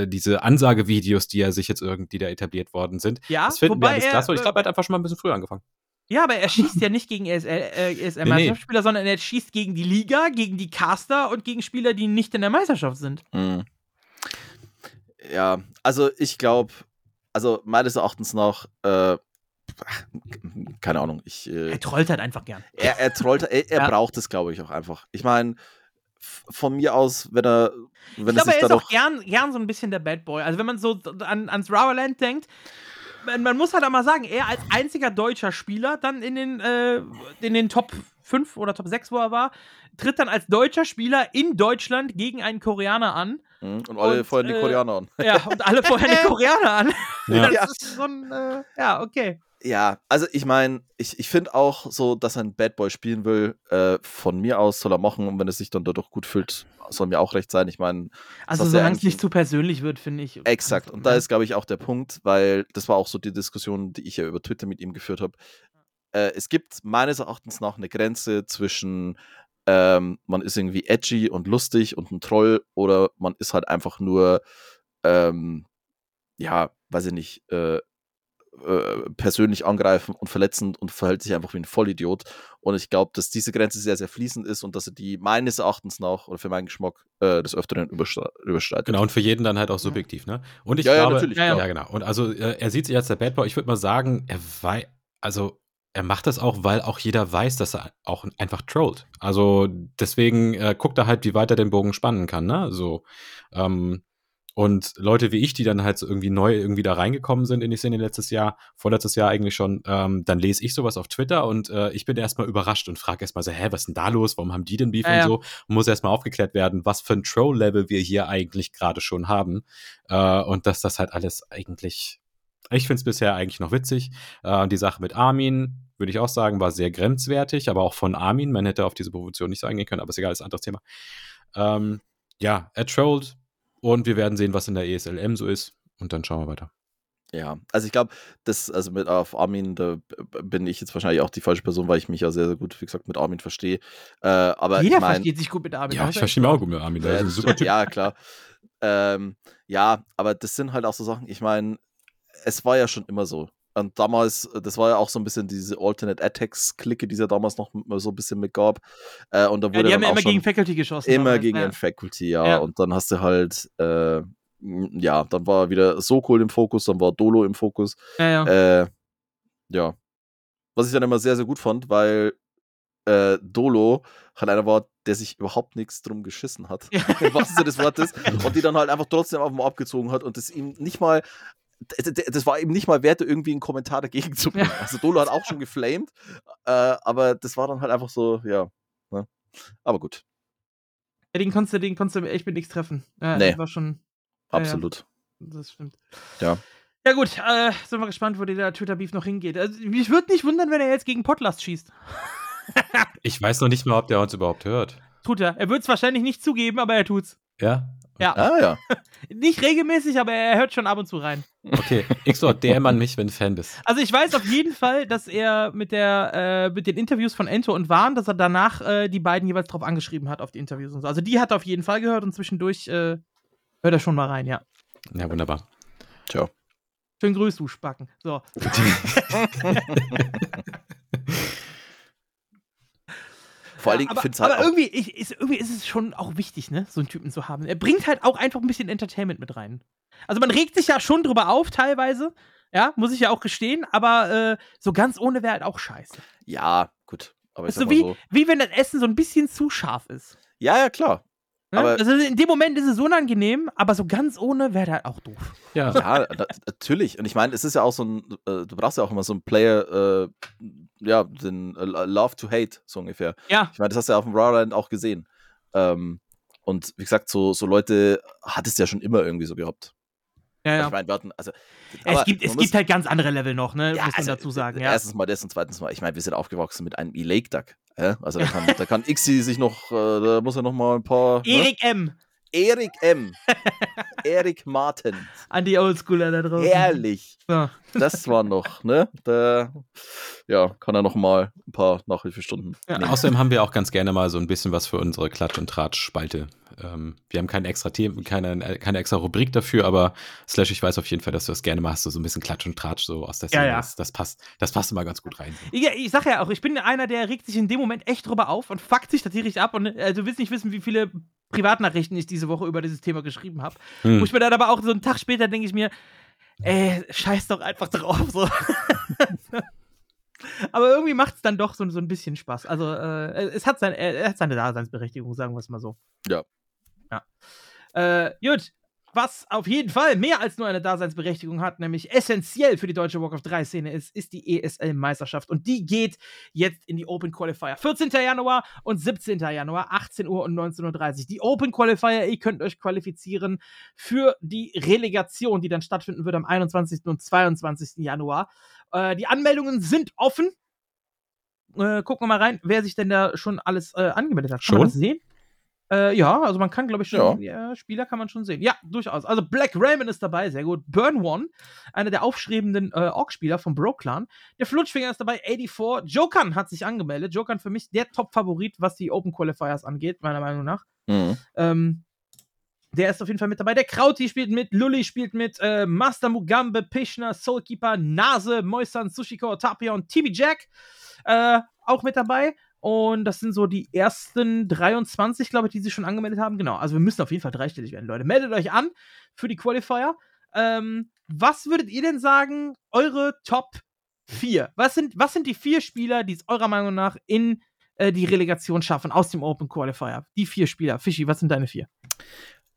Speaker 2: äh, diese Ansagevideos, die ja sich jetzt irgendwie da etabliert worden sind.
Speaker 1: Ja,
Speaker 2: das finden wir
Speaker 1: wobei
Speaker 2: alles
Speaker 1: er,
Speaker 2: klasse und ich glaube, er hat einfach schon mal ein bisschen früher angefangen.
Speaker 1: Ja, aber er schießt ja nicht gegen ESL, äh, ESL
Speaker 2: Nee,
Speaker 1: Meisterschaftsspieler, sondern er schießt gegen die Liga, gegen die Caster und gegen Spieler, die nicht in der Meisterschaft sind.
Speaker 3: Mhm. Ja, also ich glaube, also meines Erachtens nach, äh, keine Ahnung, ich, äh,
Speaker 1: Er trollt halt einfach gern.
Speaker 3: er, er trollt, er, er
Speaker 1: Ja.
Speaker 3: braucht es, glaube ich, auch einfach. Ich meine, von mir aus, wenn er, wenn
Speaker 1: Ich glaube,
Speaker 3: er
Speaker 1: ist auch gern, gern so ein bisschen der Bad Boy. Also wenn man so an, ans Rowerland denkt, man, man muss halt auch mal sagen, er als einziger deutscher Spieler dann in den, äh, in den Top 5 oder Top 6, wo er war, tritt dann als deutscher Spieler in Deutschland gegen einen Koreaner an.
Speaker 3: Mhm, und alle
Speaker 1: und,
Speaker 3: feuern die
Speaker 1: äh,
Speaker 3: Koreaner an.
Speaker 1: Ja, und alle vorher die Koreaner an.
Speaker 2: Ja.
Speaker 1: Das ist so ein, äh, ja, okay.
Speaker 3: Ja, also ich meine, ich, ich finde auch so, dass er ein Bad Boy spielen will, äh, von mir aus soll er machen und wenn er sich dann dadurch gut fühlt, soll mir auch recht sein. Ich meine,
Speaker 1: Also solange es nicht zu persönlich wird, finde ich.
Speaker 3: Exakt. Und da ist, glaube ich, auch der Punkt, weil das war auch so die Diskussion, die ich ja über Twitter mit ihm geführt habe. Äh, es gibt meines Erachtens nach eine Grenze zwischen ähm, man ist irgendwie edgy und lustig und ein Troll oder man ist halt einfach nur, ähm, ja, weiß ich nicht, äh, äh, persönlich angreifen und verletzend und verhält sich einfach wie ein Vollidiot. Und ich glaube, dass diese Grenze sehr, sehr fließend ist und dass er die meines Erachtens nach oder für meinen Geschmack äh, des Öfteren überschreitet.
Speaker 2: Genau, und für jeden dann halt auch subjektiv, ne? Und ich
Speaker 3: Ja, ja,
Speaker 2: glaube,
Speaker 3: natürlich,
Speaker 2: ja,
Speaker 1: klar.
Speaker 2: genau. Und also äh, er sieht sich als der Bad Boy. Ich würde mal sagen, er weiß, also er macht das auch, weil auch jeder weiß, dass er auch einfach trollt. Also deswegen äh, guckt er halt, wie weit er den Bogen spannen kann, ne? So. Ähm, und Leute wie ich, die dann halt so irgendwie neu irgendwie da reingekommen sind in die Szene letztes Jahr, vorletztes Jahr eigentlich schon, ähm, dann lese ich sowas auf Twitter und äh, ich bin erstmal überrascht und frage erstmal so, hä, was ist denn da los? Warum haben die denn Beef
Speaker 1: Ja,
Speaker 2: und so? Und muss erstmal aufgeklärt werden, was für ein Troll-Level wir hier eigentlich gerade schon haben. Äh, und dass das halt alles eigentlich, ich finde es bisher eigentlich noch witzig. Äh, die Sache mit Armin, würde ich auch sagen, war sehr grenzwertig, aber auch von Armin. Man hätte auf diese Provokation nicht eingehen können, aber ist egal, ist ein anderes Thema. Ähm, ja, er trollt und wir werden sehen, was in der ESLM so ist. Und dann schauen wir weiter.
Speaker 3: Ja, also ich glaube, das, also mit auf Armin, da bin ich jetzt wahrscheinlich auch die falsche Person, weil ich mich ja sehr, sehr gut, wie gesagt, mit Armin verstehe. Äh, aber
Speaker 1: Jeder
Speaker 3: ich mein,
Speaker 1: versteht sich gut mit Armin.
Speaker 2: Ja, ich verstehe mich auch gut mit Armin. Der
Speaker 3: ja,
Speaker 2: ist ein super Typ.
Speaker 3: ja, klar. Ähm, ja, aber das sind halt auch so Sachen, ich meine, es war ja schon immer so. Und damals, das war ja auch so ein bisschen diese Alternate Attacks-Clique, die es ja damals noch so ein bisschen mitgab. Äh, und da
Speaker 1: Ja,
Speaker 3: wurde
Speaker 1: die
Speaker 3: dann
Speaker 1: haben ja immer gegen Faculty geschossen.
Speaker 3: immer
Speaker 1: damals,
Speaker 3: gegen
Speaker 1: ja.
Speaker 3: Faculty, ja.
Speaker 1: Ja.
Speaker 3: Und dann hast du halt, äh, ja, dann war wieder Sokol im Fokus, dann war Dolo im Fokus.
Speaker 1: Ja, ja.
Speaker 3: Äh, ja. Was ich dann immer sehr, sehr gut fand, weil äh, Dolo halt einer war, der sich überhaupt nichts drum geschissen hat.
Speaker 1: Ja.
Speaker 3: Im wahrsten Sinne des Wortes. Und die dann halt einfach trotzdem auf mal abgezogen hat und das ihm nicht mal. Das war ihm nicht mal wert, irgendwie einen Kommentar dagegen zu bringen.
Speaker 1: Ja.
Speaker 3: Also Dolo hat auch schon geflamed, äh, aber das war dann halt einfach so, ja. Ne? Aber gut,
Speaker 1: Ja, den konntest du, den konntest du echt mit nichts treffen. Ja,
Speaker 3: Nee.
Speaker 1: Das war schon, Ja, ja.
Speaker 3: absolut.
Speaker 1: das stimmt.
Speaker 3: Ja.
Speaker 1: Ja gut, äh, sind wir gespannt, wo der Twitter-Beef noch hingeht. Also, mich würde nicht wundern, wenn er jetzt gegen Potlatz schießt.
Speaker 2: Ich weiß noch nicht mal, ob der uns überhaupt hört.
Speaker 1: Tut er. Er wird es wahrscheinlich nicht zugeben, aber er tut's.
Speaker 2: Ja?
Speaker 1: Ja.
Speaker 3: Ah ja.
Speaker 1: Nicht regelmäßig, aber er hört schon ab und zu rein.
Speaker 2: Okay. XO, DM an mich, wenn du Fan bist.
Speaker 1: Also ich weiß auf jeden Fall, dass er mit der äh, mit den Interviews von Ento und Warn, dass er danach äh, die beiden jeweils drauf angeschrieben hat auf die Interviews und so. Also die hat er auf jeden Fall gehört und zwischendurch äh, hört er schon mal rein, ja.
Speaker 2: Ja, wunderbar.
Speaker 3: Ciao.
Speaker 1: Schönen Grüß, du Spacken. So.
Speaker 3: Vor allen
Speaker 1: Ja, aber,
Speaker 3: ich halt
Speaker 1: aber irgendwie, ich, ist, irgendwie ist es schon auch wichtig, ne, so einen Typen zu haben. Er bringt halt auch einfach ein bisschen Entertainment mit rein. Also man regt sich ja schon drüber auf teilweise, ja, muss ich ja auch gestehen, aber äh, so ganz ohne wäre halt auch scheiße.
Speaker 3: Ja, gut. Aber
Speaker 1: Ist so wie,
Speaker 3: so.
Speaker 1: wie wenn das Essen so ein bisschen zu scharf ist.
Speaker 3: Ja, ja, klar.
Speaker 1: Ne?
Speaker 3: Aber-
Speaker 1: also in dem Moment ist es unangenehm, aber so ganz ohne wäre halt auch doof.
Speaker 2: Ja.
Speaker 3: Ja, na, natürlich. Und ich meine, es ist ja auch so ein, äh, du brauchst ja auch immer so einen Player, äh, ja, den äh, Love to Hate, so ungefähr.
Speaker 1: Ja.
Speaker 3: Ich meine, das hast du ja auf dem Rawland auch gesehen. Ähm, und wie gesagt, so, so Leute hat es ja schon immer irgendwie so gehabt.
Speaker 1: Ja, ja.
Speaker 3: Ich meine, wir hatten, also.
Speaker 1: es gibt, es
Speaker 3: muss-
Speaker 1: gibt halt ganz andere Level noch, ne?
Speaker 3: ja,
Speaker 1: muss man
Speaker 3: also,
Speaker 1: dazu sagen. Ja.
Speaker 3: Erstens mal das und zweitens mal, ich meine, wir sind aufgewachsen mit einem E-Lake Duck. Ja? Also da kann, da kann Ixi sich noch, äh, da muss er noch mal ein paar. Ne?
Speaker 1: Erik M.
Speaker 3: Erik M. Erik Martin.
Speaker 1: An die Oldschooler da draußen.
Speaker 3: Ehrlich.
Speaker 1: Ja.
Speaker 3: Das war noch, ne? Da, ja, kann er noch mal ein paar Nachhilfestunden
Speaker 1: Ja.
Speaker 2: Außerdem haben wir auch ganz gerne mal so ein bisschen was für unsere Klatsch- und Tratsch-Spalte. Ähm, wir haben keine extra Themen, keine, keine extra Rubrik dafür, aber Slash, ich weiß auf jeden Fall, dass du das gerne machst, so so ein bisschen Klatsch und Tratsch so aus der
Speaker 1: Ja,
Speaker 2: Szene.
Speaker 1: ja.
Speaker 2: Das, das passt, das passt immer ganz gut rein.
Speaker 1: Ja, ich sag ja auch, ich bin einer, der regt sich in dem Moment echt drüber auf und fuckt sich da tierisch ab. Und äh, du willst nicht wissen, wie viele Privatnachrichten ich diese Woche über dieses Thema geschrieben habe.
Speaker 2: Hm.
Speaker 1: Wo ich mir dann aber auch so einen Tag später denke ich mir, ey, scheiß doch einfach drauf. So. aber irgendwie macht es dann doch so, so ein bisschen Spaß. Also, äh, es hat, sein, er hat seine Daseinsberechtigung, sagen wir es mal so.
Speaker 3: Ja.
Speaker 1: Ja. Äh, gut. Was auf jeden Fall mehr als nur eine Daseinsberechtigung hat, nämlich essentiell für die deutsche Walk of 3 Szene ist, ist die ESL-Meisterschaft. Und die geht jetzt in die Open Qualifier. 14. Januar und 17. Januar, 18 Uhr und 19.30 Uhr. Die Open Qualifier, ihr könnt euch qualifizieren für die Relegation, die dann stattfinden wird am 21. und 22. Januar. Äh, die Anmeldungen sind offen. Äh, gucken wir mal rein, wer sich denn da schon alles äh, angemeldet hat. Kann man das sehen? Äh, ja, also man kann, glaube ich, schon, ja. Spieler kann man schon sehen. Ja, durchaus. Also Black Raymond ist dabei, sehr gut. Burn One, einer der aufstrebenden äh, Orc-Spieler vom Bro-Clan. Der Flutschfinger ist dabei, 84. Jokan hat sich angemeldet. Jokan für mich der Top-Favorit, was die Open Qualifiers angeht, meiner Meinung nach.
Speaker 3: Mhm.
Speaker 1: Ähm, der ist auf jeden Fall mit dabei. Der Krauti spielt mit, Lully spielt mit, äh, Master Mugambe, Pischner, Soulkeeper, Nase, Moisan, Sushiko, Tapia und TB Jack äh, auch mit dabei. Und das sind so die ersten 23, glaube ich, die sich schon angemeldet haben. Genau, also wir müssen auf jeden Fall dreistellig werden, Leute. Meldet euch an für die Qualifier. Ähm, was würdet ihr denn sagen, eure Top 4? Was sind, was sind die vier Spieler, die es eurer Meinung nach in äh, die Relegation schaffen aus dem Open Qualifier? Die vier Spieler. Fischi, was sind deine vier?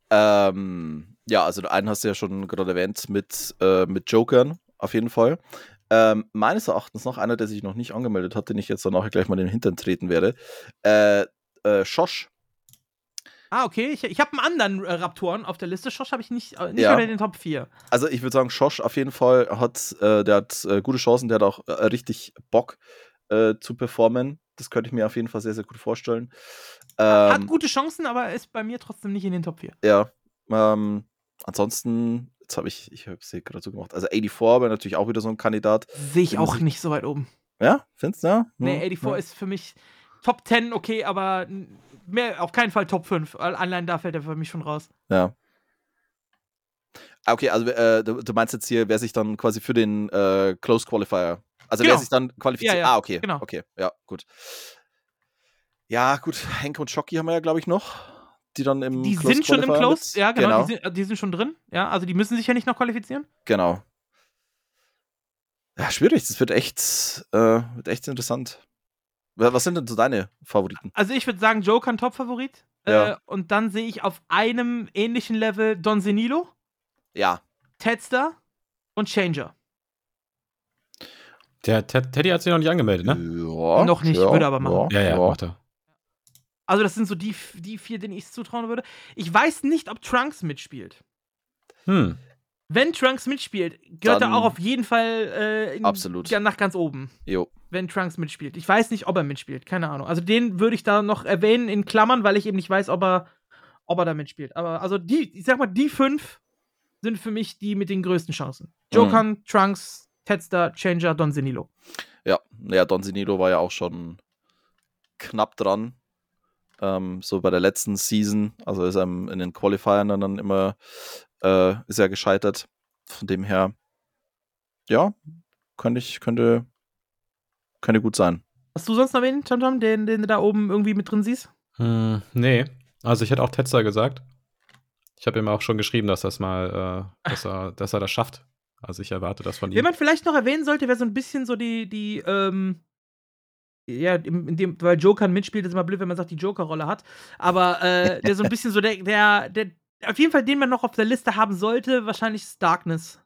Speaker 3: Ähm, ja, also einen hast du ja schon gerade erwähnt mit, äh, mit Jokern, auf jeden Fall. Ähm, meines Erachtens noch einer, der sich noch nicht angemeldet hat, den ich jetzt dann auch gleich mal in den Hintern treten werde. Äh, äh, Schosch.
Speaker 1: Ah, okay. Ich, ich habe einen anderen äh, Raptoren auf der Liste. Schosch habe ich nicht, äh, nicht
Speaker 3: Ja.
Speaker 1: unter den Top 4.
Speaker 3: Also ich würde sagen, Schosch auf jeden Fall hat, äh, der hat äh, gute Chancen, der hat auch äh, richtig Bock äh, zu performen. Das könnte ich mir auf jeden Fall sehr, sehr gut vorstellen.
Speaker 1: Hat
Speaker 3: Ähm,
Speaker 1: gute Chancen, aber ist bei mir trotzdem nicht in den Top 4.
Speaker 3: Ja. Ähm, ansonsten, jetzt habe ich, ich habe es hier gerade so gemacht. Also 84 wäre natürlich auch wieder so ein Kandidat.
Speaker 1: Sehe ich auch nicht so weit oben.
Speaker 3: Ja, findest du? Ja?
Speaker 1: Nee,
Speaker 3: Ja,
Speaker 1: 84
Speaker 3: ja.
Speaker 1: ist für mich Top 10, okay, aber mehr, auf keinen Fall Top 5. Al- Allein da fällt er für mich schon raus.
Speaker 3: Ja. Ah, Okay, also äh, du, du meinst jetzt hier, wer sich dann quasi für den äh, Close Qualifier, also
Speaker 1: Genau.
Speaker 3: wer sich dann qualifiziert.
Speaker 1: Ja, ja,
Speaker 3: Ah, okay,
Speaker 1: genau.
Speaker 3: okay, ja, gut. Ja, gut, Henke und Schocki haben wir ja, glaube ich, noch, die dann im
Speaker 1: Die
Speaker 3: Close
Speaker 1: sind schon im Close,
Speaker 3: mit-
Speaker 1: ja, genau,
Speaker 3: genau,
Speaker 1: Die, sind, die sind schon drin. Ja, also die müssen sich ja nicht noch qualifizieren.
Speaker 3: genau. Ja, schwierig, das wird echt, äh, wird echt interessant. Wa- Was sind denn so deine Favoriten?
Speaker 1: Also ich würde sagen, Joe kann Top-Favorit.
Speaker 3: Ja.
Speaker 1: Äh, und dann sehe ich auf einem ähnlichen Level Don Senilo,
Speaker 3: Ja,
Speaker 1: Tedster und Changer.
Speaker 2: Der Ted- Teddy hat sich noch nicht angemeldet, ne?
Speaker 3: ja
Speaker 1: Noch nicht, würde aber machen.
Speaker 2: Ja, ja, macht er.
Speaker 1: Also das sind so die, die vier, denen ich es zutrauen würde. Ich weiß nicht, ob Trunks mitspielt.
Speaker 2: Hm.
Speaker 1: Wenn Trunks mitspielt, gehört
Speaker 3: Dann-
Speaker 1: er auch auf jeden Fall äh, in,
Speaker 3: Absolut.
Speaker 1: Ja, nach ganz oben.
Speaker 3: Jo.
Speaker 1: Wenn Trunks mitspielt. Ich weiß nicht, ob er mitspielt. Keine Ahnung. Also den würde ich da noch erwähnen in Klammern, weil ich eben nicht weiß, ob er, ob er da mitspielt. Aber also die, ich sag mal, die fünf sind für mich die mit den größten Chancen. Jokan, Trunks, Tedster, Changer, Don Senilo.
Speaker 3: Ja, naja, Don Sinilo war ja auch schon knapp dran. Ähm, so bei der letzten Season, also ist er in den Qualifiern dann, dann immer äh, ist er gescheitert. Von dem her, ja, könnte ich, könnte, könnte gut sein.
Speaker 1: Hast du sonst noch wen, Tamtam, den, den du da oben irgendwie mit drin siehst?
Speaker 2: Hm, nee. Also ich hätte auch Tetzer gesagt. Ich habe ihm auch schon geschrieben, dass das mal, äh, dass er, dass er das schafft. Also ich erwarte das von ihm.
Speaker 1: man vielleicht noch erwähnen sollte, wäre so ein bisschen so die, die, ähm, ja, in dem, weil Joker mitspielt, ist immer blöd, wenn man sagt, die Joker-Rolle hat. Aber äh, der so ein bisschen so der, der, der, auf jeden Fall, den man noch auf der Liste haben sollte, wahrscheinlich ist Darkness.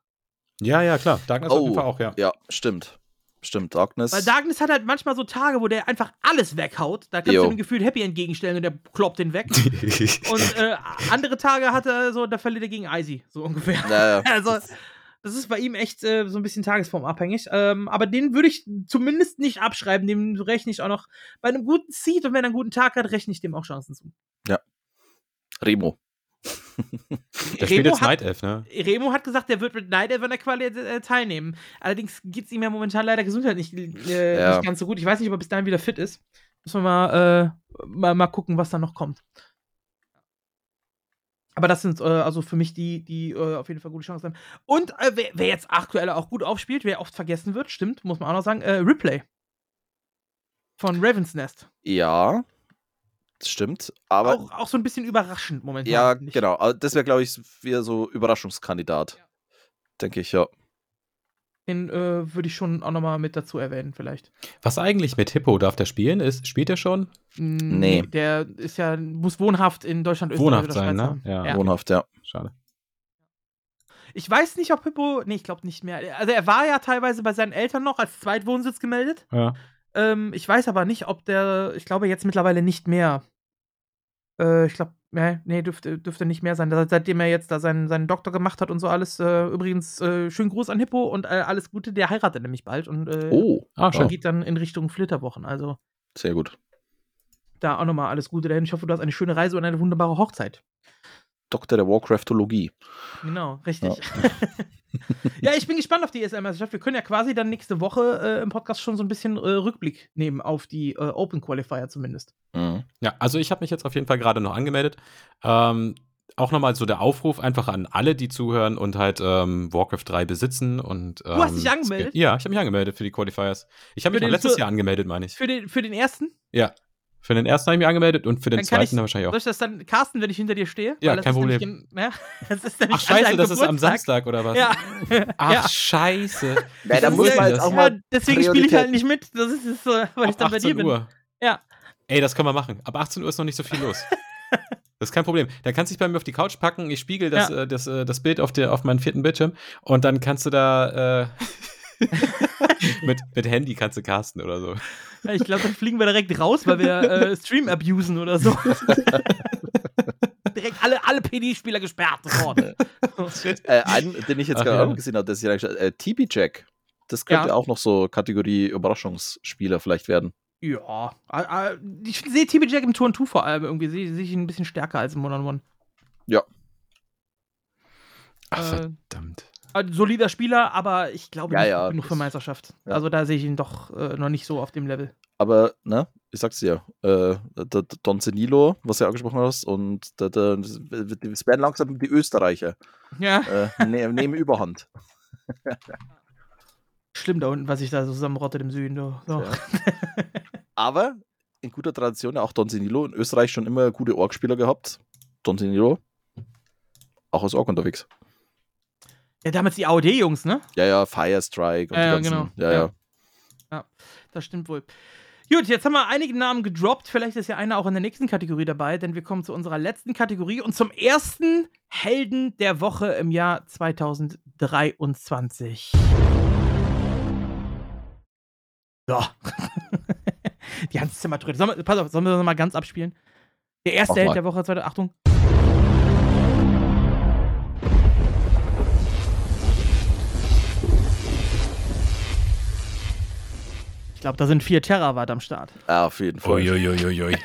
Speaker 2: Ja, ja, klar. Darkness auf jeden
Speaker 3: Oh,
Speaker 2: Fall auch, ja.
Speaker 3: Ja, stimmt. Stimmt, Darkness.
Speaker 1: Weil Darkness hat halt manchmal so Tage, wo der einfach alles weghaut. Da kannst
Speaker 3: Jo.
Speaker 1: du dem Gefühl Happy entgegenstellen und der kloppt den weg. und äh, andere Tage hat er so, da verliert er gegen Icy, so ungefähr.
Speaker 3: ja, ja.
Speaker 1: Also, das ist bei ihm echt äh, so ein bisschen tagesformabhängig. Ähm, aber den würde ich zumindest nicht abschreiben. Dem rechne ich auch noch bei einem guten Seed und wenn er einen guten Tag hat, rechne ich dem auch Chancen zu.
Speaker 3: Remo.
Speaker 2: Der spielt jetzt
Speaker 1: hat,
Speaker 2: Night Elf, ne?
Speaker 1: Remo hat gesagt, der wird mit Night Elf an der Quali äh, teilnehmen. Allerdings geht es ihm ja momentan leider gesundheitlich nicht, äh,
Speaker 3: Ja.
Speaker 1: nicht ganz so gut. Ich weiß nicht, ob er bis dahin wieder fit ist. Müssen wir mal, äh, mal, mal gucken, was da noch kommt. Aber das sind äh, also für mich die, die äh, auf jeden Fall gute Chancen haben. Und äh, wer, wer jetzt aktuell auch gut aufspielt, wer oft vergessen wird, stimmt, muss man auch noch sagen, äh, Ripley. Von Raven's Nest.
Speaker 3: Ja, das stimmt. Aber
Speaker 1: Auch, auch so ein bisschen überraschend momentan.
Speaker 3: ja, genau. Also Das wäre, glaube ich, wieder so Überraschungskandidat. Denke ich, ja.
Speaker 1: Den äh, würde ich schon auch nochmal mit dazu erwähnen, vielleicht.
Speaker 2: Was eigentlich mit Hippo? Darf der spielen? Ist, spielt er schon?
Speaker 1: Mm,
Speaker 3: Nee.
Speaker 1: Der ist ja, muss wohnhaft in Deutschland, Österreich
Speaker 2: Wohnhaft
Speaker 1: oder
Speaker 2: sein,
Speaker 1: Schweiz
Speaker 2: ne?
Speaker 1: sein.
Speaker 2: Ja.
Speaker 1: Ja.
Speaker 3: Wohnhaft, ja.
Speaker 2: Schade.
Speaker 1: Ich weiß nicht, ob Hippo, nee, ich glaube nicht mehr. Also er war ja teilweise bei seinen Eltern noch als Zweitwohnsitz gemeldet.
Speaker 2: Ja.
Speaker 1: Ähm, ich weiß aber nicht, ob der, ich glaube jetzt mittlerweile nicht mehr. Äh, ich glaube, nee, nee, dürfte, dürfte nicht mehr sein. Seit- Seitdem er jetzt da seinen, seinen Doktor gemacht hat und so alles. Äh, übrigens, äh, schönen Gruß an Hippo und äh, alles Gute. Der heiratet nämlich bald und äh,
Speaker 3: Oh,
Speaker 2: Ah, schau.
Speaker 1: geht dann in Richtung Flitterwochen. Also
Speaker 3: sehr gut.
Speaker 1: da auch nochmal alles Gute dahin. Ich hoffe, du hast eine schöne Reise und eine wunderbare Hochzeit.
Speaker 3: Doktor der Warcraftologie.
Speaker 1: Genau, richtig. Ja, ich bin gespannt auf die ESL-Meisterschaft. Wir können ja quasi dann nächste Woche äh, im Podcast schon so ein bisschen äh, Rückblick nehmen auf die äh, Open Qualifier zumindest.
Speaker 3: Mhm.
Speaker 2: Ja, also ich habe mich jetzt auf jeden Fall gerade noch angemeldet. Ähm, auch nochmal so der Aufruf einfach an alle, die zuhören und halt ähm, Warcraft 3 besitzen und ähm,
Speaker 1: hast dich angemeldet?
Speaker 2: Ja, ich habe mich angemeldet für die Qualifiers. Ich habe mich
Speaker 1: den-
Speaker 2: letztes
Speaker 1: für-
Speaker 2: Jahr angemeldet, meine ich.
Speaker 1: Für den, für den ersten?
Speaker 2: Ja. Für den ersten habe ich mich angemeldet und für den
Speaker 1: Dann
Speaker 2: zweiten
Speaker 1: ich-
Speaker 2: dann wahrscheinlich
Speaker 1: Soll
Speaker 2: auch.
Speaker 1: ich das dann casten, wenn ich hinter dir stehe?
Speaker 2: Ja,
Speaker 1: Weil das
Speaker 2: kein
Speaker 1: ist nämlich
Speaker 2: Problem.
Speaker 1: In, ja, das ist nämlich
Speaker 2: Ach scheiße, das ist am
Speaker 1: Geburtstag.
Speaker 2: Samstag oder was?
Speaker 1: Ja.
Speaker 2: Ach
Speaker 1: ja.
Speaker 2: scheiße.
Speaker 3: Ja, da muss man jetzt auch mal.
Speaker 1: Deswegen spiele ich halt nicht mit. Das ist, äh, weil ich
Speaker 2: Ab
Speaker 1: dann bei dir
Speaker 2: 18
Speaker 1: bin.
Speaker 2: Uhr.
Speaker 1: Ja.
Speaker 2: Ey, das können wir machen. Ab 18 Uhr ist noch nicht so viel los. Das ist kein Problem. Da kannst du dich bei mir auf die Couch packen, ich spiegel das,
Speaker 1: Ja.
Speaker 2: äh, das, äh, das Bild auf, der, auf meinen vierten Bildschirm und dann kannst du da äh, mit, mit Handy kannst du casten oder so.
Speaker 1: Ja, ich glaube, dann fliegen wir direkt raus, weil wir äh, Stream abusen oder so. direkt alle, alle PD-Spieler gesperrt sofort.
Speaker 3: Äh, einen, den ich jetzt gerade
Speaker 2: ja.
Speaker 3: auch gesehen habe, das ist ja eigentlich, äh, TB Jack. Das könnte
Speaker 1: Ja.
Speaker 3: auch noch so Kategorie Überraschungsspieler vielleicht werden.
Speaker 1: Ja, äh, äh, ich sehe TB Jack im Turn 2 vor allem irgendwie, sehe sehe ich ihn ein bisschen stärker als im One-on-One.
Speaker 2: Ach,
Speaker 1: Äh,
Speaker 2: verdammt.
Speaker 1: Ein solider Spieler, aber ich glaube
Speaker 3: Ja,
Speaker 1: nicht
Speaker 3: ja,
Speaker 1: genug für Meisterschaft.
Speaker 3: ja.
Speaker 1: Also da sehe ich ihn doch äh, noch nicht so auf dem Level.
Speaker 3: Aber, ne, ich sag's dir, äh, der, der Don Zenilo, was du ja angesprochen hast, und der, der, es werden langsam die Österreicher.
Speaker 1: Ja,
Speaker 3: Äh, ne, nehmen Überhand.
Speaker 1: schlimm da unten, was ich da so zusammenrottet im Süden. So.
Speaker 3: Ja. Aber in guter Tradition ja auch Don Zenilo in Österreich schon immer gute Org-Spieler gehabt. Don Zenilo auch als Org unterwegs.
Speaker 1: Ja, damals die AOD-Jungs, ne?
Speaker 3: Ja, ja, Firestrike und
Speaker 1: Ja, ja,
Speaker 3: die ganzen.
Speaker 1: genau.
Speaker 3: Ja, ja.
Speaker 1: Ja. Das stimmt wohl. Gut, jetzt haben wir einige Namen gedroppt. Vielleicht ist ja einer auch in der nächsten Kategorie dabei, denn wir kommen zu unserer letzten Kategorie und zum ersten Helden der Woche im Jahr 2023. So. Die ganze Zimmer. Sollen wir, pass auf, sollen wir das mal ganz abspielen? Der erste Held der Woche, zweite, Achtung. Glaube, da sind vier Terawatt am Start.
Speaker 3: Ja, auf jeden Fall.
Speaker 2: Uiuiuiui.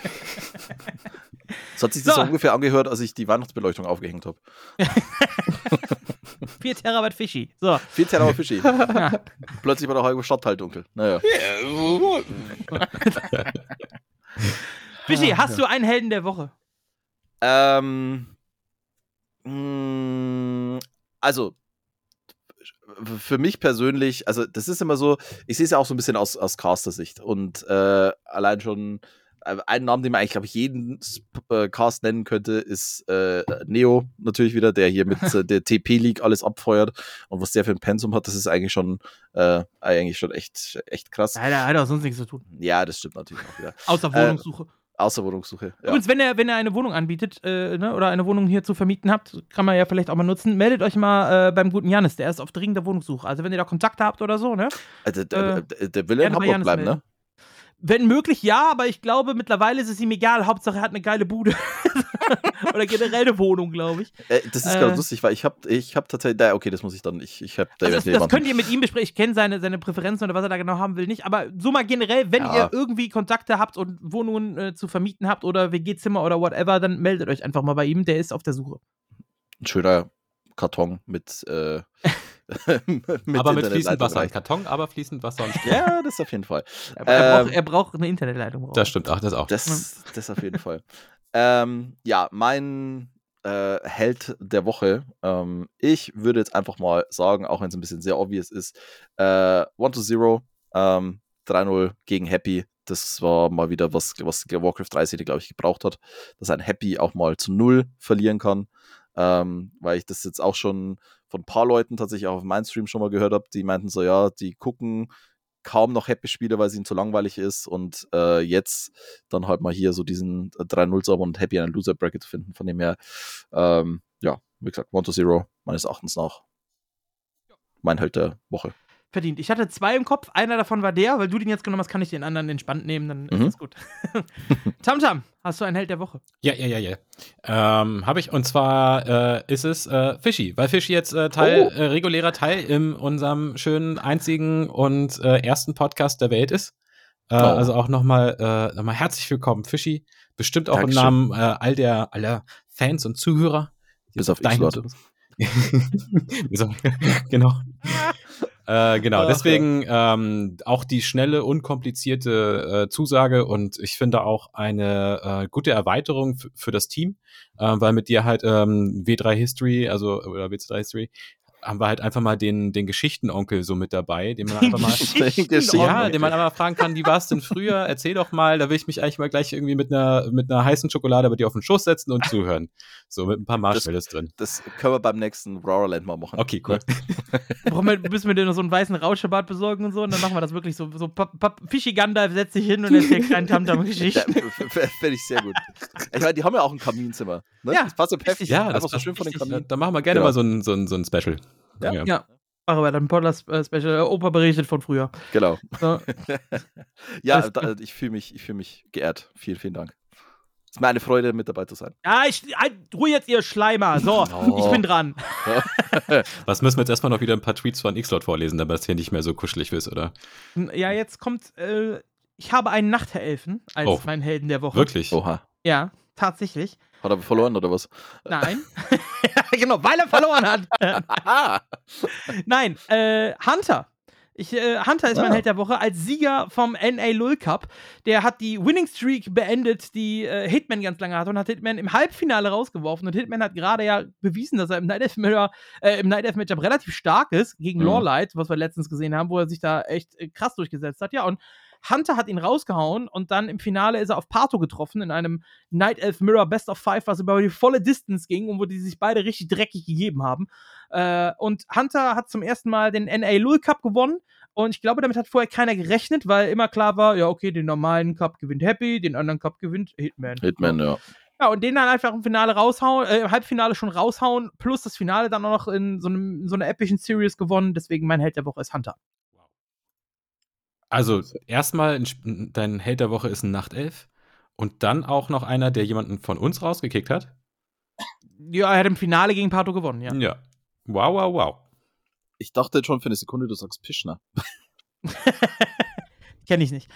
Speaker 3: So hat sich das
Speaker 1: So.
Speaker 3: ungefähr angehört, als ich die Weihnachtsbeleuchtung aufgehängt habe.
Speaker 1: Vier Terawatt Fischi. So.
Speaker 3: Vier Terawatt Fischi. Plötzlich war der halbe Stadtteil dunkel. Naja.
Speaker 1: Fischi,
Speaker 3: Ah,
Speaker 1: hast du einen Helden der Woche?
Speaker 3: Ähm, mh, also, für mich persönlich, also das ist immer so, ich sehe es ja auch so ein bisschen aus, aus Caster-Sicht und äh, allein schon, äh, einen Namen, den man eigentlich, glaube ich, jeden äh, Cast nennen könnte, ist äh, Neo natürlich wieder, der hier mit äh, der TP-League alles abfeuert und was der für ein Pensum hat, das ist eigentlich schon, eigentlich schon echt, echt krass.
Speaker 1: Ja, der hat auch sonst nichts zu tun.
Speaker 3: Ja, das stimmt natürlich auch wieder.
Speaker 1: Außer Wohnungssuche.
Speaker 3: Außer Wohnungssuche. Ja.
Speaker 1: Übrigens, wenn ihr, wenn ihr eine Wohnung anbietet äh, ne, oder eine Wohnung hier zu vermieten habt, kann man ja vielleicht auch mal nutzen. Meldet euch mal äh, beim guten Janis, der ist auf dringender Wohnungssuche. Also wenn ihr da Kontakte habt oder so, ne?
Speaker 3: Also, der,
Speaker 1: äh,
Speaker 3: der, der will ja in Hamburg bleiben, ne?
Speaker 1: Wenn möglich, ja, aber ich glaube, mittlerweile ist es ihm egal. Hauptsache, er hat eine geile Bude. oder generell eine Wohnung, glaube ich.
Speaker 3: Äh, das ist
Speaker 1: Äh.
Speaker 3: ganz lustig, weil ich habe ich hab tatsächlich, okay, das muss ich dann, ich, ich habe da
Speaker 1: Also das, das könnt ihr mit ihm besprechen. Ich kenne seine, seine Präferenzen oder was er da genau haben will nicht. Aber so mal generell, wenn
Speaker 3: Ja.
Speaker 1: ihr irgendwie Kontakte habt und Wohnungen äh, zu vermieten habt oder WG-Zimmer oder whatever, dann meldet euch einfach mal bei ihm. Der ist auf der Suche.
Speaker 3: ein schöner Karton mit, äh, mit
Speaker 2: aber mit fließend Wasser. Ein
Speaker 3: reicht.
Speaker 2: Karton, aber fließend Wasser und Strom.
Speaker 3: Ja, das auf jeden Fall.
Speaker 1: Er, er,
Speaker 3: Ähm,
Speaker 1: braucht, er braucht eine Internetleitung. braucht.
Speaker 2: Das stimmt, ach, das auch.
Speaker 3: Das, das auf jeden Fall. Ähm, ja, mein äh, Held der Woche. Ähm, ich würde jetzt einfach mal sagen, auch wenn es ein bisschen sehr obvious ist, äh, 1 to 0, ähm, 3-0 gegen Happy. Das war mal wieder was, was Warcraft 3 Serie, glaube ich, gebraucht hat, dass ein Happy auch mal zu 0 verlieren kann. Ähm, weil ich das jetzt auch schon von ein paar Leuten tatsächlich auch auf meinem Stream schon mal gehört habe, die meinten so, ja, die gucken kaum noch Happy-Spiele, weil es ihnen zu langweilig ist und äh, jetzt dann halt mal hier so diesen 3-0 sauber und Happy einen Loser-Bracket zu finden. Von dem her, ähm, ja, wie gesagt, 1 to 0 meines Erachtens nach mein Held der Woche.
Speaker 1: Verdient. Ich hatte zwei im Kopf. Einer davon war der, weil du den jetzt genommen hast, kann ich den anderen entspannt nehmen, dann ist
Speaker 3: Mhm.
Speaker 1: das gut. Tamtam, hast du einen Held der Woche?
Speaker 2: Ja, ja, ja, ja. Ähm, Habe ich. Und zwar äh, ist es äh, Fischi, weil Fischi jetzt äh, Teil,
Speaker 3: Oh.
Speaker 2: äh, regulärer Teil in unserem schönen einzigen und äh, ersten Podcast der Welt ist. Äh,
Speaker 3: Oh.
Speaker 2: Also auch nochmal äh, noch mal herzlich willkommen, Fischi. Bestimmt auch
Speaker 3: Dankeschön.
Speaker 2: im Namen äh, all der aller Fans und Zuhörer.
Speaker 3: Bis auf
Speaker 2: deinen- genau. Äh, genau,
Speaker 3: Ach,
Speaker 2: deswegen ähm, auch die schnelle, unkomplizierte äh, Zusage und ich finde auch eine äh, gute Erweiterung für das Team, äh, weil mit dir halt ähm, W3 History, also oder W3 History, haben wir halt einfach mal den, den Geschichtenonkel so mit dabei, den man einfach mal ja, den man aber fragen kann, wie war es denn früher? Erzähl doch mal, da will ich mich eigentlich mal gleich irgendwie mit einer, mit einer heißen Schokolade bei dir auf den Schoß setzen und zuhören. So mit ein paar Marshmallows drin.
Speaker 3: Das können wir beim nächsten Roarland mal machen.
Speaker 2: Okay, cool.
Speaker 1: Brauchen wir, müssen wir dir noch so einen weißen Rauschebart besorgen und so und dann machen wir das wirklich so. so Pap, Pap, Fischi Gandalf setzt sich hin und erzählt kleinen
Speaker 3: Ja,
Speaker 1: Tamtam-Geschichten.
Speaker 3: Fände ich sehr gut. Ich meine, die haben ja auch ein Kaminzimmer. Ne?
Speaker 1: Ja,
Speaker 3: das passt ja perfekt.
Speaker 2: Ja,
Speaker 3: Einfach
Speaker 2: das
Speaker 3: so schön von den Kaminen.
Speaker 2: Da machen wir gerne
Speaker 3: Genau.
Speaker 2: mal so ein, so ein, so ein Special.
Speaker 3: Ja.
Speaker 1: Ja. Machen wir dann ein Podlers-Special. Opa berichtet von früher.
Speaker 3: Genau.
Speaker 1: So.
Speaker 3: Ja, da, ich fühle mich, ich fühl mich geehrt. Vielen, vielen Dank. Es ist mir eine Freude, mit dabei zu sein.
Speaker 1: Ja, ich, Ruhe jetzt, ihr Schleimer. So,
Speaker 3: Oh.
Speaker 1: ich bin dran.
Speaker 2: Was müssen wir jetzt erstmal noch wieder ein paar Tweets von Xlot vorlesen, damit es hier nicht mehr so kuschelig ist, oder?
Speaker 1: Ja, jetzt kommt. Äh, ich habe einen Nachthelfen als
Speaker 2: Oh.
Speaker 1: meinen Helden der Woche.
Speaker 2: Wirklich?
Speaker 3: Oha.
Speaker 1: Ja, tatsächlich.
Speaker 3: Hat er verloren oder was?
Speaker 1: Nein. ja, genau, weil er verloren hat. Nein, äh, Hunter. Ich, äh, Hunter ist mein
Speaker 3: Ah.
Speaker 1: Held der Woche als Sieger vom NA Lull Cup. Der hat die Winning Streak beendet, die äh, Hitman ganz lange hatte und hat Hitman im Halbfinale rausgeworfen. Und Hitman hat gerade ja bewiesen, dass er im Night Mirror, äh, im Night Elf Matchup relativ stark ist gegen
Speaker 3: Mhm.
Speaker 1: Lawlight, was wir letztens gesehen haben, wo er sich da echt äh, krass durchgesetzt hat. Ja, und Hunter hat ihn rausgehauen und dann im Finale ist er auf Pato getroffen in einem Night Elf Mirror Best of Five, was über die volle Distance ging und wo die sich beide richtig dreckig gegeben haben. Äh, und Hunter hat zum ersten Mal den NA Lul Cup gewonnen. Und ich glaube, damit hat vorher keiner gerechnet, weil immer klar war, ja, okay, den normalen Cup gewinnt Happy, den anderen Cup gewinnt Hitman.
Speaker 3: Hitman, ja.
Speaker 1: Ja, und den dann einfach im Finale raushauen, äh, im Halbfinale schon raushauen, plus das Finale dann auch noch in so, einem, in so einer epischen Series gewonnen. Deswegen mein Held der Woche ist Hunter.
Speaker 2: Also, erstmal, dein Held der Woche ist ein Nachtelf. Und dann auch noch einer, der jemanden von uns rausgekickt hat.
Speaker 1: Ja, er hat im Finale gegen Pato gewonnen, ja.
Speaker 2: Ja. Wow, wow, wow.
Speaker 3: Ich dachte jetzt schon für eine Sekunde, du sagst Pischner.
Speaker 1: Kenne ich nicht.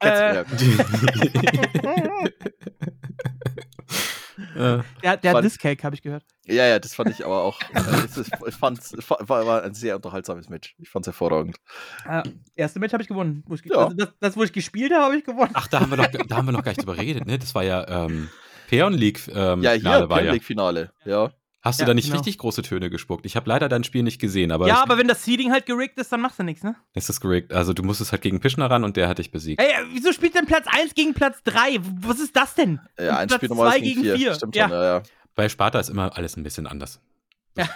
Speaker 1: Äh.
Speaker 2: äh,
Speaker 1: Der, der
Speaker 3: Fand-
Speaker 1: hat Discake, habe ich gehört.
Speaker 3: ja, ja, das fand ich aber auch. äh, es ist- ich fand's, es war, war ein sehr unterhaltsames Match. Ich fand's hervorragend.
Speaker 1: Äh, erste Match habe ich gewonnen. Wo ich, ge-
Speaker 3: Ja.
Speaker 1: also das, das, wo ich gespielt habe, habe ich gewonnen.
Speaker 2: ach, da haben, wir noch, da haben wir noch gar nicht drüber geredet, ne? Das war ja ähm, Peon League ähm,
Speaker 3: Ja,
Speaker 2: Finale
Speaker 3: hier,
Speaker 2: war
Speaker 3: Premier
Speaker 2: ja.
Speaker 3: League Finale. Ja.
Speaker 2: Hast
Speaker 1: Ja,
Speaker 2: du da nicht
Speaker 1: genau.
Speaker 2: richtig große Töne gespuckt? Ich habe leider dein Spiel nicht gesehen, aber
Speaker 1: ja, aber wenn das Seeding halt gerickt ist, dann machst du nichts, ne?
Speaker 2: es ist gerickt. Also du musstest halt gegen Pischner ran und der hat dich besiegt.
Speaker 1: Ey, wieso spielt denn Platz 1 gegen Platz 3? Was ist das denn?
Speaker 3: Ja,
Speaker 1: Und
Speaker 3: ein
Speaker 1: Platz
Speaker 3: Spiel normal
Speaker 1: zwei
Speaker 3: gegen
Speaker 1: gegen
Speaker 3: vier.
Speaker 1: vier.
Speaker 3: Stimmt
Speaker 1: Ja.
Speaker 3: schon, ja, ja.
Speaker 2: Bei Sparta ist immer alles ein bisschen anders.
Speaker 1: Ja.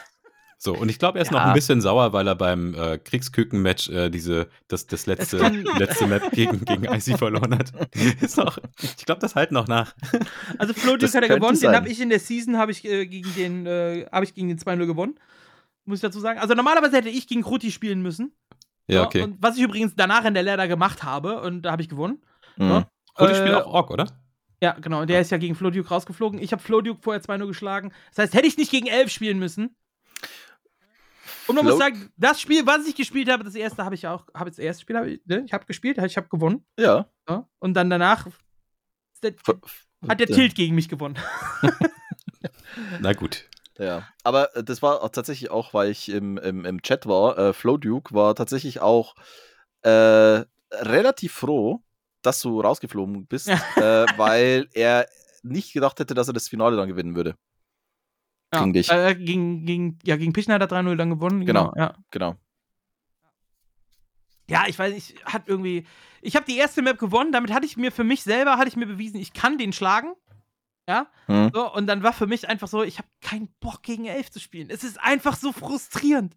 Speaker 2: So, und ich glaube, er ist
Speaker 3: Ja.
Speaker 2: noch ein bisschen sauer, weil er beim äh, Kriegsküken-Match äh, diese, das, das letzte,
Speaker 1: kann-
Speaker 2: letzte Map gegen, gegen Icy verloren hat. ist noch, ich glaube, das halt noch nach.
Speaker 1: Also Flo Duke
Speaker 3: Das
Speaker 1: hat er gewonnen, den
Speaker 3: sein.
Speaker 1: habe ich in der Season habe ich äh, gegen den äh, habe ich gegen den 2-0 gewonnen. Muss ich dazu sagen. Also normalerweise hätte ich gegen Kruti spielen müssen.
Speaker 2: Ja, okay.
Speaker 1: Und was ich übrigens danach in der Ladder gemacht habe und da habe ich gewonnen.
Speaker 3: Mhm.
Speaker 1: Ja.
Speaker 2: Rudi spielt
Speaker 1: äh,
Speaker 2: auch Ork, oder?
Speaker 1: Ja, genau. Der ist ja gegen Flo Duke rausgeflogen. Ich habe Flo Duke vorher 2-0 geschlagen. Das heißt, hätte ich nicht gegen 11 spielen müssen. Und man
Speaker 3: Flo-
Speaker 1: muss sagen, das Spiel, was ich gespielt habe, das erste habe ich auch, habe das erste Spiel, habe ich, ne? ich habe gespielt, ich habe gewonnen.
Speaker 3: Ja.
Speaker 1: Ja? Und dann danach der, hat der
Speaker 3: äh,
Speaker 1: Tilt gegen mich gewonnen.
Speaker 2: Na gut.
Speaker 3: Ja, aber äh, das war auch tatsächlich auch, weil ich im, im, im Chat war. Äh, Flo Duke war tatsächlich auch äh, relativ froh, dass du rausgeflogen bist, äh, weil er nicht gedacht hätte, dass er das Finale dann gewinnen würde.
Speaker 1: Ja,
Speaker 3: Gegen dich.
Speaker 1: Äh, gegen, gegen, ja, gegen Pichner hat er 3-0 dann gewonnen.
Speaker 3: Genau.
Speaker 1: Ja.
Speaker 3: Genau.
Speaker 1: ja, ich weiß nicht, hat irgendwie. Ich habe die erste Map gewonnen, damit hatte ich mir für mich selber, hatte ich mir bewiesen, ich kann den schlagen. Ja.
Speaker 3: Hm.
Speaker 1: So, und dann war für mich einfach so, ich habe keinen Bock gegen elf zu spielen. Es ist einfach so frustrierend.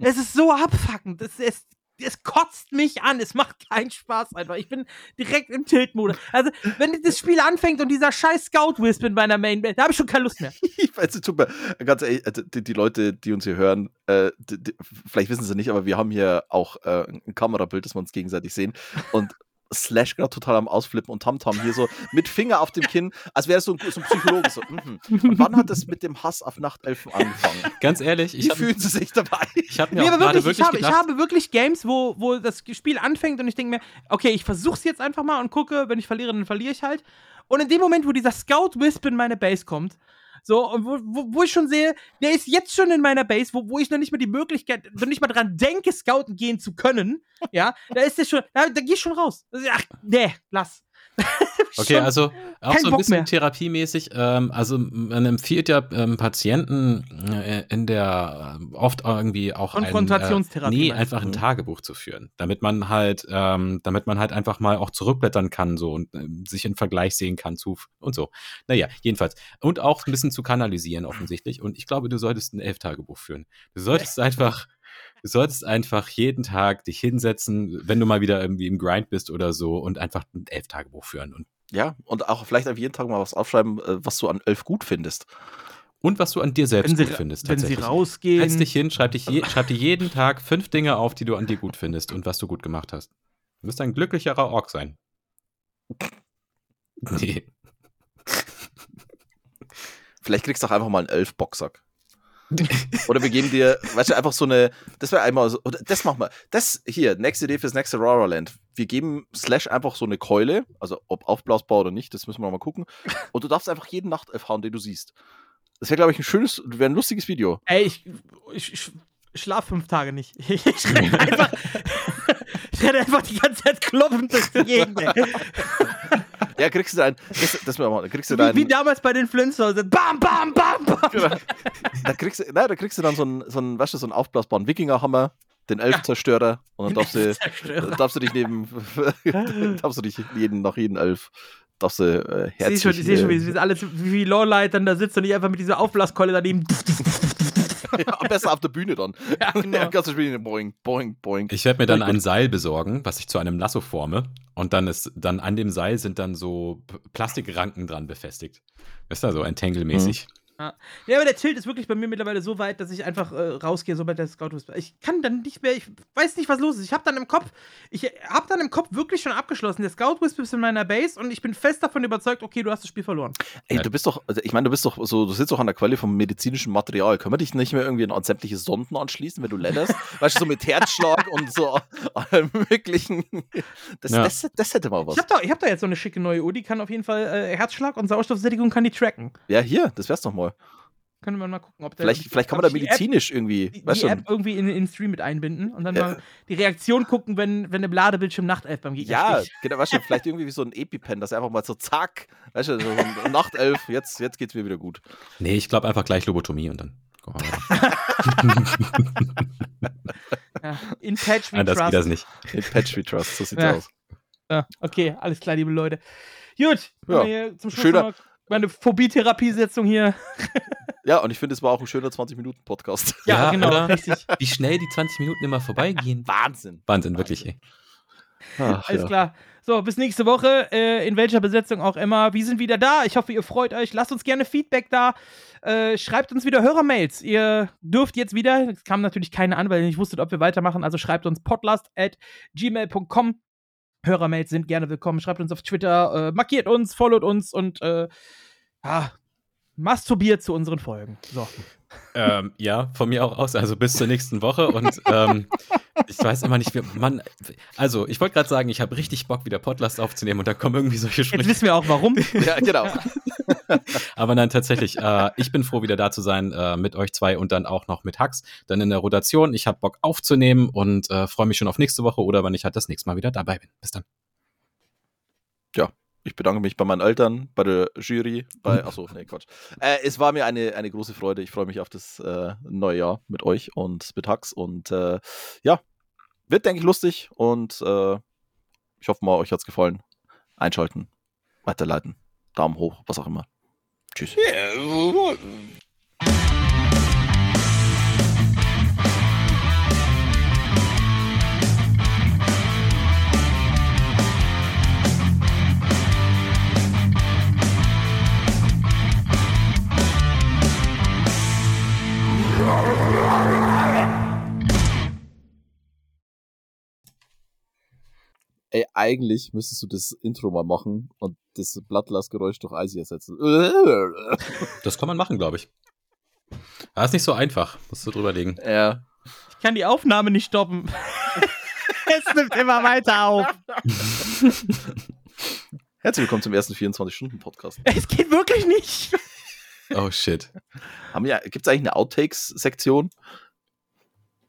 Speaker 1: Es ist so abfuckend. Es, es, es kotzt mich an. Es macht keinen Spaß einfach. Ich bin direkt im Tilt-Modus. Also, wenn das Spiel anfängt und dieser scheiß Scout-Wisp in meiner Main, da habe ich schon keine Lust mehr.
Speaker 3: Ich weiß, tut mir ganz ehrlich, äh, die, die Leute, die uns hier hören, äh, die, die, vielleicht wissen sie nicht, aber wir haben hier auch äh, ein Kamerabild, das wir uns gegenseitig sehen. Und Slash gerade total am Ausflippen und Tamtam hier so mit Finger auf dem Kinn, als wäre es so ein, so ein Psychologe. So, mhm. Und wann hat es mit dem Hass auf Nachtelfen angefangen?
Speaker 2: Ganz ehrlich, ich
Speaker 3: Wie fühlen sie sich dabei?
Speaker 2: ich hab mir
Speaker 1: Nee, wirklich,
Speaker 2: wirklich
Speaker 1: ich, habe, ich habe wirklich Games, wo, wo das Spiel anfängt und ich denke mir, okay, ich versuch's jetzt einfach mal und gucke, wenn ich verliere, dann verliere ich halt. Und in dem Moment, wo dieser Scout-Wisp in meine Base kommt, so, und wo, wo, wo ich schon sehe, der ist jetzt schon in meiner Base, wo, wo ich noch nicht mal die Möglichkeit, noch nicht mal dran denke, scouten gehen zu können, ja, da ist der schon, da, da geh ich schon raus. Ach, nee, lass.
Speaker 2: Okay, also auch
Speaker 1: kein
Speaker 2: so ein
Speaker 1: Bock
Speaker 2: bisschen
Speaker 1: mehr.
Speaker 2: therapiemäßig. Ähm, also man empfiehlt ja ähm, Patienten äh, in der äh, oft irgendwie auch ein,
Speaker 1: Konfrontationstherapie,
Speaker 2: Äh, nee, einfach ein Tagebuch zu führen, damit man halt, ähm, damit man halt einfach mal auch zurückblättern kann so und ähm, sich in Vergleich sehen kann zu und so. Naja, jedenfalls und auch ein bisschen zu kanalisieren offensichtlich. Und ich glaube, du solltest ein Elf-Tagebuch führen. Du solltest einfach Du solltest einfach jeden Tag dich hinsetzen, wenn du mal wieder irgendwie im Grind bist oder so und einfach ein Elf-Tagebuch führen und
Speaker 3: Ja, und auch vielleicht auf jeden Tag mal was aufschreiben, äh, was du an Elf gut findest.
Speaker 2: Und was du an dir selbst
Speaker 1: sie,
Speaker 2: gut findest,
Speaker 1: wenn sie rausgehen.
Speaker 2: Setz dich hin, schreib, dich je, schreib dir jeden Tag fünf Dinge auf, die du an dir gut findest und was du gut gemacht hast. Du wirst ein glücklicherer Ork sein. Nee.
Speaker 3: Vielleicht kriegst du auch einfach mal einen Elf-Boxsack. Oder wir geben dir, weißt du, einfach so eine, das wäre einmal so, oder das machen wir, das hier, nächste Idee fürs nächste Aurora Land. Wir geben Slash einfach so eine Keule, also ob aufblasbar oder nicht, das müssen wir noch mal gucken. Und du darfst einfach jeden Nachtelf hauen, den du siehst. Das wäre, glaube ich, ein schönes, wäre ein lustiges Video.
Speaker 1: Ey, ich, ich, ich schlaf fünf Tage nicht. Ich, renne einfach, ich renne einfach die ganze Zeit klopfend durch die Gegend.
Speaker 3: Ja, kriegst du dein, das, das mal, kriegst du
Speaker 1: Wie,
Speaker 3: dein,
Speaker 1: wie damals bei den Flintstones. Bam, bam, bam, bam.
Speaker 3: da kriegst du, nein, da kriegst du dann so einen, so einen, weißt du, so einen aufblasbaren Wikingerhammer, den Elfzerstörer und dann darfst du, darfst du dich neben, darfst du dich jeden, nach jedem Elf, darfst du äh,
Speaker 1: Ich sehe
Speaker 3: herzlich,
Speaker 1: schon, ich seh schon
Speaker 3: äh,
Speaker 1: wie, wie, alles, wie Lowlight dann da sitzt und ich einfach mit dieser Aufblaskeule daneben.
Speaker 3: Ja, am besten auf der Bühne dann.
Speaker 1: Ja, genau.
Speaker 3: Ja, kannst du spielen, boing, boing, boing.
Speaker 2: Ich werde mir dann ein Seil besorgen, was ich zu einem Lasso forme. Und dann ist, dann an dem Seil sind dann so Plastikranken dran befestigt. Ist da so Entangle-mäßig.
Speaker 1: Ja, aber der Tilt ist wirklich bei mir mittlerweile so weit, dass ich einfach äh, rausgehe, sobald der Scout ist. Ich kann dann nicht mehr, ich weiß nicht, was los ist. Ich habe dann im Kopf, ich habe dann im Kopf wirklich schon abgeschlossen. Der Scout Wisp ist in meiner Base und ich bin fest davon überzeugt, okay, du hast das Spiel verloren.
Speaker 3: Ey,
Speaker 2: Ja.
Speaker 3: du bist doch, also ich meine, du bist doch so, du sitzt doch an der Quelle vom medizinischen Material. Können wir dich nicht mehr irgendwie an sämtliche Sonden anschließen, wenn du lädderst? weißt du, so mit Herzschlag und so allem möglichen. Das,
Speaker 2: Ja.
Speaker 3: das, das hätte mal was.
Speaker 1: Ich habe da, ich hab da jetzt so eine schicke neue Uhr, die kann auf jeden Fall äh, Herzschlag und Sauerstoffsättigung kann die tracken.
Speaker 3: Ja, hier, das wär's doch mal.
Speaker 1: Können wir mal gucken, ob der.
Speaker 3: Vielleicht, vielleicht kann man da
Speaker 1: die App-
Speaker 3: medizinisch irgendwie,
Speaker 1: die,
Speaker 3: weißt
Speaker 1: die App irgendwie in, in den Stream mit einbinden und dann
Speaker 3: Ja.
Speaker 1: mal die Reaktion gucken, wenn, wenn im Ladebildschirm Nachtelf beim Gegner
Speaker 3: ja,
Speaker 1: sticht.
Speaker 3: genau, weißt du, vielleicht irgendwie wie so ein EpiPen, dass er einfach mal so zack, weißt du, so Nachtelf, jetzt, jetzt geht's mir wieder gut.
Speaker 2: Nee, ich glaube einfach gleich Lobotomie und dann. weiter.
Speaker 1: Ja. In Patch we
Speaker 2: Nein, das geht das nicht.
Speaker 3: In Patch We Trust, so sieht's
Speaker 1: Ja.
Speaker 3: aus.
Speaker 1: Ja, okay, alles klar, liebe Leute. Gut,
Speaker 3: Ja.
Speaker 1: ja. zum Schluss
Speaker 3: Schöner-
Speaker 1: meine Phobie-Therapiesetzung hier.
Speaker 3: Ja, und ich finde, es war auch ein schöner 20-Minuten-Podcast.
Speaker 1: Ja,
Speaker 2: Ja,
Speaker 1: genau,
Speaker 2: oder?
Speaker 1: richtig.
Speaker 2: Wie schnell die 20 Minuten immer vorbeigehen.
Speaker 3: Wahnsinn.
Speaker 2: Wahnsinn, wirklich, ey.
Speaker 3: Ach,
Speaker 1: Alles
Speaker 3: ja.
Speaker 1: klar. So, bis nächste Woche, äh, in welcher Besetzung auch immer. Wir sind wieder da. Ich hoffe, ihr freut euch. Lasst uns gerne Feedback da. Äh, schreibt uns wieder Hörermails. Ihr dürft jetzt wieder, es kam natürlich keine an, weil ihr nicht wusstet, ob wir weitermachen. Also schreibt uns podlast at gmail.com. Hörermails sind gerne willkommen. Schreibt uns auf Twitter, äh, markiert uns, followt uns und äh, ja, masturbiert zu unseren Folgen. So.
Speaker 2: Ähm, ja, von mir auch aus. Also bis zur nächsten Woche. Und ähm, ich weiß immer nicht, wie man. Also, ich wollte gerade sagen, ich habe richtig Bock, wieder Podcast aufzunehmen und da kommen irgendwie solche
Speaker 1: Jetzt
Speaker 2: Sprüche.
Speaker 1: wissen wir auch warum.
Speaker 3: Ja, genau.
Speaker 2: Aber nein, tatsächlich, äh, ich bin froh, wieder da zu sein äh, mit euch zwei und dann auch noch mit Hux. Dann in der Rotation. Ich habe Bock aufzunehmen und äh, freue mich schon auf nächste Woche oder wenn ich halt das nächste Mal wieder dabei bin. Bis dann.
Speaker 3: Ich bedanke mich bei meinen Eltern, bei der Jury, bei. Achso, nee, Quatsch. Äh, es war mir eine, eine große Freude. Ich freue mich auf das äh, neue Jahr mit euch und mit Hux. Und äh, ja, wird, denke ich, lustig. Und äh, ich hoffe mal, euch hat's gefallen. Einschalten, weiterleiten, Daumen hoch, was auch immer. Tschüss. Ey, eigentlich müsstest du das Intro mal machen und das Blattlassgeräusch durch Eisi ersetzen.
Speaker 2: Das kann man machen, glaube ich. Aber ist nicht so einfach. Musst du drüber legen.
Speaker 3: Ja.
Speaker 1: Ich kann die Aufnahme nicht stoppen. es nimmt immer weiter auf.
Speaker 3: Herzlich willkommen zum ersten 24-Stunden-Podcast.
Speaker 1: Es geht wirklich nicht.
Speaker 2: Oh shit.
Speaker 3: Haben ja, gibt es eigentlich eine Outtakes-Sektion?